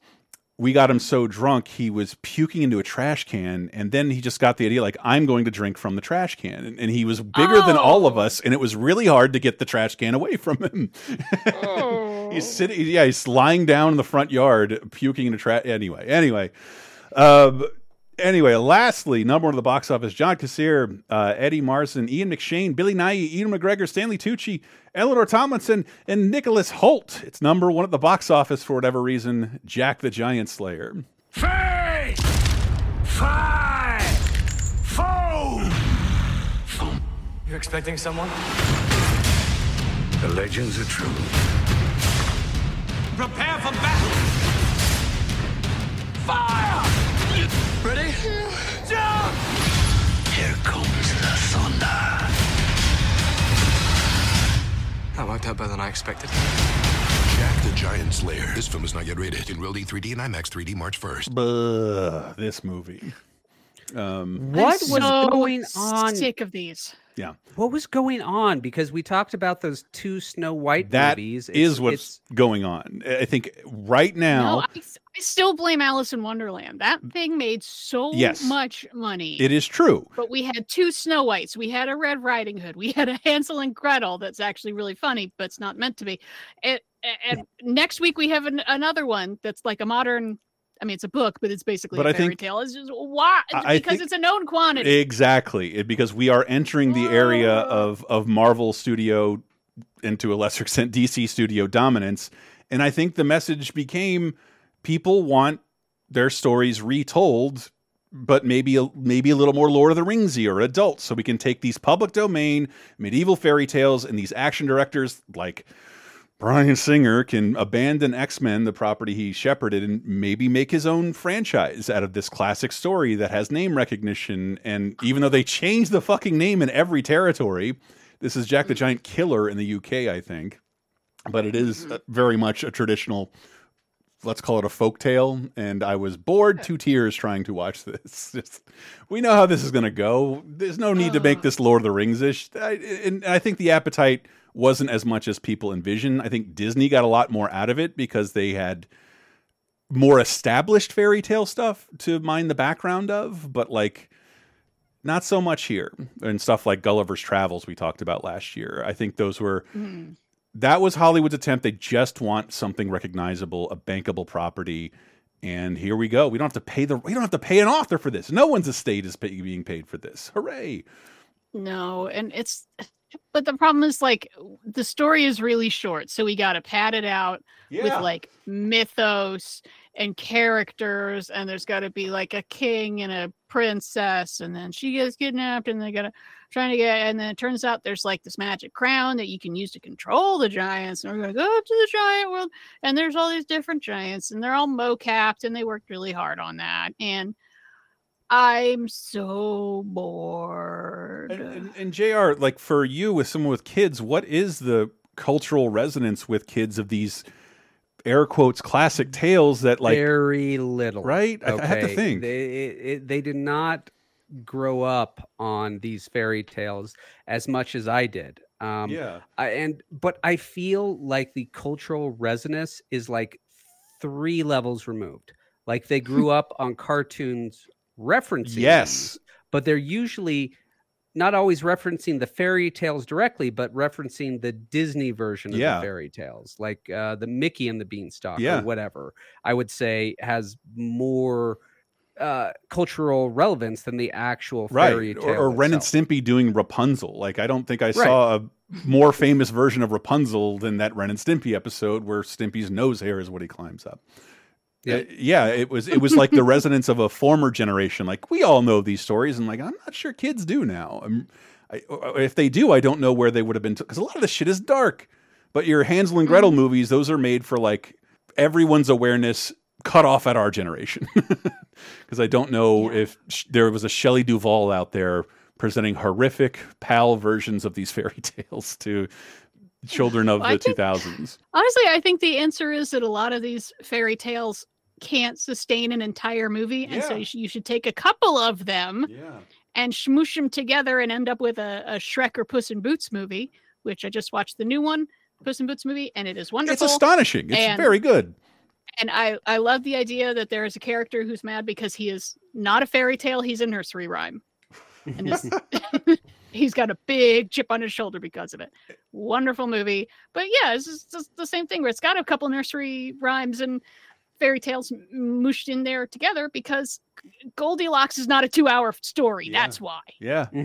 We got him so drunk he was puking into a trash can, and then he just got the idea like I'm going to drink from the trash can, and, and he was bigger than all of us, and it was really hard to get the trash can away from him. he's sitting, yeah, he's lying down in the front yard puking in a trash. Anyway, anyway, um, Anyway, lastly, number one of the box office: John Kassir, uh, Eddie Marsan, Ian McShane, Billy Nighy, Ewan McGregor, Stanley Tucci, Eleanor Tomlinson, and Nicholas Hoult. It's number one at the box office for whatever reason. Jack the Giant Slayer. Three, five, four. You expecting someone? The legends are true. Prepare for battle! Fire! Ready? Jump! Here comes the thunder. That worked out better than I expected. Jack the Giant Slayer. This film is not yet rated. In Real D 3D and IMAX 3D March 1st. Buh, this movie. Um, What I'm was so going on? Sick of these. Yeah, What was going on? Because we talked about those two Snow White that movies. is It's- what's it's- going on. I think right now No, I, s- I still blame Alice in Wonderland. That mm. thing made so Yes. much money. it is true. But we had two Snow Whites. We had a Red Riding Hood. We had a Hansel and Gretel that's actually really funny, but it's not meant to be. And, and next week we have an, another one that's like a modern. I mean, it's a book, but it's basically But a fairy think- tale. It's just why I because think- it's a known quantity. Exactly, It- because we are entering the area oh. of of Marvel Studio and to a lesser extent DC Studio dominance, and I think the message became people want their stories retold, but maybe a, maybe a little more Lord of the Ringsy or adult, so we can take these public domain medieval fairy tales and these action directors like. Bryan Singer can abandon X Men, the property he shepherded, and maybe make his own franchise out of this classic story that has name recognition. And even though they changed the fucking name in every territory, this is Jack the Giant Killer in the UK, I think. But it is uh, very much a traditional, let's call it a folk tale. And I was bored to tears trying to watch this. Just, we know how this is going to go. There's no need to make this Lord of the Rings ish. I, and I think the appetite wasn't as much as people envision. I think Disney got a lot more out of it because they had more established fairy tale stuff to mine the background of, but like not so much here. And stuff like Gulliver's Travels we talked about last year. I think those were mm-hmm. that was Hollywood's attempt. They just want something recognizable, a bankable property. And here we go. We don't have to pay the we don't have to pay an author for this. No one's estate is pay, being paid for this. Hooray. No, and it's but the problem is like the story is really short, so we got to pad it out with like mythos and characters, and there's got to be like a king and a princess, and then she gets kidnapped, and they gotta trying to get, and then it turns out there's like this magic crown that you can use to control the giants, and we're gonna go up to the giant world, and there's all these different giants, and they're all mo-capped, and they worked really hard on that, and I'm so bored. And, and, and JR, like for you with someone with kids, what is the cultural resonance with kids of these air quotes classic tales that like very little, right? I, I have to think. They it, it- they did not grow up on these fairy tales as much as I did. Um, Yeah. I, and but I feel like the cultural resonance is like three levels removed. Like they grew up on cartoons referencing Yes. these, but they're usually not always referencing the fairy tales directly, but referencing the Disney version of Yeah. the fairy tales, like uh, the Mickey and the Beanstalk Yeah. or whatever. I would say has more uh, cultural relevance than the actual fairy right tale. or, or Ren and. Stimpy doing Rapunzel. Like I don't think I saw a more famous version of Rapunzel than that Ren and Stimpy episode where Stimpy's nose hair is what he climbs up. Yeah. Uh, yeah, it was it was like the resonance of a former generation. Like we all know these stories, and like I'm not sure kids do now. I, if they do, I don't know where they would have been because a lot of the shit is dark. But your Hansel and Gretel movies, those are made for like everyone's awareness cut off at our generation. Because I don't know if sh there was a Shelley Duvall out there presenting horrific pal versions of these fairy tales to children of Well, the think- 2000s. Honestly, I think the answer is that a lot of these fairy tales can't sustain an entire movie, and so Yeah. you, sh- you should take a couple of them Yeah. and smoosh them together and end up with a, a Shrek or Puss in Boots movie, which I just watched the new one, Puss in Boots movie, and it is wonderful. It's astonishing. It's And- very good. And I I love the idea that there is a character who's mad because he is not a fairy tale; he's a nursery rhyme, and his, he's got a big chip on his shoulder because of it. Wonderful movie, but yeah, it's just, just the same thing where it's got a couple nursery rhymes and fairy tales mushed in there together because Goldilocks is not a two-hour story. That's why. Yeah.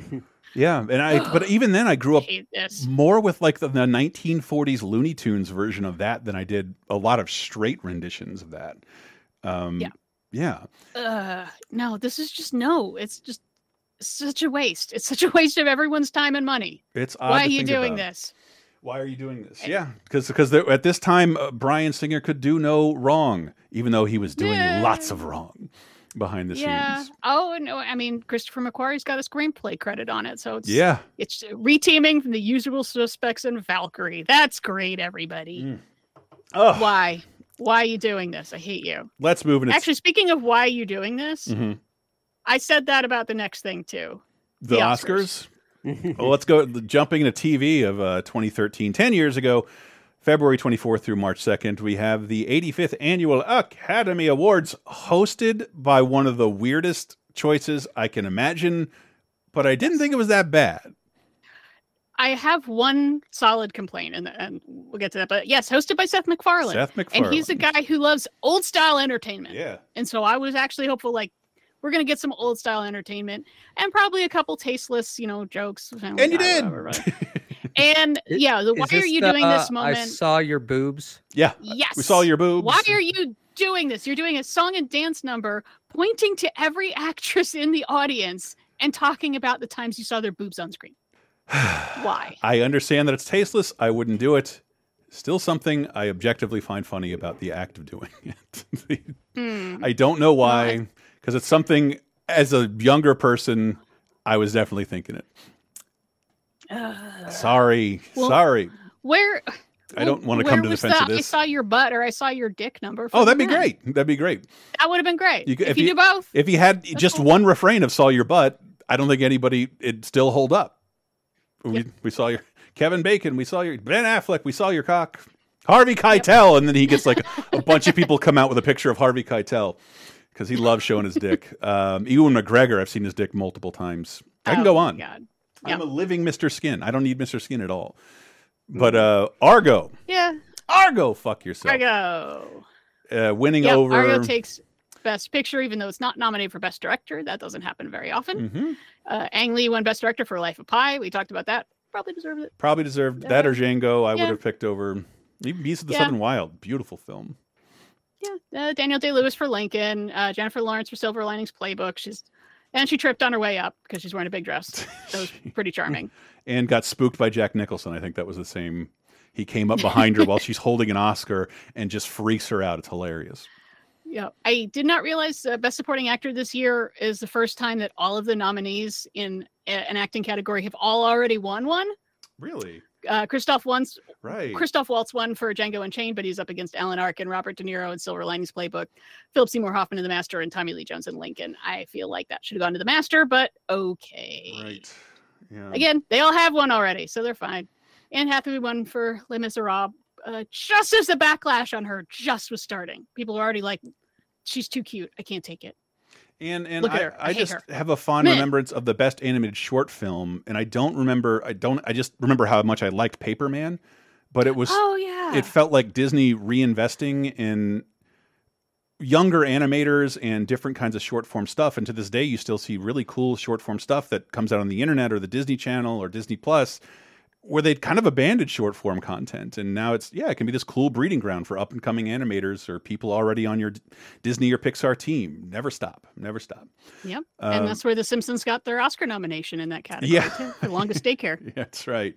Yeah. And I, but even then, I grew up hate this. more with like the, the 1940s Looney Tunes version of that than I did a lot of straight renditions of that. Um, Yeah. Yeah. uh no this is just no it's just such a waste it's such a waste of everyone's time and money It's odd why are you doing about. this Why are you doing this? Yeah, because because at this time uh, Bryan Singer could do no wrong, even though he was doing Yeah. lots of wrong behind the Yeah. scenes. Oh no, I mean Christopher McQuarrie's got a screenplay credit on it, so it's Yeah. it's reteaming from the usual suspects and Valkyrie. That's great, everybody. Mm. Oh, Why? Why are you doing this? I hate you. let's move. And it's- Actually, speaking of why are you doing this, Mhm. I said that about the next thing too. the, Oscars. Well, let's go jumping into TV of uh, 2013, 10 years ago, February 24th through March 2nd. We have the 85th Annual Academy Awards, hosted by one of the weirdest choices I can imagine, but I didn't think it was that bad. I have one solid complaint, and, and we'll get to that. But yes, hosted by Seth MacFarlane. Seth MacFarlane, And he's a guy who loves old style entertainment. Yeah. And so I was actually hopeful, like, we're going to get some old style entertainment and probably a couple tasteless, you know, jokes. And you did. And yeah, the, why are you the, doing this uh, moment? I saw your boobs. Yeah. Yes. We saw your boobs. Why are you doing this? You're doing a song and dance number pointing to every actress in the audience and talking about the times you saw their boobs on screen. Why? I understand that it's tasteless. I wouldn't do it. Still something I objectively find funny about the act of doing it. Hmm. I don't know why, because it's something as a younger person, I was definitely thinking it. Sorry, Well, sorry. Where? I don't want to come to was defense of the, I saw your butt or I saw your dick number. Oh, that'd be great. That'd be great. That would have been great. You, could- if, you, do both, If you had just one refrain of "Saw your butt," I don't think anybody it'd still hold up. We, we saw your Kevin Bacon. We saw your Ben Affleck. We saw your cock. Harvey Keitel, and then he gets like a bunch of people come out with a picture of Harvey Keitel because he loves showing his dick. Um, Ewan McGregor, I've seen his dick multiple times. I can Oh go on. God. I'm a living Mr. Skin. I don't need Mr. Skin at all. But uh, Argo, yeah. Argo, fuck yourself. Argo. Uh, winning Yeah, over. Argo takes Best Picture, even though it's not nominated for Best Director. That doesn't happen very often. Mhm. Uh, Ang Lee won Best Director for Life of Pi. We talked about that. Probably deserved it. Probably deserved that or Django. I yeah. would have picked over even Beast of the Yeah. Southern Wild. Beautiful film. Yeah, uh, Daniel Day Lewis for Lincoln, uh, Jennifer Lawrence for Silver Linings Playbook. She's and she tripped on her way up because she's wearing a big dress. That was pretty charming. And got spooked by Jack Nicholson. I think that was the same. He came up behind her while she's holding an Oscar and just freaks her out. It's hilarious. Yeah, I did not realize uh, Best Supporting Actor this year is the first time that all of the nominees in a- an acting category have all already won one. Really? Uh, Christoph Waltz, Right. Christoph Waltz won for Django Unchained, but he's up against Alan Arkin, Robert De Niro in Silver Linings Playbook, Philip Seymour Hoffman in The Master, and Tommy Lee Jones in Lincoln. I feel like that should have gone to The Master, but okay. Right. Yeah. Again, they all have one already, so they're fine. Anne Hathaway won for Les Miserables, uh, just as the backlash on her just was starting. People are already like, "She's too cute. I can't take it." And and I. I I, just her. have a fond remembrance of the best animated short film, and I don't remember. I don't. I just remember how much I liked Paperman, but it was. Oh, yeah. It felt like Disney reinvesting in younger animators and different kinds of short form stuff. And to this day, you still see really cool short form stuff that comes out on the internet or the Disney Channel or Disney Plus, where they'd kind of abandoned short form content. And now it's yeah, it can be this cool breeding ground for up and coming animators or people already on your Disney or Pixar team. Never stop. Never stop. Yep, Um, and that's where The Simpsons got their Oscar nomination in that category Yeah. too, for longest daycare. Yeah, that's right.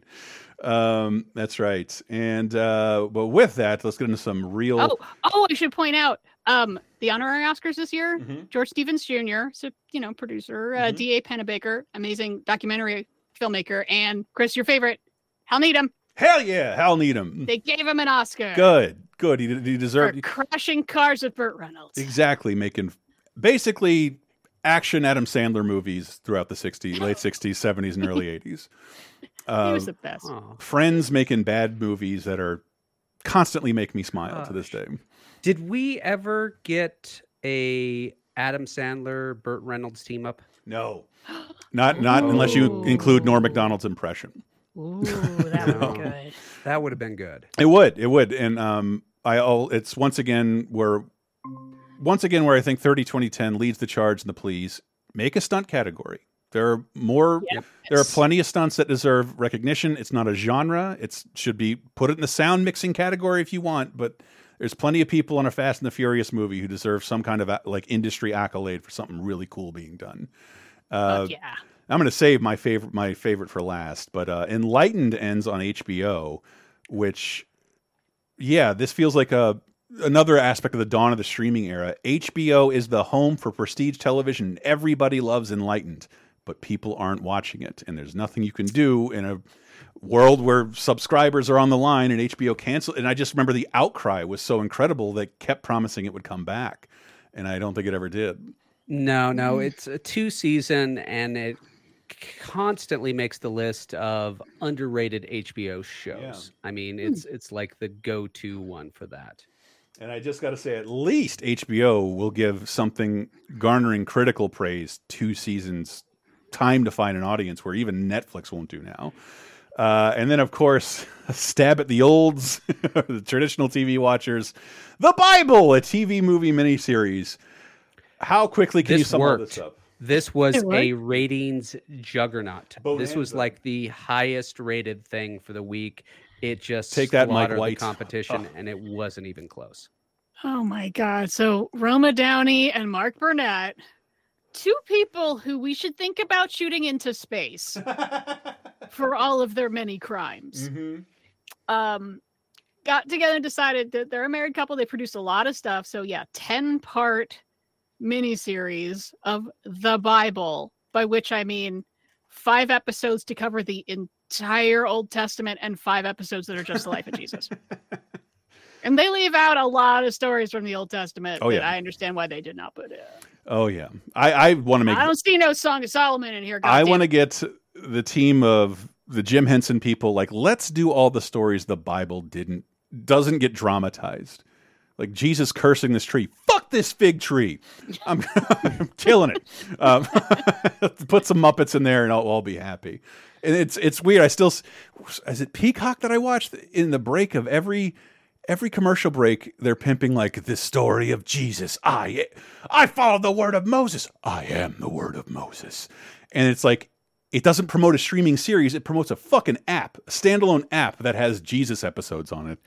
Um, that's right. And uh, but with that, let's get into some real. Oh, oh, I should point out um, the honorary Oscars this year. Mm-hmm. George Stevens Jr., so you know, producer, uh, D.A. Pennebaker, amazing documentary filmmaker, and Chris, your favorite, Hal Needham. Hell yeah, Hal Needham. They gave him an Oscar. Good, good. He, he For deserved crashing cars with Burt Reynolds. exactly making basically action Adam Sandler movies throughout the 60s, late 60s, 70s, and early 80s. he was Um, the best. Friends making bad movies that are constantly make me smile to this day. Did we ever get a Adam Sandler, Burt Reynolds team up? No. Not not unless you include Norm Macdonald's impression. Ooh, that would be good. That would have been good. It would, it would, and um, I all it's once again where, once again where I think 30 2010 leads the charge in the please make a stunt category. There are more. There are plenty of stunts that deserve recognition. It's not a genre. It should be put it in the sound mixing category if you want, but there's plenty of people in a Fast and the Furious movie who deserve some kind of like industry accolade for something really cool being done. Uh, yeah. I'm going to save my favorite my favorite for last, but uh, Enlightened ends on HBO, which, yeah, this feels like a another aspect of the dawn of the streaming era. HBO is the home for prestige television. Everybody loves Enlightened, but people aren't watching it, and there's nothing you can do in a world where subscribers are on the line and HBO canceled. And I just remember the outcry was so incredible that kept promising it would come back, and I don't think it ever did. No, no, it's a two season and it constantly makes the list of underrated HBO shows. I mean, it's it's like the go-to one for that. And I just got to say, at least HBO will give something garnering critical praise two seasons time to find an audience where even Netflix won't do now. Uh, and then, of course, a stab at the olds, the traditional TV watchers, The Bible, a TV movie miniseries. How quickly can you This sum all this up? This was a ratings juggernaut. This was like the highest rated thing for the week. It just Take that, Mike White. competition, Oh. and it wasn't even close. Oh my God. So Roma Downey and Mark Burnett, two people who we should think about shooting into space for all of their many crimes. Um, got together and decided that they're a married couple. They produce a lot of stuff. So yeah, 10 part miniseries of the Bible, by which I mean five episodes to cover the entire Old Testament and five episodes that are just the life of Jesus. And they leave out a lot of stories from the Old Testament Oh, that yeah. I understand why they did not put in. Oh yeah, I, I want to make. I don't see no Song of Solomon in here. I want to get the team of the Jim Henson people. Like, let's do all the stories the Bible didn't doesn't get dramatized. Like Jesus cursing this tree. Fuck this fig tree. I'm, I'm killing it. Um, put some Muppets in there, and I'll, be happy. And it's it's weird. I still is it Peacock that I watched in the break of every every commercial break. They're pimping like the story of Jesus. I I followed the word of Moses. I am the word of Moses. And it's like it doesn't promote a streaming series. It promotes a fucking app, a standalone app that has Jesus episodes on it.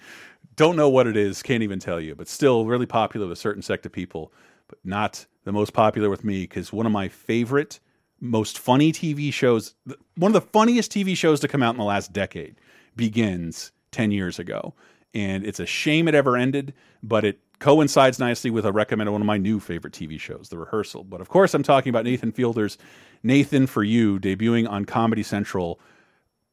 Don't know what it is, can't even tell you, but still really popular with a certain sect of people, but not the most popular with me because one of my favorite, most funny TV shows, one of the funniest TV shows to come out in the last decade begins 10 years ago. And it's a shame it ever ended, but it coincides nicely with a recommended one of my new favorite TV shows, The Rehearsal. But of course, I'm talking about Nathan Fielder's Nathan for You, debuting on Comedy Central.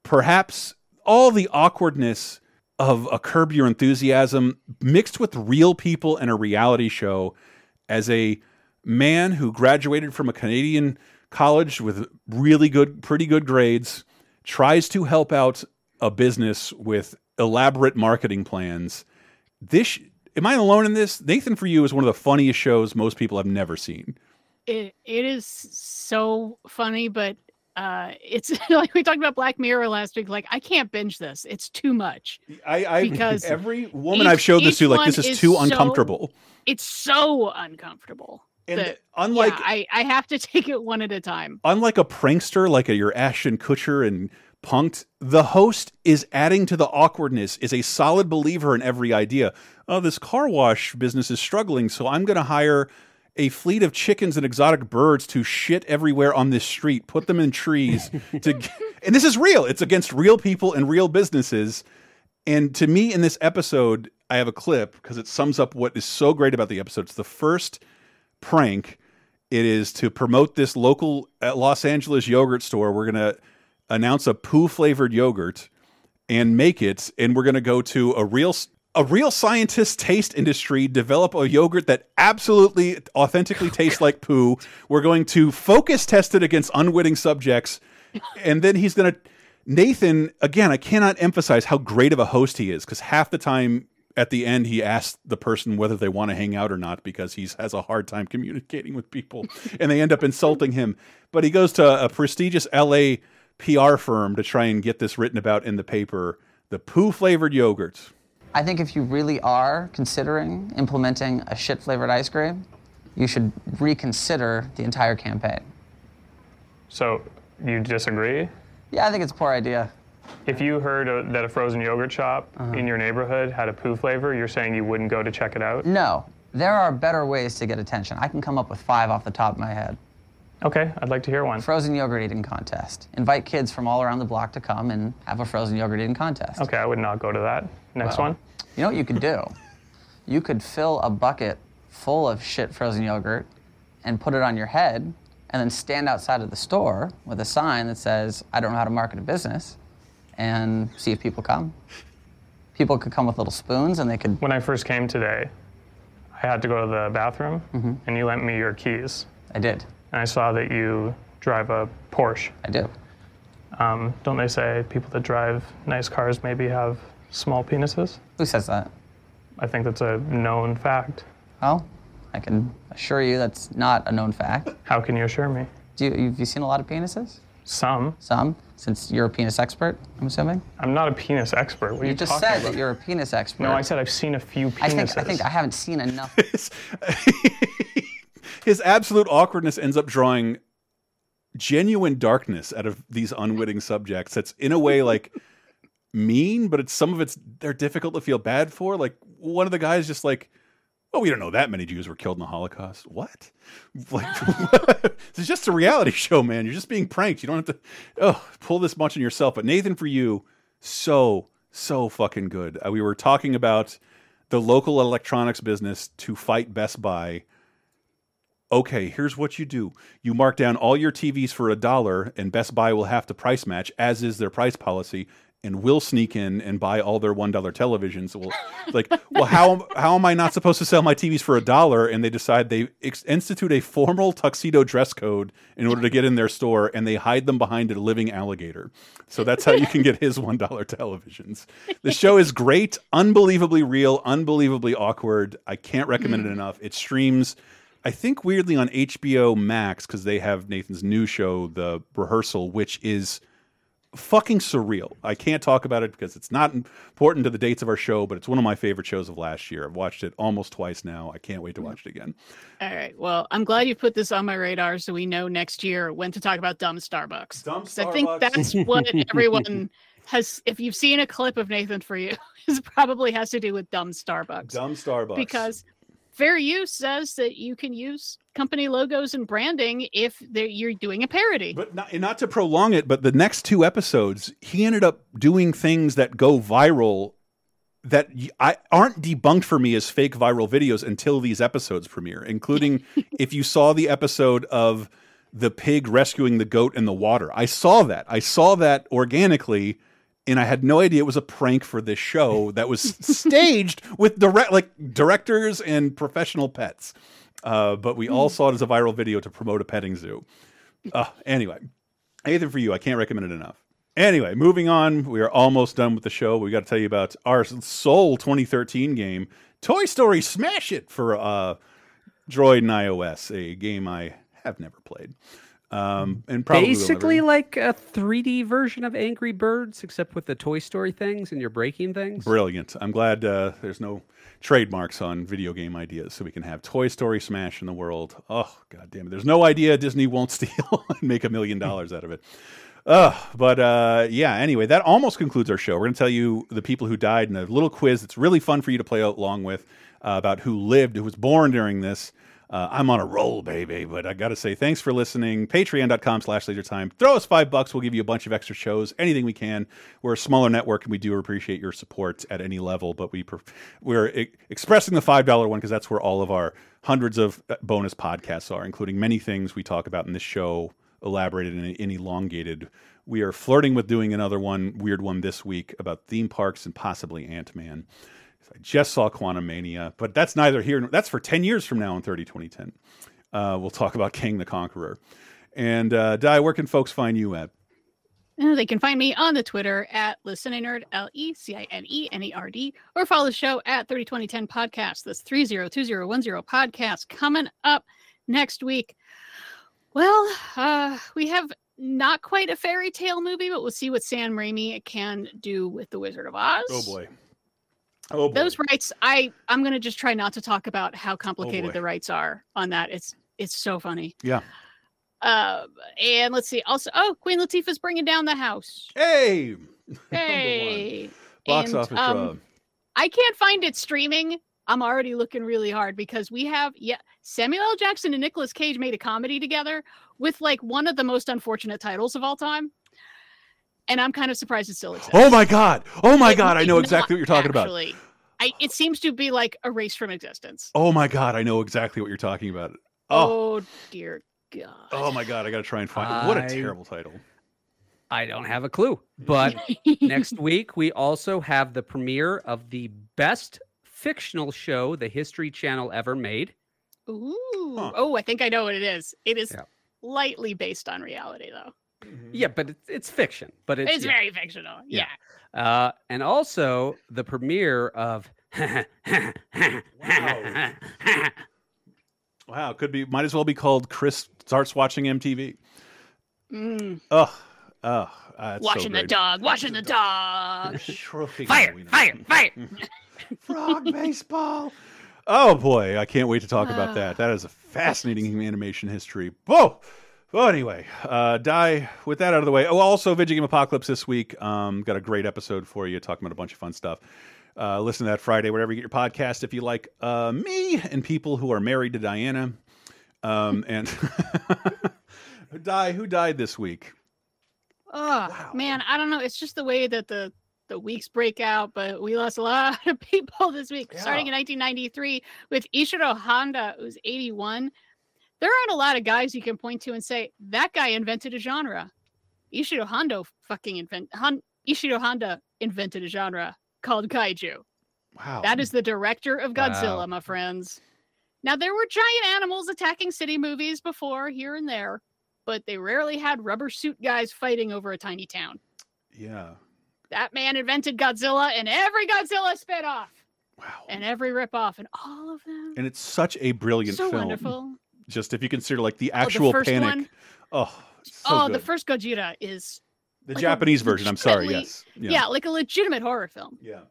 Perhaps all the awkwardness of a Curb Your Enthusiasm mixed with real people and a reality show as a man who graduated from a Canadian college with really good, pretty good grades, tries to help out a business with elaborate marketing plans. This, am I alone in this? Nathan for You is one of the funniest shows most people have never seen. it, it is so funny, but uh, it's like we talked about Black Mirror last week. Like I can't binge this; it's too much. I, I because every woman each- I've showed this to, like, this one is too so- uncomfortable. It's so uncomfortable. And that, unlike- yeah, I, I have to take it one at a time. unlike a prankster like a, your Ashton Kutcher and Punked, the host is adding to the awkwardness, is a solid believer in every idea. Oh, this car wash business is struggling, so I'm going to hire a fleet of chickens and exotic birds to shit everywhere on this street, put them in trees. to, and this is real. It's against real people and real businesses. And to me, in this episode, I have a clip because it sums up what is so great about the episode. It's the first prank. It is to promote this local uh, Los Angeles yogurt store. We're going to announce a poo flavored yogurt and make it, and we're going to go to a real a real scientist taste industry develop a yogurt that absolutely authentically tastes like poo. We're going to focus test it against unwitting subjects, and then he's going to Nathan again. I cannot emphasize how great of a host he is because half the time at the end he asks the person whether they want to hang out or not because he has a hard time communicating with people and they end up insulting him but he goes to a prestigious la pr firm to try and get this written about in the paper the poo flavored yogurt I think if you really are considering implementing a shit flavored ice cream, you should reconsider the entire campaign. So, you disagree? Yeah, I think it's a poor idea. If you heard uh that a frozen yogurt shop in your neighborhood had a poo flavor, you're saying you wouldn't go to check it out? No, there are better ways to get attention. I can come up with five off the top of my head. Okay, I'd like to hear one. Frozen yogurt eating contest. Invite kids from all around the block to come and have a frozen yogurt eating contest. Okay, I would not go to that. Next Well, one. You know what you could do? You could fill a bucket full of shit frozen yogurt and put it on your head and then stand outside of the store with a sign that says, I don't know how to market a business and see if people come. People could come with little spoons and they could. When I first came today, I had to go to the bathroom, and you lent me your keys. I did. And I saw that you drive a Porsche. I do. Um, don't they say people that drive nice cars maybe have small penises? Who says that? I think that's a known fact. Well, I can assure you that's not a known fact. How can you assure me? Do you, have you seen a lot of penises? Some. Some? Since you're a penis expert, I'm assuming? I'm not a penis expert. What are you, you just talking said about? that you're a penis expert. No, I said I've seen a few penises. I think I think I haven't seen enough. His absolute awkwardness ends up drawing genuine darkness out of these unwitting subjects. That's in a way like mean, but it's some of it's they're difficult to feel bad for. Like one of the guys just like, well, we don't know that many Jews were killed in the Holocaust. What? Like, is just a reality show, man. You're just being pranked. You don't have to oh pull this much on yourself. But Nathan, for you, so so fucking good. Uh, we were talking about the local electronics business to fight Best Buy okay, here's what you do. You mark down all your TVs for a dollar, and Best Buy will have to price match, as is their price policy, and we'll sneak in and buy all their one dollar televisions. Well, like, well, how how am I not supposed to sell my TVs for a dollar? And they decide they ex- institute a formal tuxedo dress code in order to get in their store, and they hide them behind a living alligator. So that's how you can get his one dollar televisions. The show is great, unbelievably real, unbelievably awkward. I can't recommend it mm. enough. It streams. I think weirdly on HBO Max because they have Nathan's new show, The Rehearsal, which is fucking surreal. I can't talk about it because it's not important to the dates of our show, but it's one of my favorite shows of last year. I've watched it almost twice now. I can't wait to mm-hmm. watch it again. All right. Well, I'm glad you put this on my radar so we know next year when to talk about dumb Starbucks. Dumb Starbucks. I think that's what everyone has. If you've seen a clip of Nathan for you, it probably has to do with dumb Starbucks. Dumb Starbucks. Because fair use says that you can use company logos and branding if you're doing a parody. But not, not to prolong it, but the next two episodes, he ended up doing things that go viral that I aren't debunked for me as fake viral videos until these episodes premiere, including if you saw the episode of the pig rescuing the goat in the water. I saw that. I saw that organically and I had no idea it was a prank for this show that was staged with direct like directors and professional pets. Uh, but we all saw it as a viral video to promote a petting zoo. Uh, anyway, anything for you. I can't recommend it enough. Anyway, moving on. We are almost done with the show. We got to tell you about our Soul 2013 game, Toy Story Smash It for uh, Droid and iOS, a game I have never played. Um, and probably will never. Basically, like a 3D version of Angry Birds, except with the Toy Story things and you're breaking things. Brilliant. I'm glad uh, there's no trademarks on video game ideas, so we can have Toy Story Smash in the world. Oh, god damn it! There's no idea Disney won't steal and make a million dollars out of it. Uh, but uh, yeah. Anyway, that almost concludes our show. We're going to tell you the people who died in a little quiz that's really fun for you to play along with uh, about who lived, who was born during this. Uh, I'm on a roll, baby. But I got to say, thanks for listening. Patreon.com slash laser time. Throw us five bucks. We'll give you a bunch of extra shows, anything we can. We're a smaller network and we do appreciate your support at any level. But we we're e- expressing the $5 one because that's where all of our hundreds of uh, bonus podcasts are, including many things we talk about in this show, elaborated and, and elongated. We are flirting with doing another one, weird one this week about theme parks and possibly Ant Man. I just saw Quantumania, but that's neither here. nor- That's for 10 years from now in 30 2010. Uh, we'll talk about Kang the Conqueror. And uh, Di, where can folks find you at? Uh, They can find me on the Twitter at listenernerd, L E C I N E N E R D, or follow the show at 302010 podcast. That's 302010 podcast coming up next week. Well, uh, we have not quite a fairy tale movie, but we'll see what Sam Raimi can do with The Wizard of Oz. Oh boy. Oh boy. Those rights, I I'm gonna just try not to talk about how complicated boy. the rights are on that. It's it's so funny. Yeah. Uh, and let's see. Also, oh, Queen Latifah's bringing down the house. Hey. Hey. Box And, office um. I can't find it streaming I'm already looking really hard because we have yeah Samuel L. Jackson and Nicolas Cage made a comedy together with like one of the most unfortunate titles of all time. And I'm kind of surprised it still exists. Oh my god! Oh my It god! I know exactly what you're talking about. actually. I, it seems to be like erased from existence. Oh my god! I know exactly what you're talking about. Oh, Oh, dear God. oh my god! I gotta try and find it. What a terrible title. I don't have a clue. But next week, we also have the premiere of the best fictional show the History Channel ever made. Ooh. Oh, I think I know what it is. It is Yeah. lightly based on reality, though. Yeah, but it's, it's fiction. But it's, It's, yeah. very fictional. Yeah. Uh, and also the premiere of Wow, could be. Might as well be called Chris starts watching MTV. Mm. Oh, oh, uh, it's so watching the dog. Watching the dog. Stroking fire, fire, fire. Frog baseball. Oh boy, I can't wait to talk about that. That is a fascinating animation history. Whoa. Well, anyway, uh, Di with that out of the way. Oh, also, Video Game Apocalypse this week. Um, got a great episode for you, talking about a bunch of fun stuff. Uh, listen to that Friday, wherever you get your podcast. If you like uh, me and people who are married to Diana, um, and Di, who died this week? Oh man, I don't know. It's just the way that the the weeks break out, but we lost a lot of people this week. Starting in 1993 with Ishiro Honda, who's 81. There aren't a lot of guys you can point to and say that guy invented a genre. Ishiro Honda fucking invent Hon, Ishiro Honda invented a genre called kaiju. Wow. That is the director of Godzilla, Wow. my friends. Now there were giant animals attacking city movies before here and there, but they rarely had rubber suit guys fighting over a tiny town. Yeah. That man invented Godzilla and every Godzilla spinoff. Wow. And every ripoff and all of them. And it's such a brilliant so film. wonderful. Just if you consider like the the actual first panic. one? Oh, so oh, good. the first Gojira is The like Japanese version. I'm sorry. Yes. Yeah. like a legitimate horror film. Yeah.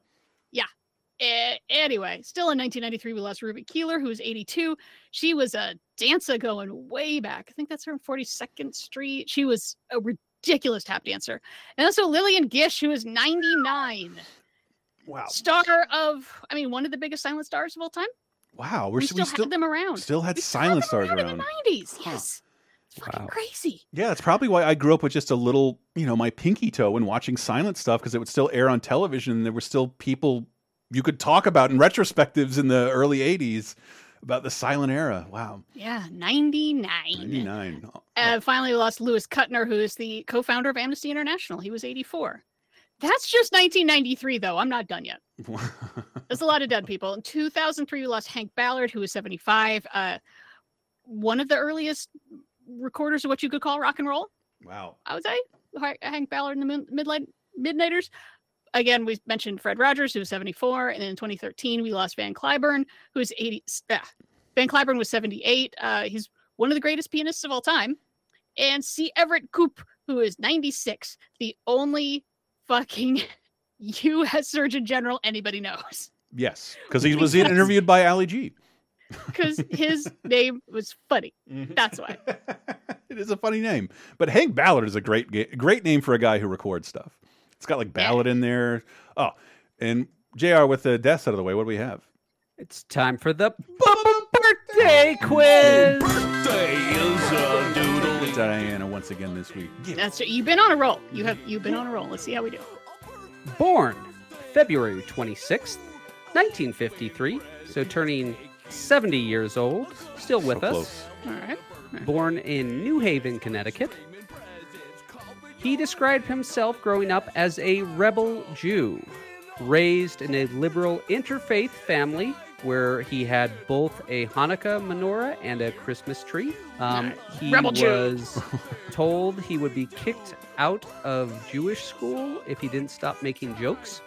Yeah. Eh, anyway, still in 1993, we lost Ruby Keeler, who was 82. She was a dancer going way back. I think that's from 42nd Street. She was a ridiculous tap dancer. And also Lillian Gish, who was 99. Wow. Star of, I mean, one of the biggest silent stars of all time. Wow. We're, we s- still, had them around. still had We silent stars in around. the 90s. Yes. It's fucking crazy. Yeah, that's probably why I grew up with just a little, you know, my pinky toe and watching silent stuff because it would still air on television. And there were still people you could talk about in retrospectives in the early 80s about the silent era. Wow. Yeah, 99. 99. Uh, finally, we lost Luis Kutner, who is the co founder of Amnesty International. He was 84. That's just 1993, though. I'm not done yet. There's a lot of dead people. In 2003, we lost Hank Ballard, who was 75. Uh, one of the earliest recorders of what you could call rock and roll, Wow. I would say. Hank Ballard and the Midnight Midnighters. Again, we mentioned Fred Rogers, who was 74. And in 2013, we lost Van Cliburn, who was 80. Uh, Van Cliburn was 78. Uh, he's one of the greatest pianists of all time. And C. Everett Koop, who is 96, the only fucking U.S. Surgeon General anybody knows. Yes, because he was interviewed by Ali G. Because his name was funny. Mm-hmm. That's why. It is a funny name, but Hank Ballard is a great, great name for a guy who records stuff. It's got like ballad in there. Oh, and Jr. with the deaths out of the way. What do we have? It's time for the birthday quiz. Diana once again this week. That's you've been on a roll. You have you've been on a roll. Let's see how we do. Born February 26th, 1953. So turning 70 years old. Still with So us. close. All right. Born in New Haven, Connecticut. He described himself growing up as a rebel Jew, raised in a liberal interfaith family where he had both a Hanukkah menorah and a Christmas tree. Um, he Rebel was told he would be kicked out of Jewish school if he didn't stop making jokes.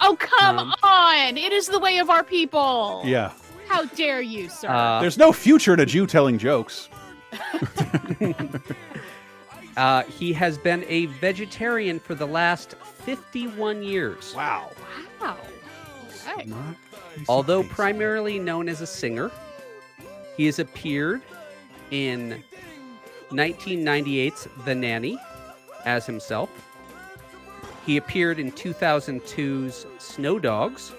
Oh come Um, on! It is the way of our people. Yeah. How dare you, sir? Uh, There's no future in a Jew telling jokes. Uh, he has been a vegetarian for the last 51 years. Wow. wow. Okay. Although primarily known as a singer, he has appeared in 1998's The Nanny as himself. He appeared in 2002's Snow Dogs.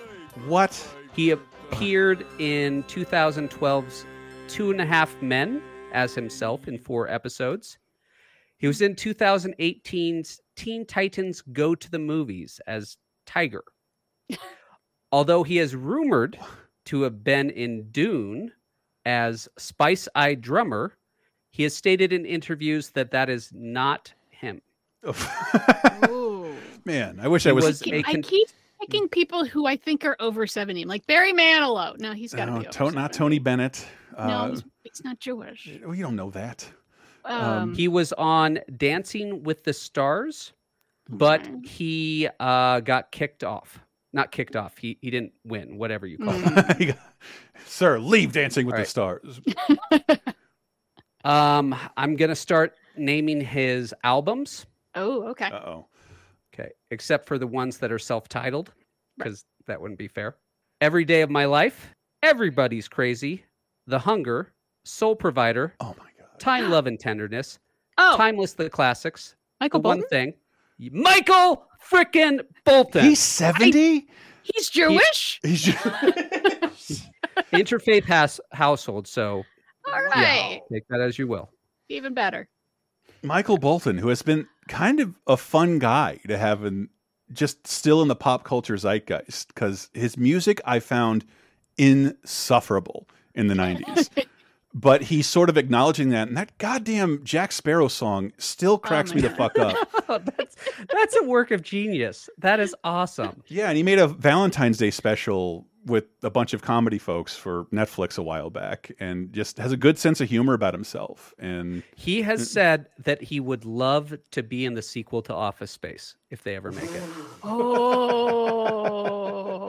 What? He appeared in 2012's Two and a Half Men as himself in four episodes. He was in 2018's Teen Titans Go to the Movies as Tiger. Although he is rumored to have been in Dune as Spice Eye Drummer, he has stated in interviews that that is not him. Man, I wish I He was. was a I con- keep picking people who I think are over 70. like Barry Manilow. No, he's got to No, be over. To- not Tony Bennett. no, Uh, he's, he's not Jewish. we don't know that. Um, he was on Dancing with the Stars, but he uh, got kicked off. Not kicked off. He he didn't win. Whatever you call it. Sir, leave Dancing with All the right. Stars. Um, I'm gonna start naming his albums. Oh, okay. Uh oh. Okay, except for the ones that are self-titled, because that wouldn't be fair. Every day of my life, everybody's crazy, the hunger, soul provider. Oh my god. Time, love, and tenderness. Oh, timeless, the classics. Michael the one thing. Michael frickin' Bolton. He's 70? He's Jewish? He's interfaith has household. So all right. yeah, take that as you will. Even better. Michael Bolton, who has been kind of a fun guy to have in just still in the pop culture zeitgeist, because his music I found insufferable in the 90s. but he's sort of acknowledging that, and that goddamn Jack Sparrow song still oh cracks me the fuck up. Oh, that's that's a work of genius. That is awesome. Yeah, and he made a Valentine's Day special with a bunch of comedy folks for Netflix a while back, and just has a good sense of humor about himself. And He has said that he would love to be in the sequel to Office Space if they ever make it.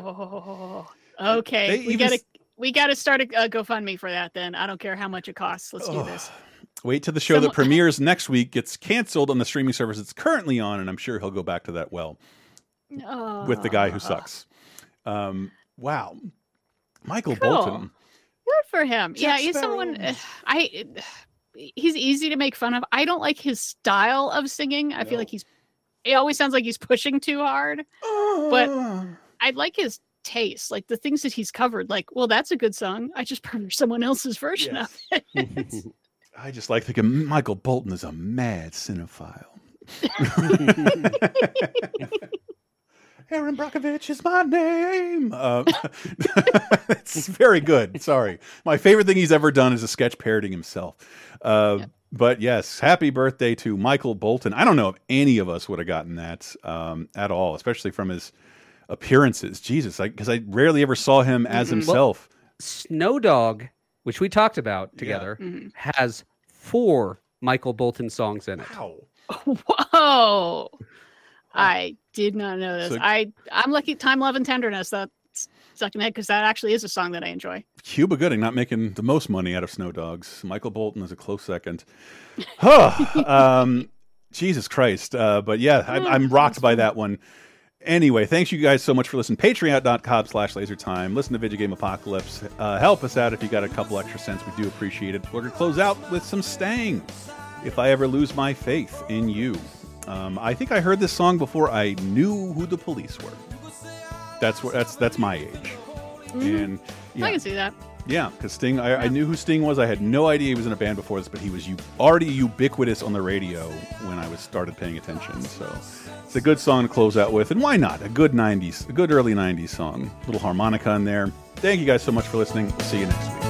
Oh. Okay. They we even gotta we gotta start a, a GoFundMe for that then. I don't care how much it costs. Let's do this. wait till the show Someone- that premieres next week gets canceled on the streaming service it's currently on, and I'm sure he'll go back to that well with the guy who sucks. Um, wow, Michael Cool. Bolton. Good for him. yeah, he's someone I he's easy to make fun of. I don't like his style of singing. I feel like he's it always sounds like he's pushing too hard. But I like his taste, like the things that he's covered. Like, well, that's a good song. I just prefer someone else's version of it. I just like thinking Michael Bolton is a mad cinephile. Erin Brockovich is my name. Uh, it's very good. Sorry. My favorite thing he's ever done is a sketch parodying himself. Uh, But yes, happy birthday to Michael Bolton. I don't know if any of us would have gotten that um, at all, especially from his appearances. Jesus, because I, rarely ever saw him as Mhm. himself. Snow Dog, which we talked about together, Mhm. has four Michael Bolton songs in it. Wow. Whoa. I did not know this. So- I I'm lucky time, love, and tenderness. That's stuck in my head because that actually is a song that I enjoy. Cuba Gooding not making the most money out of Snow Dogs. Michael Bolton is a close second. Huh. um, Jesus Christ. Uh, but yeah, I'm, I'm rocked by that one. Anyway, thanks you guys so much for listening. Patreon.com slash lasertime. Listen to Video Game Apocalypse. Uh, help us out if you got a couple extra cents. We do appreciate it. We're going to close out with some Sting. If I ever lose my faith in you. Um, I think I heard this song before I knew who the police were. That's where that's that's my age. Mhm. And I yeah, can see that. yeah, because Sting, I, I knew who Sting was. I had no idea he was in a band before this, but he was already ubiquitous on the radio when I was started paying attention. So it's a good song to close out with, and why not? A good '90s, a good early '90s song. A little harmonica in there. Thank you guys so much for listening. We'll see you next week.